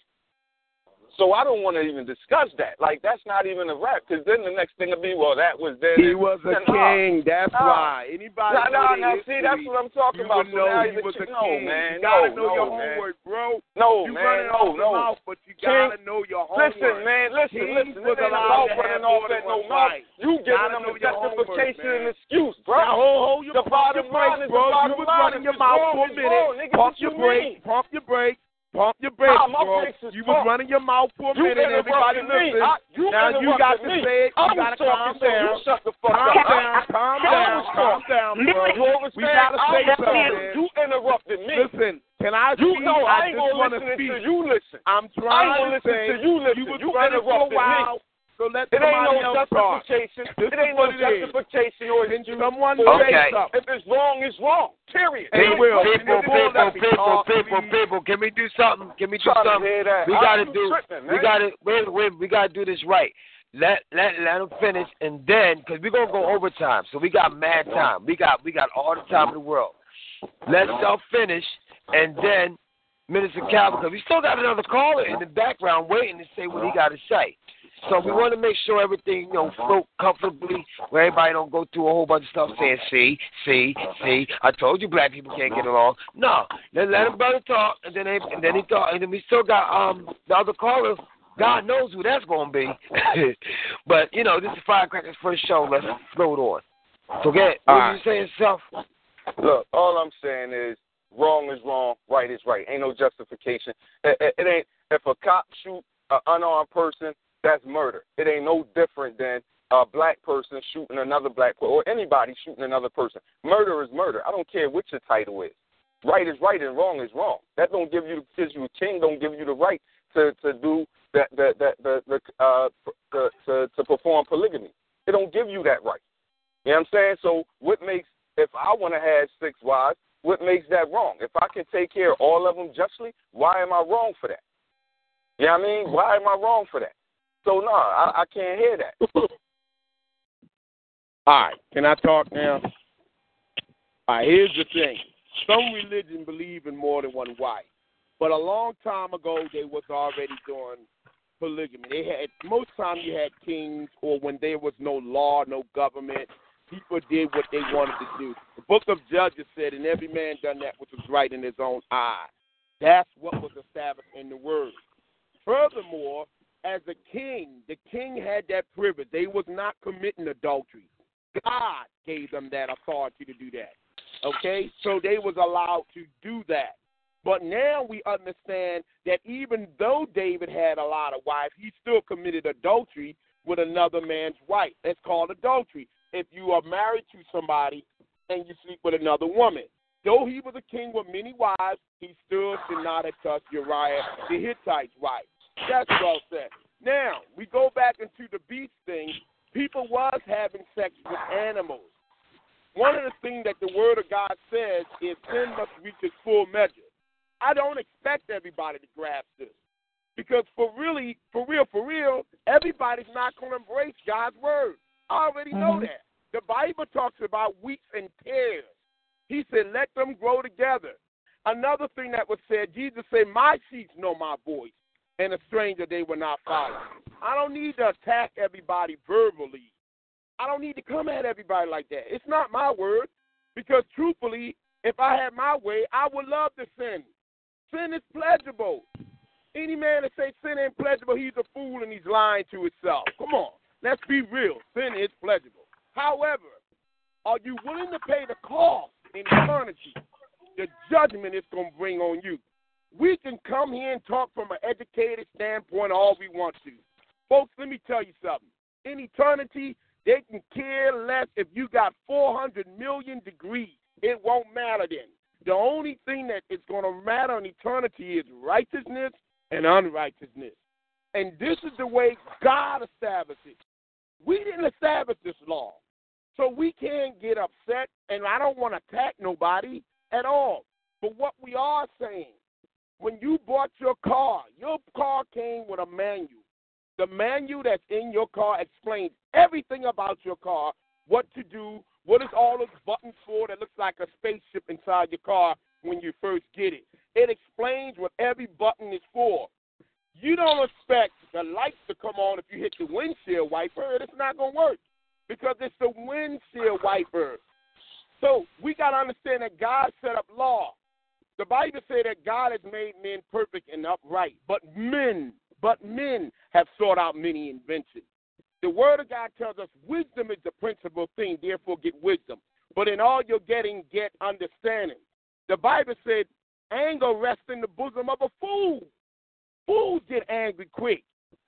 So I don't want to even discuss that. Like that's not even a rap, because then the next thing will be, well, that was then. He was a uh, king. that's no. why. Anybody? No, no, no. See, that's what I'm talking about. So he was a no, man. You gotta no, know no, your man. homework, bro. No, you man. running no, off no. the mouth, but you King, gotta know your homework. Listen, man. Listen, Kings listen. was It ain't about running off at no mouth. You giving them a justification and excuse, bro. Now, hold, hold your, the bottom line is bro. the bottom You was running your mouth for a minute. Pump your you brakes. Pump your brakes. Pump your brakes, Nah, bro. You was pumped. running your mouth for a You minute. Everybody interrupted me. listen. You now you got to me. say it. You I got to calm down. You shut the fuck calm up. down. Calm I down. Calm down, You bro. overstand. We gotta I say something. You interrupted me. Listen, can I You speak? know I ain't just gonna listen speak. until you listen. I'm I ain't trying gonna to listen say till you listen. you was You running for a interrupted me. While, so let It ain't no else talk. justification. This it is ain't no what it is. justification or Can excuse. someone for say something? If it's wrong, it's wrong. Period. Hey, It Will, ain't people, people, people, people, people, can we do something? Can we do Trying something? We gotta do. tripping, we gotta wait, wait. We gotta do this right. Let let let them finish, and then because we're gonna go overtime, so we got mad time. We got we got all the time in the world. Let them finish, and then Minister Calvin, because we still got another caller in the background waiting to say what he got to say. So we want to make sure everything, you know, flow comfortably, where everybody don't go through a whole bunch of stuff saying, "See, see, see." I told you black people can't get along. No, let let him brother talk, and then they, and then he talk, and then we still got um the other caller. God knows who that's gonna be. *laughs* but you know, this is Firecrackers' first show. Let's float on. So get what All you saying, self? Look, all I'm saying is wrong is wrong, right is right. Ain't no justification. It, it, it ain't if a cop shoot an unarmed person, that's murder. It ain't no different than a black person shooting another black person or anybody shooting another person. Murder is murder. I don't care what your title is. Right is right and wrong is wrong. That don't give you because you a king don't give you the right to to do that that that the the uh to, to to perform polygamy. It don't give you that right. You know what I'm saying? So what makes if I want to have six wives, what makes that wrong? If I can take care of all of them justly, why am I wrong for that? You know what I mean? Why am I wrong for that? So no, I, I can't hear that. *laughs* All right, can I talk now? All right, here's the thing. Some religion believe in more than one wife, but a long time ago they was already doing polygamy. They had most time you had kings, or when there was no law, no government, people did what they wanted to do. The Book of Judges said, "And every man done that which was right in his own eye." That's what was established in the Word. Furthermore, as a king, the king had that privilege. They was not committing adultery. God gave them that authority to do that. Okay? So they was allowed to do that. But now we understand that even though David had a lot of wives, he still committed adultery with another man's wife. That's called adultery. If you are married to somebody and you sleep with another woman. Though he was a king with many wives, he still should not have touched Uriah the Hittite's wife. That's well said. Now, we go back into the beast thing. People was having sex with animals. One of the things that the Word of God says is sin must reach its full measure. I don't expect everybody to grasp this. Because for really, for real, for real, everybody's not going to embrace God's Word. I already know Mhm. that. The Bible talks about weeks and tares. He said, let them grow together. Another thing that was said, Jesus said, My sheep know my voice, and a stranger they will not follow. I don't need to attack everybody verbally. I don't need to come at everybody like that. It's not my word. Because truthfully, if I had my way, I would love to sin. Sin is pleasurable. Any man that say sin ain't pleasurable, he's a fool and he's lying to himself. Come on. Let's be real. Sin is pleasurable. However, are you willing to pay the cost in eternity? The judgment it's going to bring on you. We can come here and talk from an educated standpoint all we want to. Folks, let me tell you something. In eternity, They can care less if you got 400 million degrees. It won't matter then. The only thing that is going to matter in eternity is righteousness and unrighteousness. And this is the way God established it. We didn't establish this law. So we can't get upset, and I don't want to attack nobody at all. But what we are saying, when you bought your car, your car came with a manual. The manual that's in your car explains everything about your car, what to do, what is all those buttons for that looks like a spaceship inside your car when you first get it. It explains what every button is for. You don't expect the lights to come on if you hit the windshield wiper. It's not going to work because it's the windshield wiper. So we got to understand that God set Bible says that God has made men perfect and upright, but men, but men have sought out many inventions. The Word of God tells us wisdom is the principal thing, therefore get wisdom. But in all you're getting, get understanding. The Bible said, anger rests in the bosom of a fool. Fools get angry quick,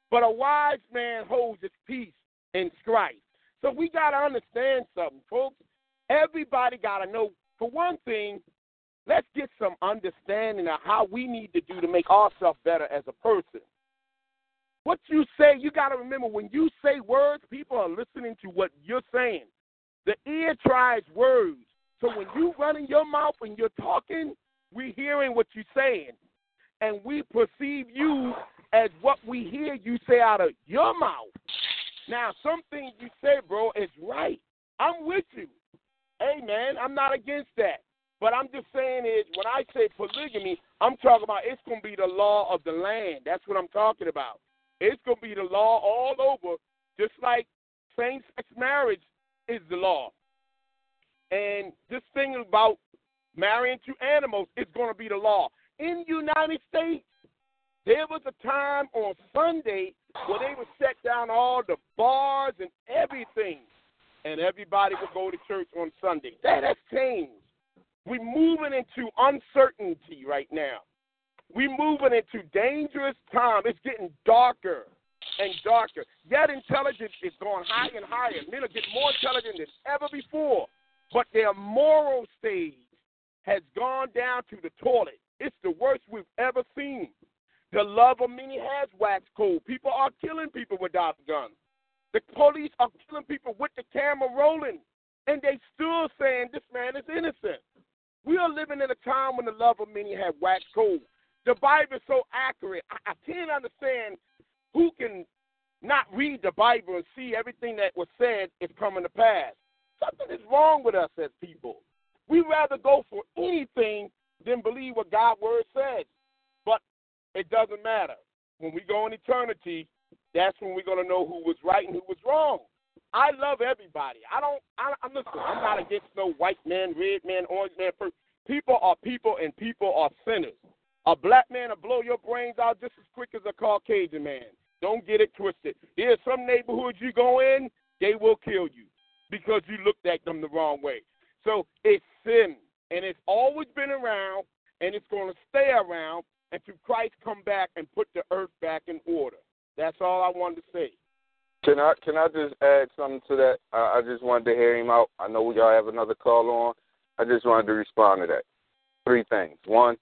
but a wise man holds his peace in strife. So we got to understand something, folks. Everybody got to know, for one thing, let's get some understanding of how we need to do to make ourselves better as a person. What you say, you got to remember when you say words, people are listening to what you're saying. The ear tries words. So when you run in your mouth and you're talking, we're hearing what you're saying. And we perceive you as what we hear you say out of your mouth. Now, something you say, bro, is right. I'm with you. Man, I'm not against that. But I'm just saying is when I say polygamy, I'm talking about it's going to be the law of the land. That's what I'm talking about. It's going to be the law all over, just like same sex marriage is the law. And this thing about marrying two animals is going to be the law. In the United States, there was a time on Sunday where they would shut down all the bars and everything, and everybody would go to church on Sunday. That has changed. We're moving into uncertainty right now. We're moving into dangerous time. It's getting darker and darker. Yet intelligence is going higher and higher. Men are getting more intelligent than ever before. But their moral stage has gone down to the toilet. It's the worst we've ever seen. The love of many has waxed cold. People are killing people without guns. The police are killing people with the camera rolling. And they still saying this man is innocent. We are living in a time when the love of many have waxed cold. The Bible is so accurate. I, I can't understand who can not read the Bible and see everything that was said is coming to pass. Something is wrong with us as people. We rather go for anything than believe what God's word says. But it doesn't matter. When we go in eternity, that's when we're going to know who was right and who was wrong. I love everybody. I don't. I, I'm listen. I'm not against no white man, red man, orange man. People are people, and people are sinners. A black man will blow your brains out just as quick as a Caucasian man. Don't get it twisted. There's some neighborhoods you go in, they will kill you because you looked at them the wrong way. So it's sin, and it's always been around, and it's going to stay around until Christ come back and put the earth back in order. That's all I wanted to say. Can I can I just add something to that? I, I just wanted to hear him out. I know y'all have another call on. I just wanted to respond to that. Three things. One,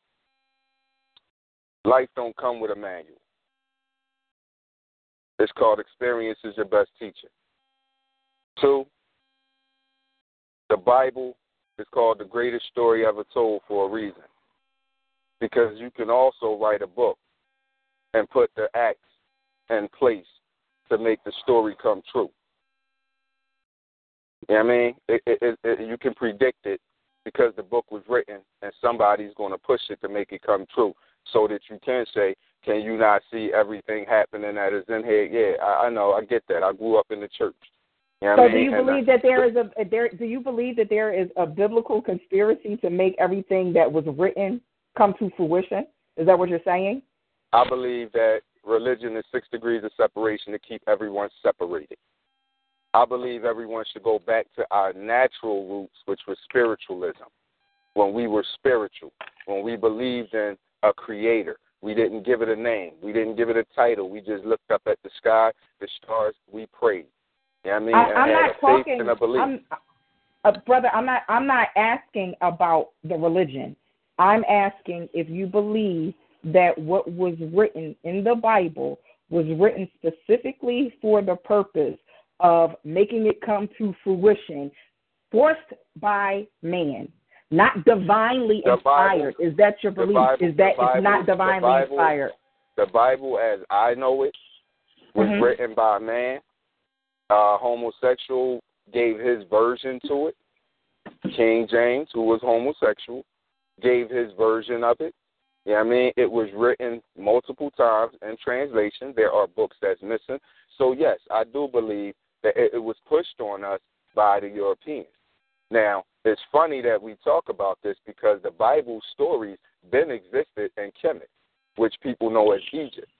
life don't come with a manual. It's called experience is your best teacher. Two, the Bible is called the greatest story ever told for a reason. Because you can also write a book and put the acts in place to make the story come true. You know what I mean? It, it, it, you can predict it because the book was written and somebody's going to push it to make it come true so that you can say, can you not see everything happening that is in here? Yeah, I, I know. I get that. I grew up in the church. You know so I mean? do you And believe I- that there is a there do you believe that there is a biblical conspiracy to make everything that was written come to fruition? Is that what you're saying? I believe that religion is six degrees of separation to keep everyone separated. I believe everyone should go back to our natural roots, which was spiritualism. When we were spiritual, when we believed in a creator, we didn't give it a name, we didn't give it a title. We just looked up at the sky, the stars, we prayed. You know what I mean? I, and I'm not talking, and a belief. I'm, uh, brother. I'm not. I'm not asking about the religion. I'm asking if you believe that what was written in the Bible was written specifically for the purpose of making it come to fruition, forced by man, not divinely The inspired. Bible- Is that your belief? Bible- Is that the it's not Bible- divinely Bible- inspired? The Bible, as I know it, was Mhm. written by a man. Uh, homosexual gave his version to it. King James, who was homosexual, gave his version of it. You know I mean? It was written multiple times in translation. There are books that's missing. So, yes, I do believe that it, it was pushed on us by the Europeans. Now, it's funny that we talk about this because the Bible stories then existed in Kemet, which people know as Egypt.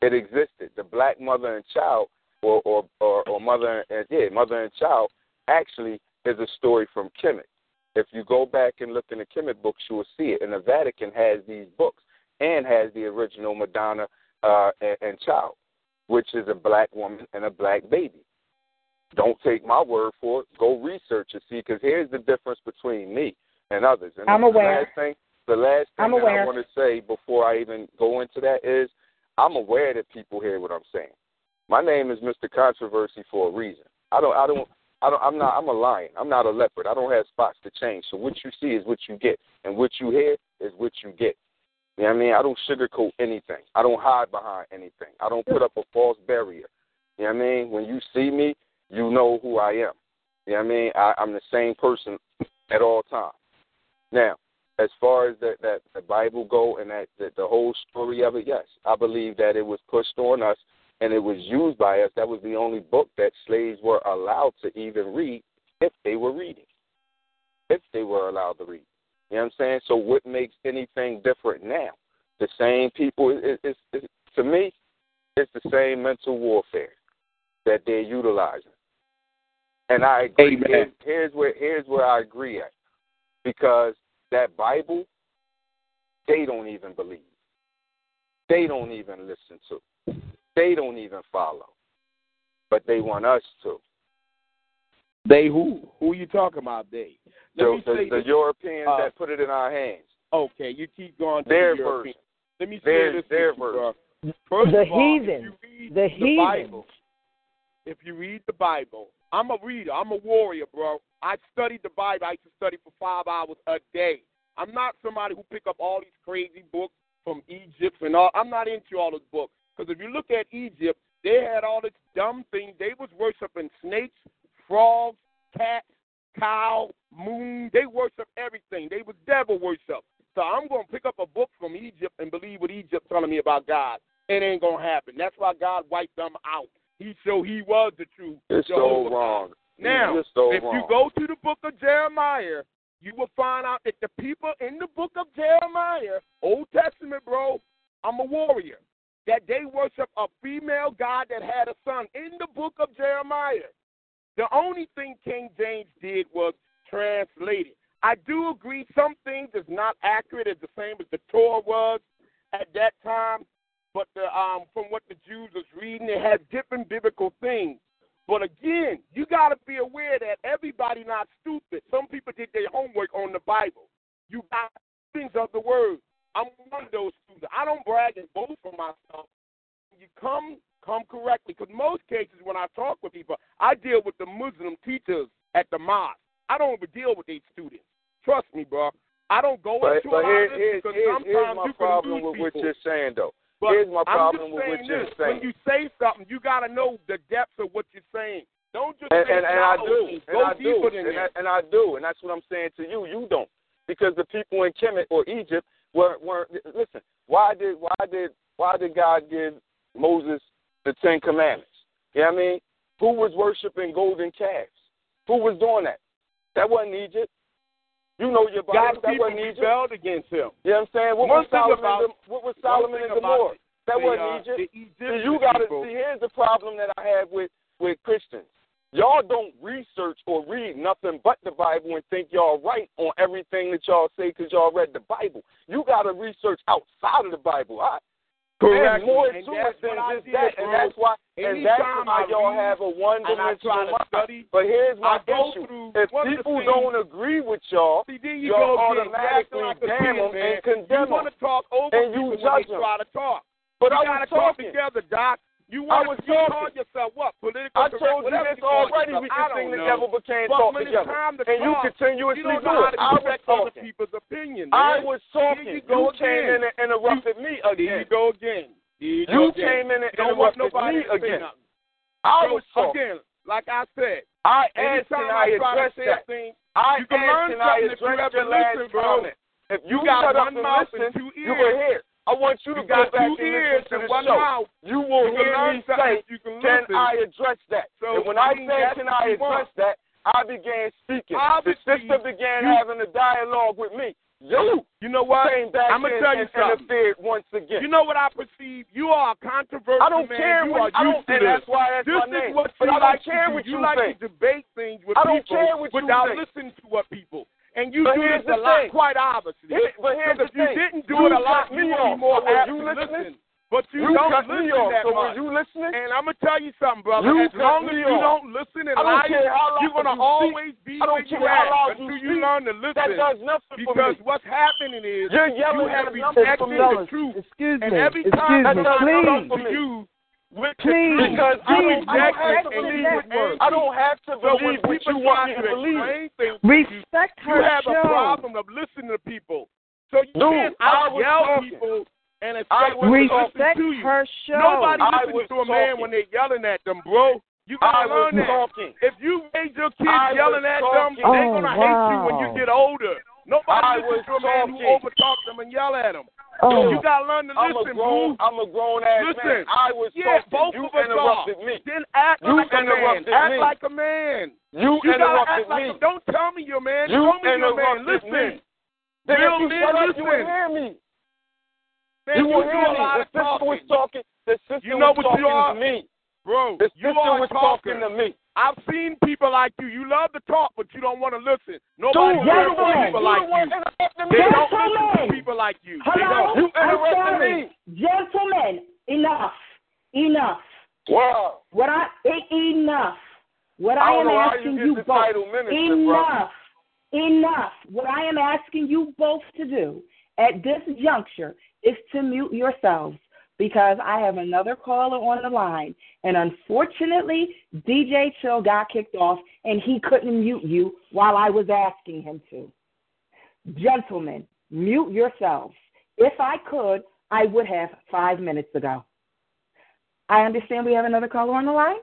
It existed. The black mother and child, or or or, or mother and yeah, mother and child, actually is a story from Kemet. If you go back and look in the Kemet books, you will see it. And the Vatican has these books and has the original Madonna uh, and, and child, which is a black woman and a black baby. Don't take my word for it. Go research and See, because here's the difference between me and others. And I'm aware. last thing, the last thing I'm that aware. I want to say before I even go into that is, I'm aware that people hear what I'm saying. My name is Mr. Controversy for a reason. I don't. I don't. I don't. I'm not. I'm a lion. I'm not a leopard. I don't have spots to change. So what you see is what you get, and what you hear is what you get. You know what I mean? I don't sugarcoat anything. I don't hide behind anything. I don't put up a false barrier. You know what I mean? When you see me, you know who I am. You know what I mean? I, I'm the same person at all times. Now, as far as that that the Bible go and that, that the whole story of it, yes, I believe that it was pushed on us and it was used by us. That was the only book that slaves were allowed to even read if they were reading, if they were allowed to read. You know what I'm saying? So what makes anything different now? The same people. It, it, it, to me, it's the same mental warfare that they're utilizing. And I agree. Amen. Here's, here's where here's where I agree at, because that Bible, they don't even believe. They don't even listen to. They don't even follow. But they want us to. They who? Who you talking about? They. Let The, me the, say the. Europeans Uh, that put it in our hands. Okay, you keep going to Their the version. Let me say Their, this their with you, version. First the of all, heathen. if you read The the heathen. Bible, if you read the Bible, I'm a reader. I'm a warrior, bro. I studied the Bible. I used to study for five hours a day. I'm not somebody who pick up all these crazy books from Egypt and all. I'm not into all those books because if you look at Egypt, they had all this dumb thing. They was worshiping snakes, frogs, cats, cow, moon. They worship everything. They was devil worship. So I'm gonna pick up a book from Egypt and believe what Egypt telling me about God. It ain't gonna happen. That's why God wiped them out. He showed he was the truth. It's so Jehovah God. wrong. Now, so if wrong. you go to the book of Jeremiah, you will find out that the people in the book of Jeremiah, Old Testament, bro, I'm a warrior, that they worship a female god that had a son in the book of Jeremiah. The only thing King James did was translate it. I do agree some things is not accurate as the same as the Torah was at that time, but the, um, from what the Jews was reading, it has different biblical things. But again, you got to be aware that everybody not stupid. Some people did their homework on the Bible. You got things of the word. I'm one of those students. I don't brag and boast for myself. You come come correctly. Because most cases when I talk with people, I deal with the Muslim teachers at the mosque. I don't even deal with these students. Trust me, bro. I don't go But, into but a lot here, here, because here, sometimes here's my you problem with what you're saying, though. But here's my problem with what you're this. saying. When you say something, you got to know the depth of what you're saying. Don't just and, say and, and I do, things. and Go I deeper do, than and I, and I do, and that's what I'm saying to you. You don't, because the people in Kemet or Egypt were were listen. Why did why did why did God give Moses the Ten Commandments? You know what I mean? Who was worshiping golden calves? Who was doing that? That wasn't Egypt. You know your Bible. God's That people wasn't Egypt. rebelled against him. You know what I'm saying? What One was Solomon? about- and- what was Sodom and Gomorrah? That the, wasn't uh, Egypt. the Egyptian you got to see. Here's the problem that I have with with Christians. Y'all don't research or read nothing but the Bible and think y'all right on everything that y'all say because y'all read the Bible. You got to research outside of the Bible. I, Correct. There's more And to it than just did, that, and that's why Anytime and that's why y'all have a one-dimensional to mind. study, But here's my issue: through if one of the people don't agree with y'all, See, then you y'all go automatically like damn them and condemn them. to talk over And you judge them. try to talk. But you I gotta was talk together, Doc. You I want was to you call yourself what? Political I told you this you already. We I can sing know. together, but can't but talk together. Time to and you continuously you don't do it. I was talking. people's opinion. I man. was Here talking. you go came in and interrupted me Here again. you go again. You, You came in and interrupted me again. I was talking. like I said. I asked anytime and I addressed that. thing, I you can asked learn and I you addressed your last comment. If you, You got shut one mouth listen, and two you ears. will hear. I want you to You go back two and listen to and the show. mouth. You will You hear me say, you can can. I address that? So, and when I I, mean, said, that's can I address that, I began speaking. Obviously, the sister began you- having a dialogue with me. You, You know what? came back I'm gonna tell you something. interfered once again. You know what I perceive? You are a controversial I don't man. care you what are I used don't, to and this. that's why that's this my is name. what but you I don't like care what you you like think. to debate things with I don't people care what you without think. listening to what people. And you But do here's this a the lot, thing. quite obviously. Here- but here's Because if the you didn't do You it a lot, cut you me would be off. more So apt you to listening? listen. But you, You don't cut me listen off. that So much. you listening? And I'm gonna tell you something, brother. You as long as you off. don't listen and I don't lie, care how loud you're gonna you speak. always be I don't where care you how at loud until you you speak. learn to listen. That does nothing for because me. what's happening is You're yelling you have at nothing rejected the truth. Excuse And me. every Excuse time me. I come Please. to you with the Please. truth, Because I you don't, I don't reject have to believe leave what it empty. I don't have to believe what people you want me to to believe. explain things to you, Respect you her have a show. problem of listening to people. So you Dude, can't I out was yell talking. people and I expect was them to listen Respect to you. her show. Nobody I listens to a man when they're yelling at them, bro. You gotta I learn that. talking. If you raise your kids I yelling at talking. them, they're Oh, gonna hate you when you oh, get older. Nobody I listens was to a man who talking. overtalk them and yell at them. Oh. You gotta learn to I'm a listen, grown, boo. I'm a grown ass Listen. man. I was Yeah, talking. both you of us interrupted are. me. Then act You like a man. interrupted Act me. like a man. You, You interrupted act like me. a, don't tell me you're a man. You Show me you're a man. Listen. me. Then Real if you men, shut up, listen. you would hear me. Man, you you will hear me. lot The of sister talking. was talking. The sister You know was what you are? to me. Bro, The you are was a talking to me. I've seen people like you. You love to talk, but you don't want to listen. Nobody Dude, you're to people like you. They don't listen to people like you. Hello? You sorry. me. Gentlemen, enough. Enough. Wow. What I enough. What I I, am asking you you, both. minister, enough. Enough. What I am asking you both to do at this juncture is to mute yourselves because I have another caller on the line. And unfortunately, DJ Chill got kicked off and he couldn't mute you while I was asking him to. Gentlemen, mute yourselves. If I could, I would have five minutes ago. I understand we have another caller on the line.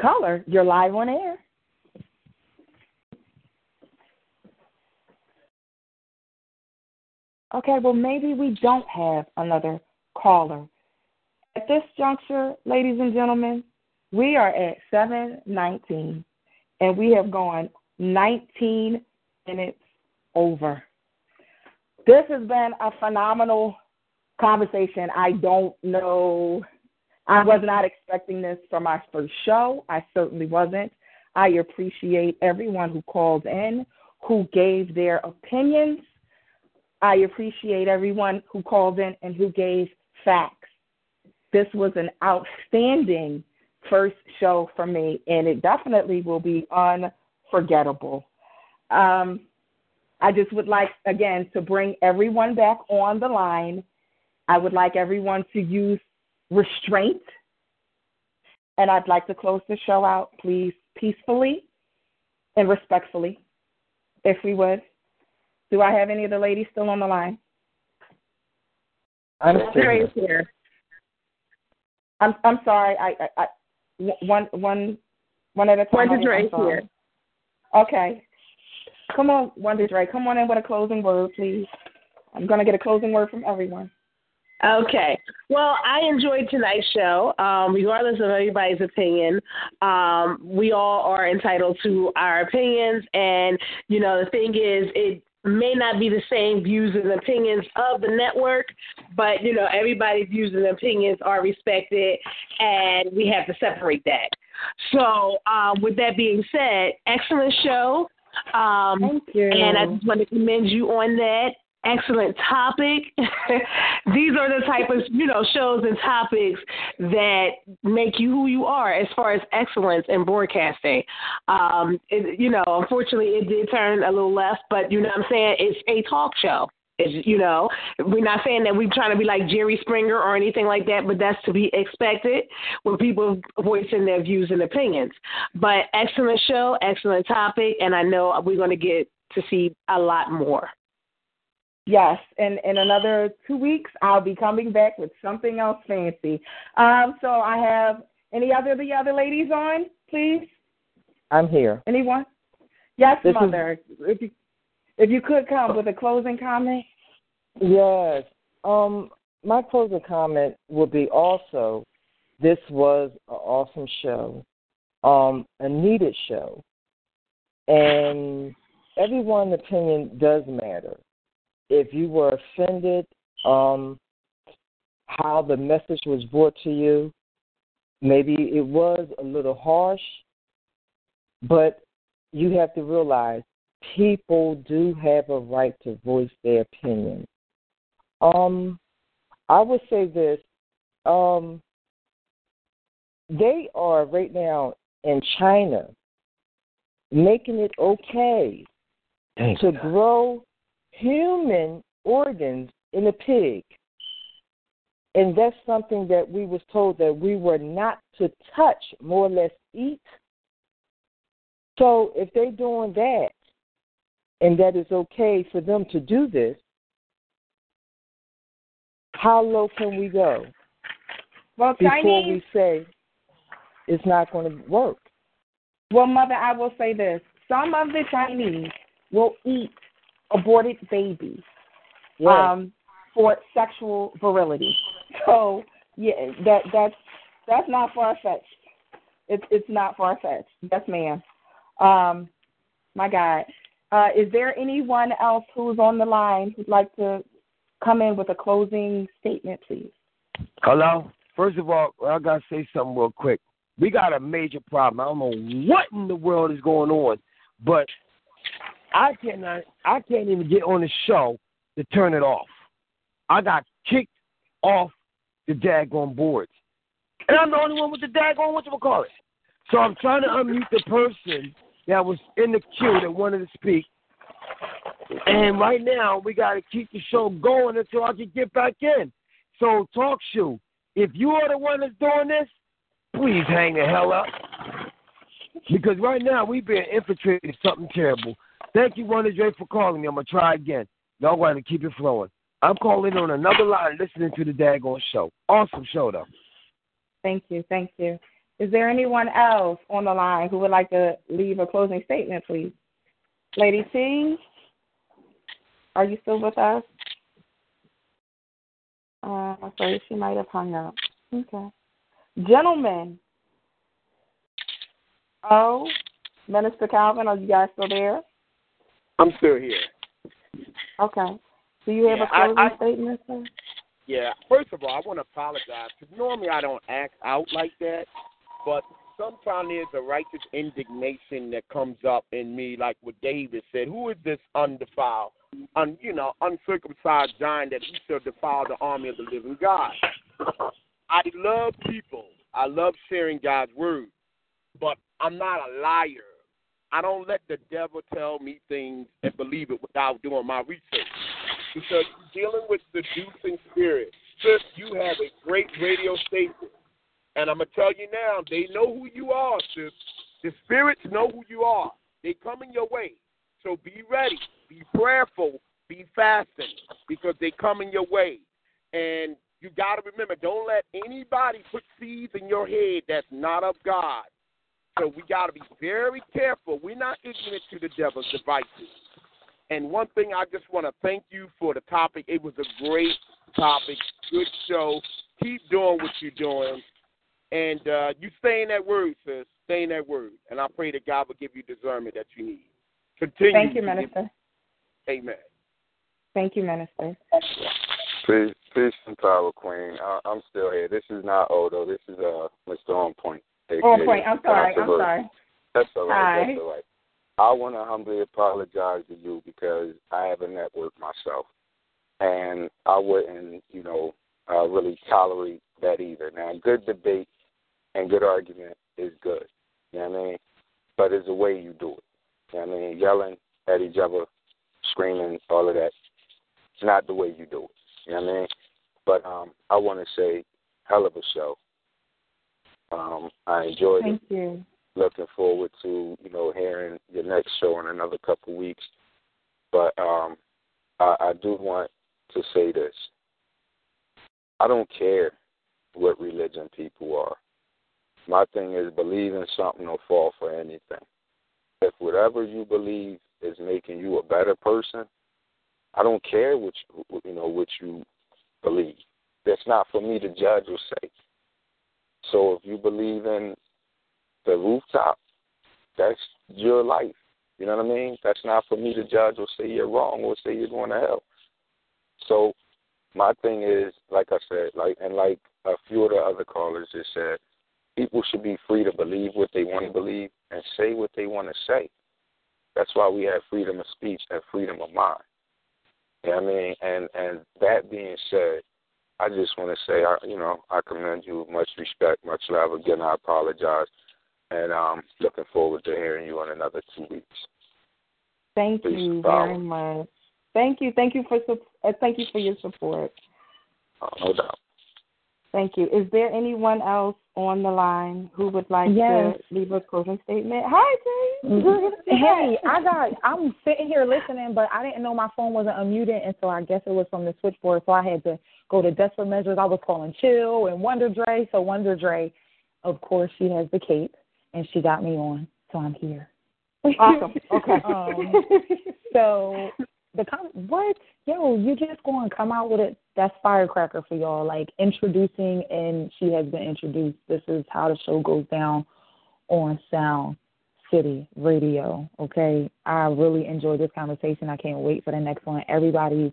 Caller, you're live on air. Okay, well, maybe we don't have another caller. At this juncture, ladies and gentlemen, we are at 719, and we have gone 19 minutes over. This has been a phenomenal conversation. I don't know. I was not expecting this for my first show. I certainly wasn't. I appreciate everyone who called in, who gave their opinions. I appreciate everyone who called in and who gave facts. This was an outstanding first show for me, and it definitely will be unforgettable. Um, I just would like, again, to bring everyone back on the line. I would like everyone to use restraint. And I'd like to close the show out, please, peacefully and respectfully, if we would. Do I have any of the ladies still on the line? I'm Desiree here. I'm I'm sorry. I, I, I one one one at a time. One I'm here. Okay. Come on, one Desiree. Come on in with a closing word, please. I'm gonna get a closing word from everyone. Okay. Well, I enjoyed tonight's show. Um, regardless of everybody's opinion, um, we all are entitled to our opinions. And, you know, the thing is, it may not be the same views and opinions of the network, but, you know, everybody's views and opinions are respected, and we have to separate that. So, um, with that being said, excellent show. Um, Thank you. And I just want to commend you on that. Excellent topic. *laughs* These are the type of you know shows and topics that make you who you are as far as excellence in broadcasting. Um, it, you know, unfortunately, it did turn a little left, but you know what I'm saying. It's a talk show. It's, you know, we're not saying that we're trying to be like Jerry Springer or anything like that, but that's to be expected when people voicing their views and opinions. But excellent show, excellent topic, and I know we're going to get to see a lot more. Yes, and in another two weeks, I'll be coming back with something else fancy. Um, so I have any other the other ladies on, please. I'm here. Anyone? Yes, This is- mother. If you if you could come with a closing comment. Yes. Um, my closing comment would be also this was an awesome show, um, a needed show. And everyone's opinion does matter. If you were offended, um, how the message was brought to you, maybe it was a little harsh, but you have to realize people do have a right to voice their opinion. Um, I would say this. Um, they are right now in China making it okay to grow human organs in a pig. And that's something that we was told that we were not to touch, more or less eat. So if they're doing that, and that is okay for them to do this, how low can we go Well, before Chinese. we say it's not going to work? Well, mother, I will say this: some of the Chinese will eat aborted babies Yeah. um, for sexual virility. So yeah, that that's that's not far fetched. It's it's not far fetched. Yes, ma'am. Um, my God, uh, is there anyone else who's on the line who'd like to come in with a closing statement, please? Hello. First of all, I gotta say something real quick. We got a major problem. I don't know what in the world is going on, but I cannot. I can't even get on the show to turn it off. I got kicked off the daggone boards, and I'm the only one with the daggone what you call it. So I'm trying to unmute the person that was in the queue that wanted to speak. And right now, we got to keep the show going until I can get back in. So, Talk Shoe, if you are the one that's doing this, please hang the hell up. Because right now, we've been infiltrated something terrible. Thank you, Wonder Dre, for calling me. I'm going to try again. Y'all to keep it flowing. I'm calling on another line listening to the daggone show. Awesome show, though. Thank you, thank you. Is there anyone else on the line who would like to leave a closing statement, please? Lady T, are you still with us? Uh, I'm sorry, she might have hung up. Okay. Gentlemen, oh, Minister Calvin, are you guys still there? I'm still here. Okay. Do you have Yeah, a closing I- I- statement, sir? Yeah. First of all, I want to apologize because normally I don't act out like that, but sometimes there's a righteous indignation that comes up in me, like what David said. Who is this undefiled, un, you know, uncircumcised giant that he shall defile the army of the living God? I love people. I love sharing God's word, but I'm not a liar. I don't let the devil tell me things and believe it without doing my research. Because dealing with seducing spirit. Sis, you have a great radio station. And I'm going to tell you now, they know who you are, sis. The spirits know who you are. They coming your way. So be ready. Be prayerful. Be fasting because they coming your way. And you got to remember, don't let anybody put seeds in your head that's not of God. So we got to be very careful. We're not ignorant to the devil's devices. And one thing I just want to thank you for the topic. It was a great topic, good show. Keep doing what you're doing. And uh, you stay in that word, sis. Stay in that word. And I pray that God will give you discernment that you need. Continue. Thank you, Minister. Amen. Thank you, Minister. Peace, peace and power, Queen. I, I'm still here. This is not Odo. This is uh Mr. On Point. On point. I'm sorry. I'm sorry. That's all right. Hi. That's all right. I want to humbly apologize to you because I have a network myself, and I wouldn't, you know, uh, really tolerate that either. Now, good debate and good argument is good. You know what I mean? But it's the way you do it. You know what I mean? Yelling at each other, screaming, all of that. It's not the way you do it. You know what I mean? But um, I want to say, hell of a show. Um, I enjoyed Thank it. you. Looking forward to you know hearing your next show in another couple of weeks. But um, I, I do want to say this. I don't care what religion people are. My thing is believe in something or fall for anything. If whatever you believe is making you a better person, I don't care what you, you know what you believe. That's not for me to judge or say. So if you believe in the rooftop, that's your life. You know what I mean? That's not for me to judge or say you're wrong or say you're going to hell. So my thing is, like I said, like and like a few of the other callers just said, people should be free to believe what they want to believe and say what they want to say. That's why we have freedom of speech and freedom of mind. You know what I mean? And and that being said, I just want to say, I, you know, I commend you. Much respect, much love. Again, I apologize, and um, looking forward to hearing you in another two weeks. Thank you very much. Thank you. Thank you for uh, thank you for your support. Uh, no doubt. Thank you. Is there anyone else on the line who would like Yes. to leave a closing statement? Hi, Jay. Hey, I got. I'm sitting here listening, but I didn't know my phone wasn't unmuted, and so I guess it was from the switchboard. So I had to go to desperate measures. I was calling Chill and Wonder Dre. So Wonder Dre, of course, she has the cape, and she got me on, so I'm here. Awesome. Okay. *laughs* um, *laughs* so the com- what? Yo, you just going to come out with it? That's firecracker for y'all. Like introducing, and she has been introduced. This is how the show goes down on Sound City Radio. Okay, I really enjoyed this conversation. I can't wait for the next one. Everybody's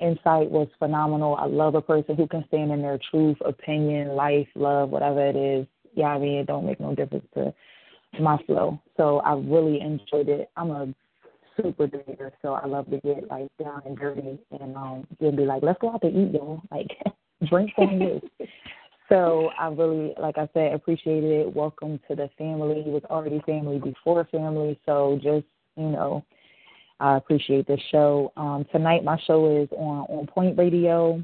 insight was phenomenal. I love a person who can stand in their truth, opinion, life, love, whatever it is. Yeah, I mean, it don't make no difference to my flow. So I really enjoyed it. I'm a super debater, so I love to get like down and dirty and um just be like, let's go out to eat, y'all. *laughs* Like drink on this. *laughs* So I really, like I said, appreciated it. Welcome to the family. It was already family before family, so just you know, I appreciate this show. Um, tonight, my show is on On Point Radio.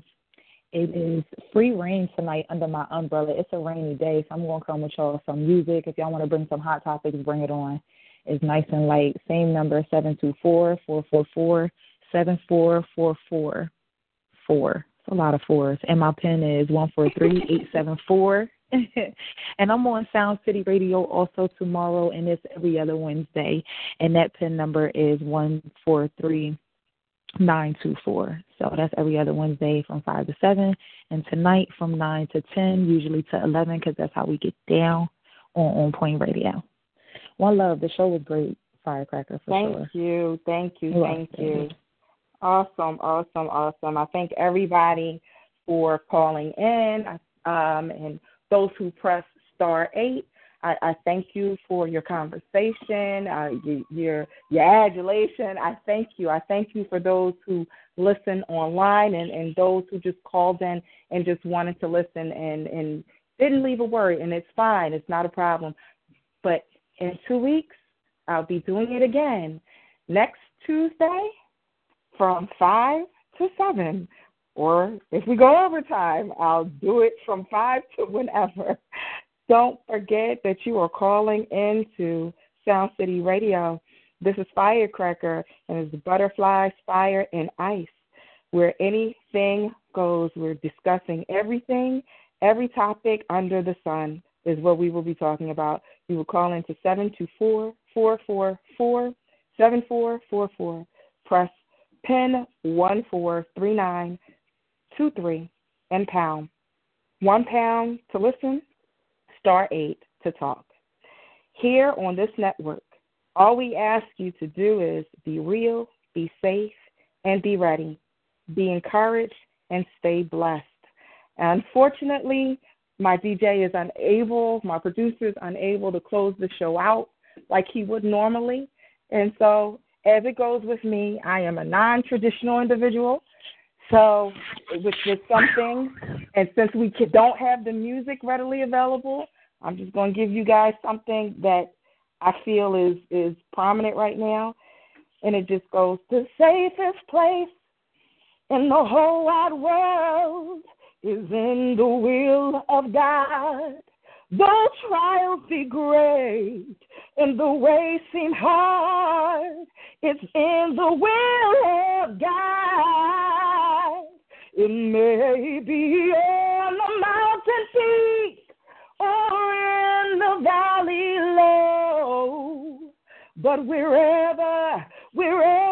It is free rain tonight under my umbrella. It's a rainy day, so I'm gonna come with y'all some music. If y'all want to bring some hot topics, bring it on. It's nice and light. Same number seven two four four four four seven four four four four. It's a lot of fours. And my pin is one four three eight seven four. *laughs* and I'm on Sound City Radio also tomorrow, and it's every other Wednesday. And that pin number is one four three nine two four. So that's every other Wednesday from five to seven, and tonight from nine to ten, usually to eleven, because that's how we get down on On Point Radio. One love. The show was great, Firecracker for Thank sure. you. Thank you. You're Thank welcome. you. Awesome, awesome, awesome. I thank everybody for calling in um, and those who pressed star eight. I, I thank you for your conversation, uh, your, your your adulation. I thank you. I thank you for those who listen online and, and those who just called in and just wanted to listen and, and didn't leave a word. And it's fine. It's not a problem. But in two weeks, I'll be doing it again next Tuesday from 5 to 7. Or if we go overtime, I'll do it from 5 to whenever. *laughs* Don't forget that you are calling into Sound City Radio. This is Firecracker, and it's Butterflies, Fire, and Ice, where anything goes. We're discussing everything, every topic under the sun is what we will be talking about. You will call into 724 444 7444. Press pin 143923 and pound. One pound to listen, star eight to talk. Here on this network, all we ask you to do is be real, be safe, and be ready. Be encouraged and stay blessed. Unfortunately, my DJ is unable, my producer is unable to close the show out like he would normally. And so, as it goes with me, I am a non traditional individual. So, which is something, and since we don't have the music readily available, I'm just going to give you guys something that I feel is is prominent right now, and it just goes the safest place in the whole wide world is in the will of God. Though trials be great and the way seem hard, it's in the will of God. It may be on the mountain peak or in the valley low, but wherever, wherever,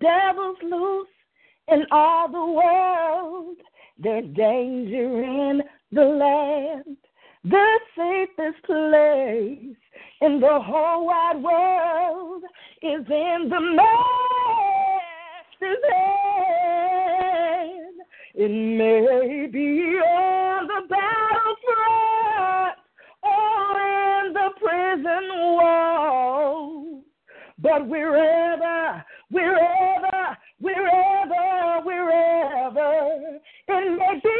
devil's loose in all the world. There's danger in the land. The safest place in the whole wide world is in the master's hand. It may be on the battlefront or in the prison wall. But wherever, it be,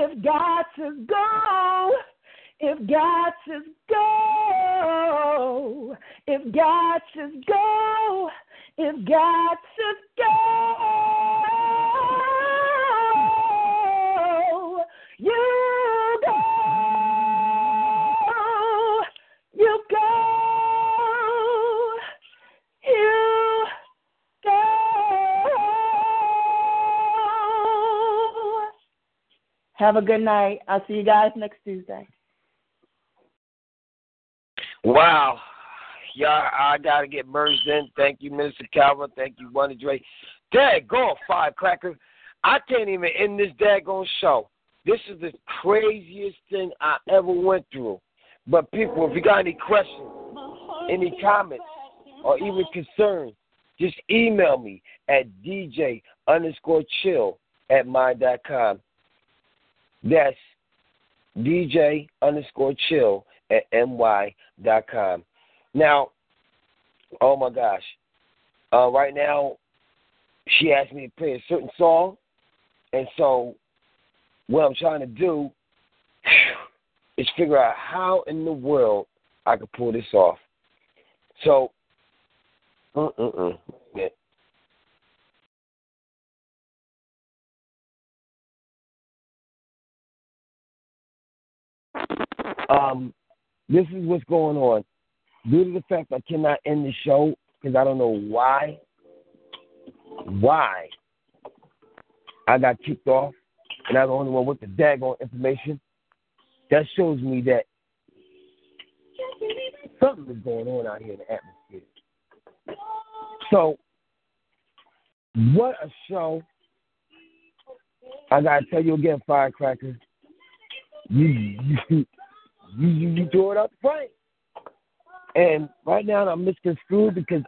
if God says go, if God says go, if God says go, if God says go, you Have a good night. I'll see you guys next Tuesday. Wow. Yeah, I gotta get merged in. Thank you, Minister Calvin. Thank you, Wonder Dre. Daggone firecracker. I can't even end this daggone show. This is the craziest thing I ever went through. But people, if you got any questions, any comments, or even concerns, just email me at DJ underscore chill at mine.com. That's DJ underscore chill at my.com. Now, oh my gosh. Uh, right now, she asked me to play a certain song. And so, what I'm trying to do *sighs* is figure out how in the world I could pull this off. So, uh-uh-uh. Um, this is what's going on. Due to the fact I cannot end the show because I don't know why, why I got kicked off and I'm the only one with the daggone information. That shows me that something is going on out here in the atmosphere. So, what a show. I gotta tell you again, Firecracker. You you you you, you threw it up front. And right now I'm misconstrued because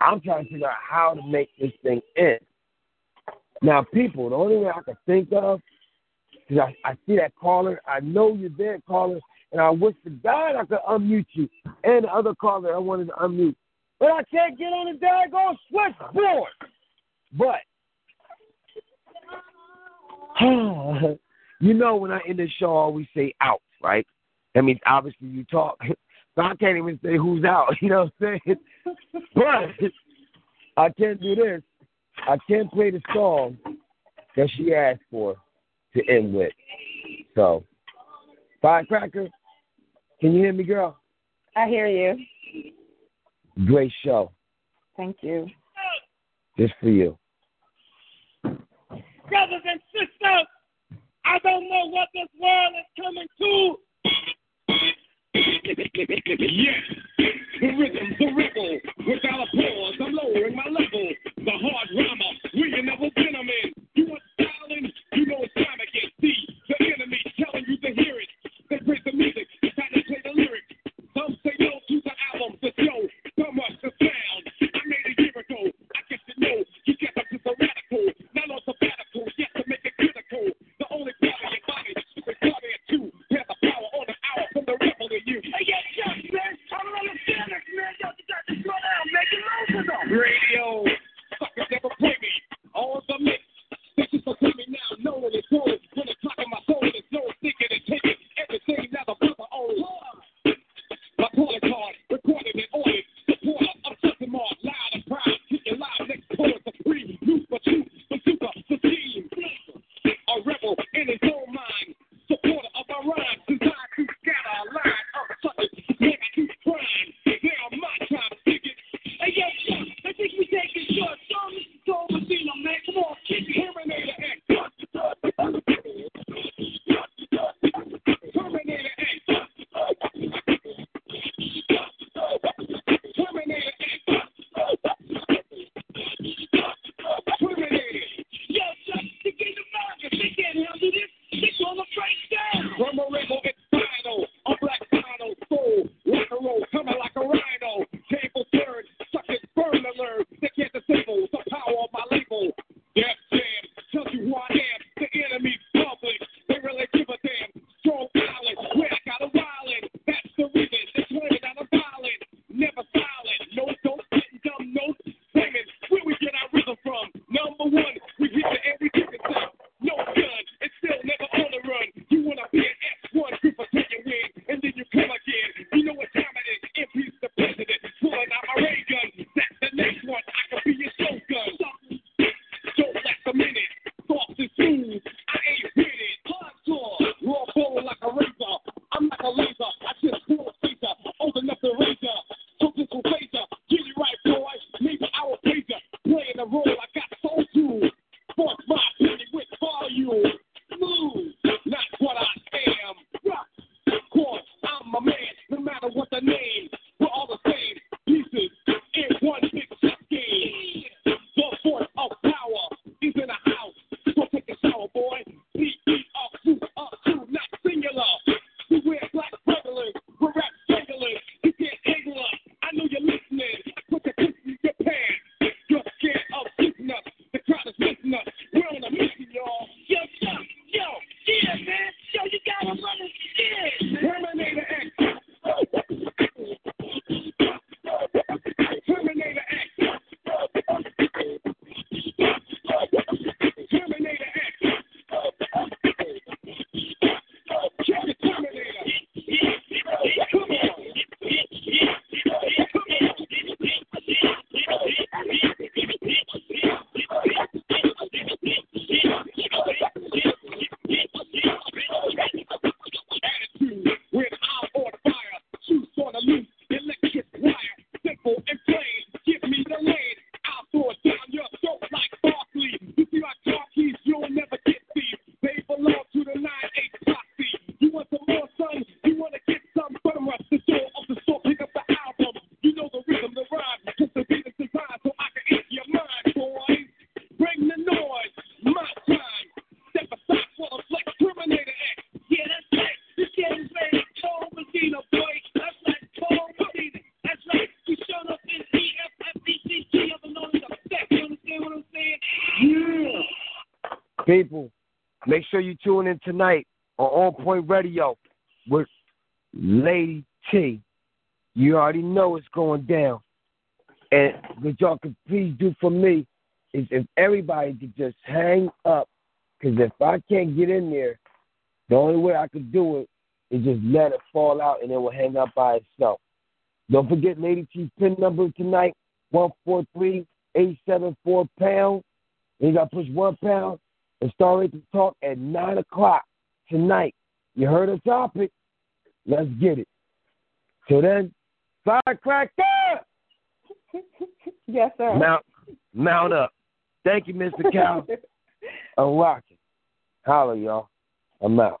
I'm trying to figure out how to make this thing end. Now, people, the only way I can think of is I, I see that caller. I know you're there, caller, and I wish to God I could unmute you and the other caller I wanted to unmute. But I can't get on the daggone switchboard. But *sighs* you know when I end the show I always say out, right? That means obviously you talk. So I can't even say who's out, *laughs* you know what I'm saying? But I can't do this. I can't play the song that she asked for to end with. So Firecracker, can you hear me, girl? I hear you. Great show. Thank you. Just for you. Brothers and sisters, I don't know what this world is coming to. Yes, the rhythm, the rebel, without a pause, I'm lowering my level. The hard rhymer, we ain't never been a man. You want styling? You know it's time to get deep. The enemy telling you to hear it. They praise the music, time to play the lyrics. Some say no to the album, the show, People, make sure you tune in tonight on On Point Radio with Lady T. You already know it's going down. And what y'all can please do for me is if everybody could just hang up, because if I can't get in there, the only way I could do it is just let it fall out and it will hang up by itself. Don't forget Lady T's pin number tonight, 143-874 pound. And you got to push one pound and start ready to talk at 9 o'clock tonight. You heard the topic. Let's get it. So then, firecracker! *laughs* yes, sir. Mount, mount up. Thank you, Mr. Cal. *laughs* I'm rocking. Holla, y'all. I'm out.